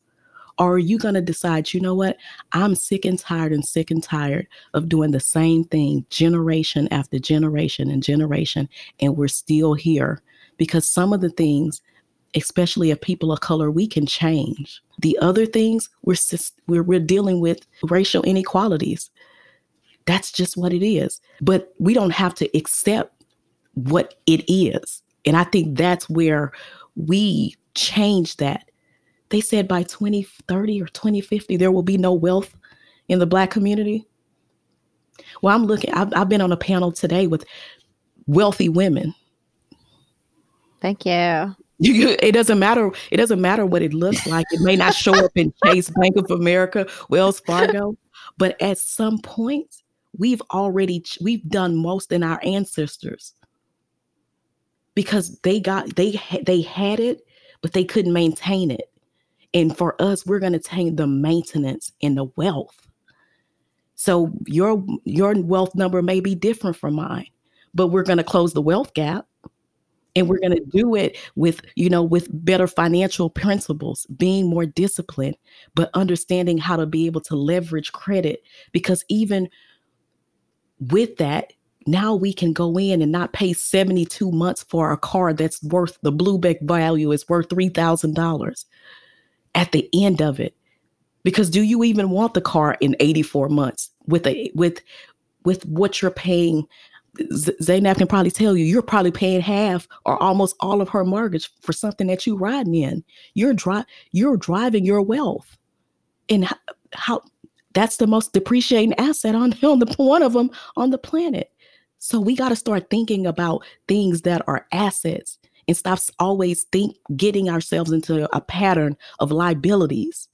Or are you going to decide, you know what? I'm sick and tired and sick and tired of doing the same thing generation after generation and generation, and we're still here because some of the things, especially of people of color, we can change. The other things, we're, we're, we're dealing with racial inequalities. That's just what it is. But we don't have to accept what it is. And I think that's where we change that they said by 2030 or 2050, there will be no wealth in the Black community. Well, I'm looking, I've, I've been on a panel today with wealthy women. Thank you. You, it doesn't matter. It doesn't matter what it looks like. It may not show up in Chase Bank of America, Wells Fargo, but at some point, we've already we've done most in our ancestors because they got they they had it, but they couldn't maintain it. And for us, we're going to take the maintenance and the wealth. So your your wealth number may be different from mine, but we're going to close the wealth gap. And we're going to do it with you know with better financial principles being more disciplined but understanding how to be able to leverage credit. Because even with that now we can go in and not pay 72 months for a car that's worth the blue blueback value is worth $3000 at the end of it. Because do you even want the car in 84 months with a with with what you're paying? Z- Zainab can probably tell you you're probably paying half or almost all of her mortgage for something that you're riding in. You're you're driving your wealth, and how, how that's the most depreciating asset on on the one of them on the planet. So we got to start thinking about things that are assets and stop always think getting ourselves into a pattern of liabilities.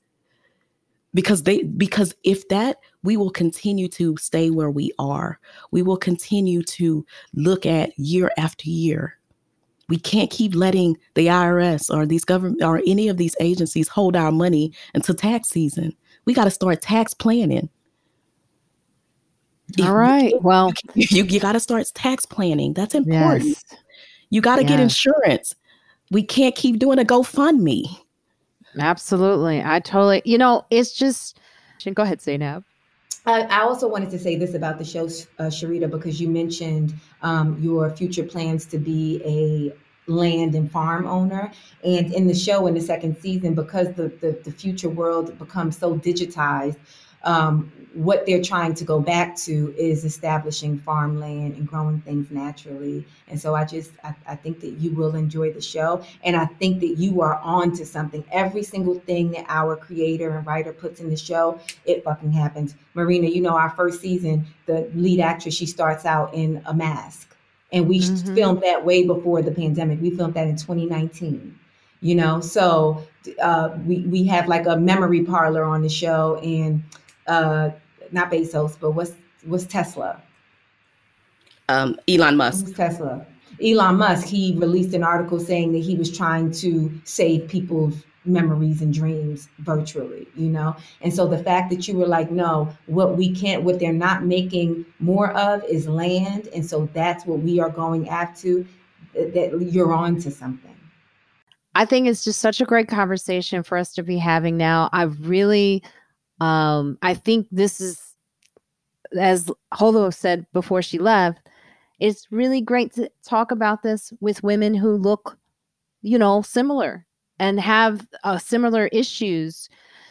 Because they because if that we will continue to stay where we are. We will continue to look at year after year. We can't keep letting the IRS or these government or any of these agencies hold our money until tax season. We got to start tax planning. All right. well you, you got to start tax planning. That's important. Yes. You got to get insurance. We can't keep doing a GoFundMe. Absolutely. I totally, you know, it's just, go ahead, Zainab. I, I also wanted to say this about the show, uh, Sharita, because you mentioned um, your future plans to be a land and farm owner. And in the show, in the second season, because the, the, the future world becomes so digitized, um, what they're trying to go back to is establishing farmland and growing things naturally. And so I just I, I, think that you will enjoy the show. And I think that you are on to something. Every single thing that our creator and writer puts in the show, it fucking happens. Marina, you know, our first season, the lead actress, she starts out in a mask. And we mm-hmm. filmed that way before the pandemic. We filmed that in 2019 you know so uh, we we have like a memory parlor on the show and uh, not Bezos, but what's what's Tesla? Um, Elon Musk. Who's Tesla? Elon Musk. He released an article saying that he was trying to save people's memories and dreams virtually, you know? And so the fact that you were like, no, what we can't, what they're not making more of is land. And so that's what we are going after, that you're on to something. I think it's just such a great conversation for us to be having now. I've really um, I think this is, as Hoodo said before she left, it's really great to talk about this with women who look, you know, similar and have uh, similar issues.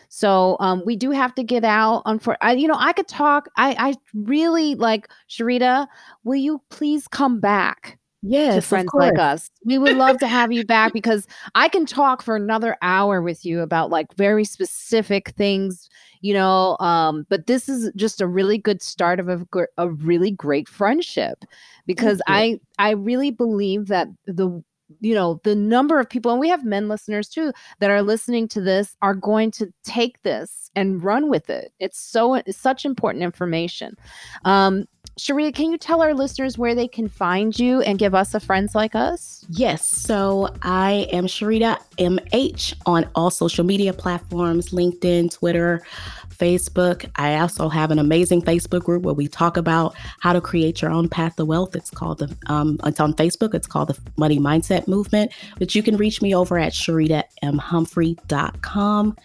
So um, we do have to get out on for I, you know, I could talk. I I really like Sharita. Will you please come back? yes, to friends like us. We would love to have you back because I can talk for another hour with you about like very specific things, you know. Um, but this is just a really good start of a, a really great friendship because I I really believe that the you know the number of people and we have men listeners too that are listening to this are going to take this and run with it it's so it's such important information um Sharita, can you tell our listeners where they can find you and give us a friends like us? Yes. So I am Sharita MH on all social media platforms LinkedIn, Twitter, Facebook. I also have an amazing Facebook group where we talk about how to create your own path to wealth. It's called the, um, it's on Facebook. It's called the Money Mindset Movement. But you can reach me over at sharitamhumphrey.com.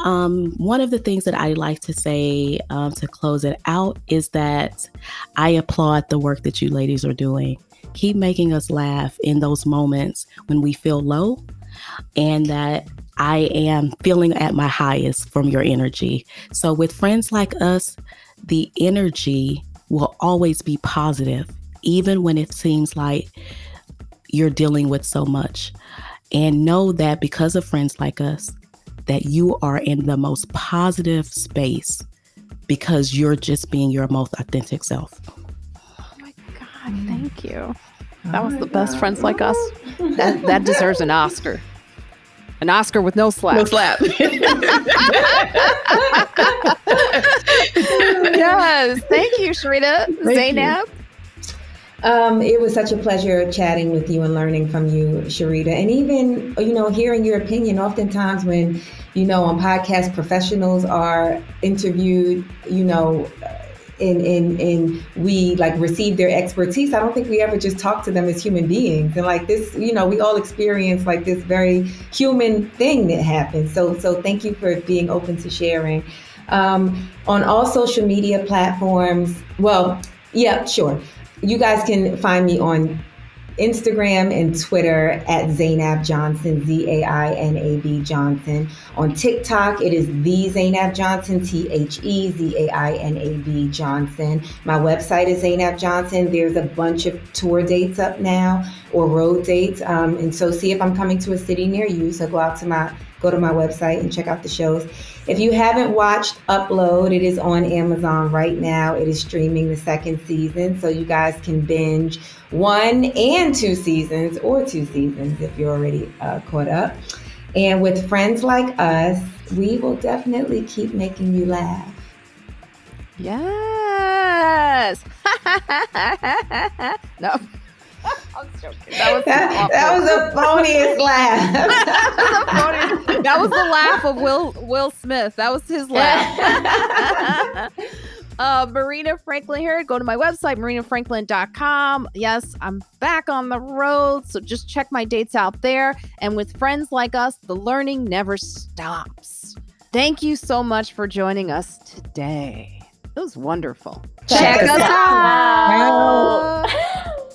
Um, one of the things that I like to say um, to close it out is that I applaud the work that you ladies are doing. Keep making us laugh in those moments when we feel low, and that I am feeling at my highest from your energy. So, with friends like us, the energy will always be positive, even when it seems like you're dealing with so much. And know that because of friends like us, that you are in the most positive space because you're just being your most authentic self. Oh my God, thank you. That was the best friends like us. That, that deserves an Oscar. An Oscar with no slap. No slap. yes. Thank you, Sharita. Thank Zainab. You. Um, it was such a pleasure chatting with you and learning from you, Sharita, and even you know hearing your opinion. Oftentimes, when you know on podcast professionals are interviewed, you know, and and and we like receive their expertise. I don't think we ever just talk to them as human beings. And like this, you know, we all experience like this very human thing that happens. So so thank you for being open to sharing. Um, on all social media platforms, well, yeah, sure you guys can find me on Instagram and Twitter at Zainab Johnson, Z A I N A B Johnson. On TikTok, it is the Zainab Johnson, T H E Z A I N A B Johnson. My website is Zainab Johnson. There's a bunch of tour dates up now or road dates. Um, and so see if I'm coming to a city near you. So go out to my go to my website and check out the shows. If you haven't watched Upload, it is on Amazon right now. It is streaming the second season, so you guys can binge one and two seasons or two seasons if you're already uh, caught up. And with friends like us, we will definitely keep making you laugh. Yes. no. That was, that, that was the phoniest laugh. that, was the laugh of Will Will Smith. That was his laugh. uh, Marina Franklin here. Go to my website, marinafranklin.com. Yes, I'm back on the road, so just check my dates out there. And with friends like us, the learning never stops. Thank you so much for joining us today. It was wonderful. Check, Check us, us out. out.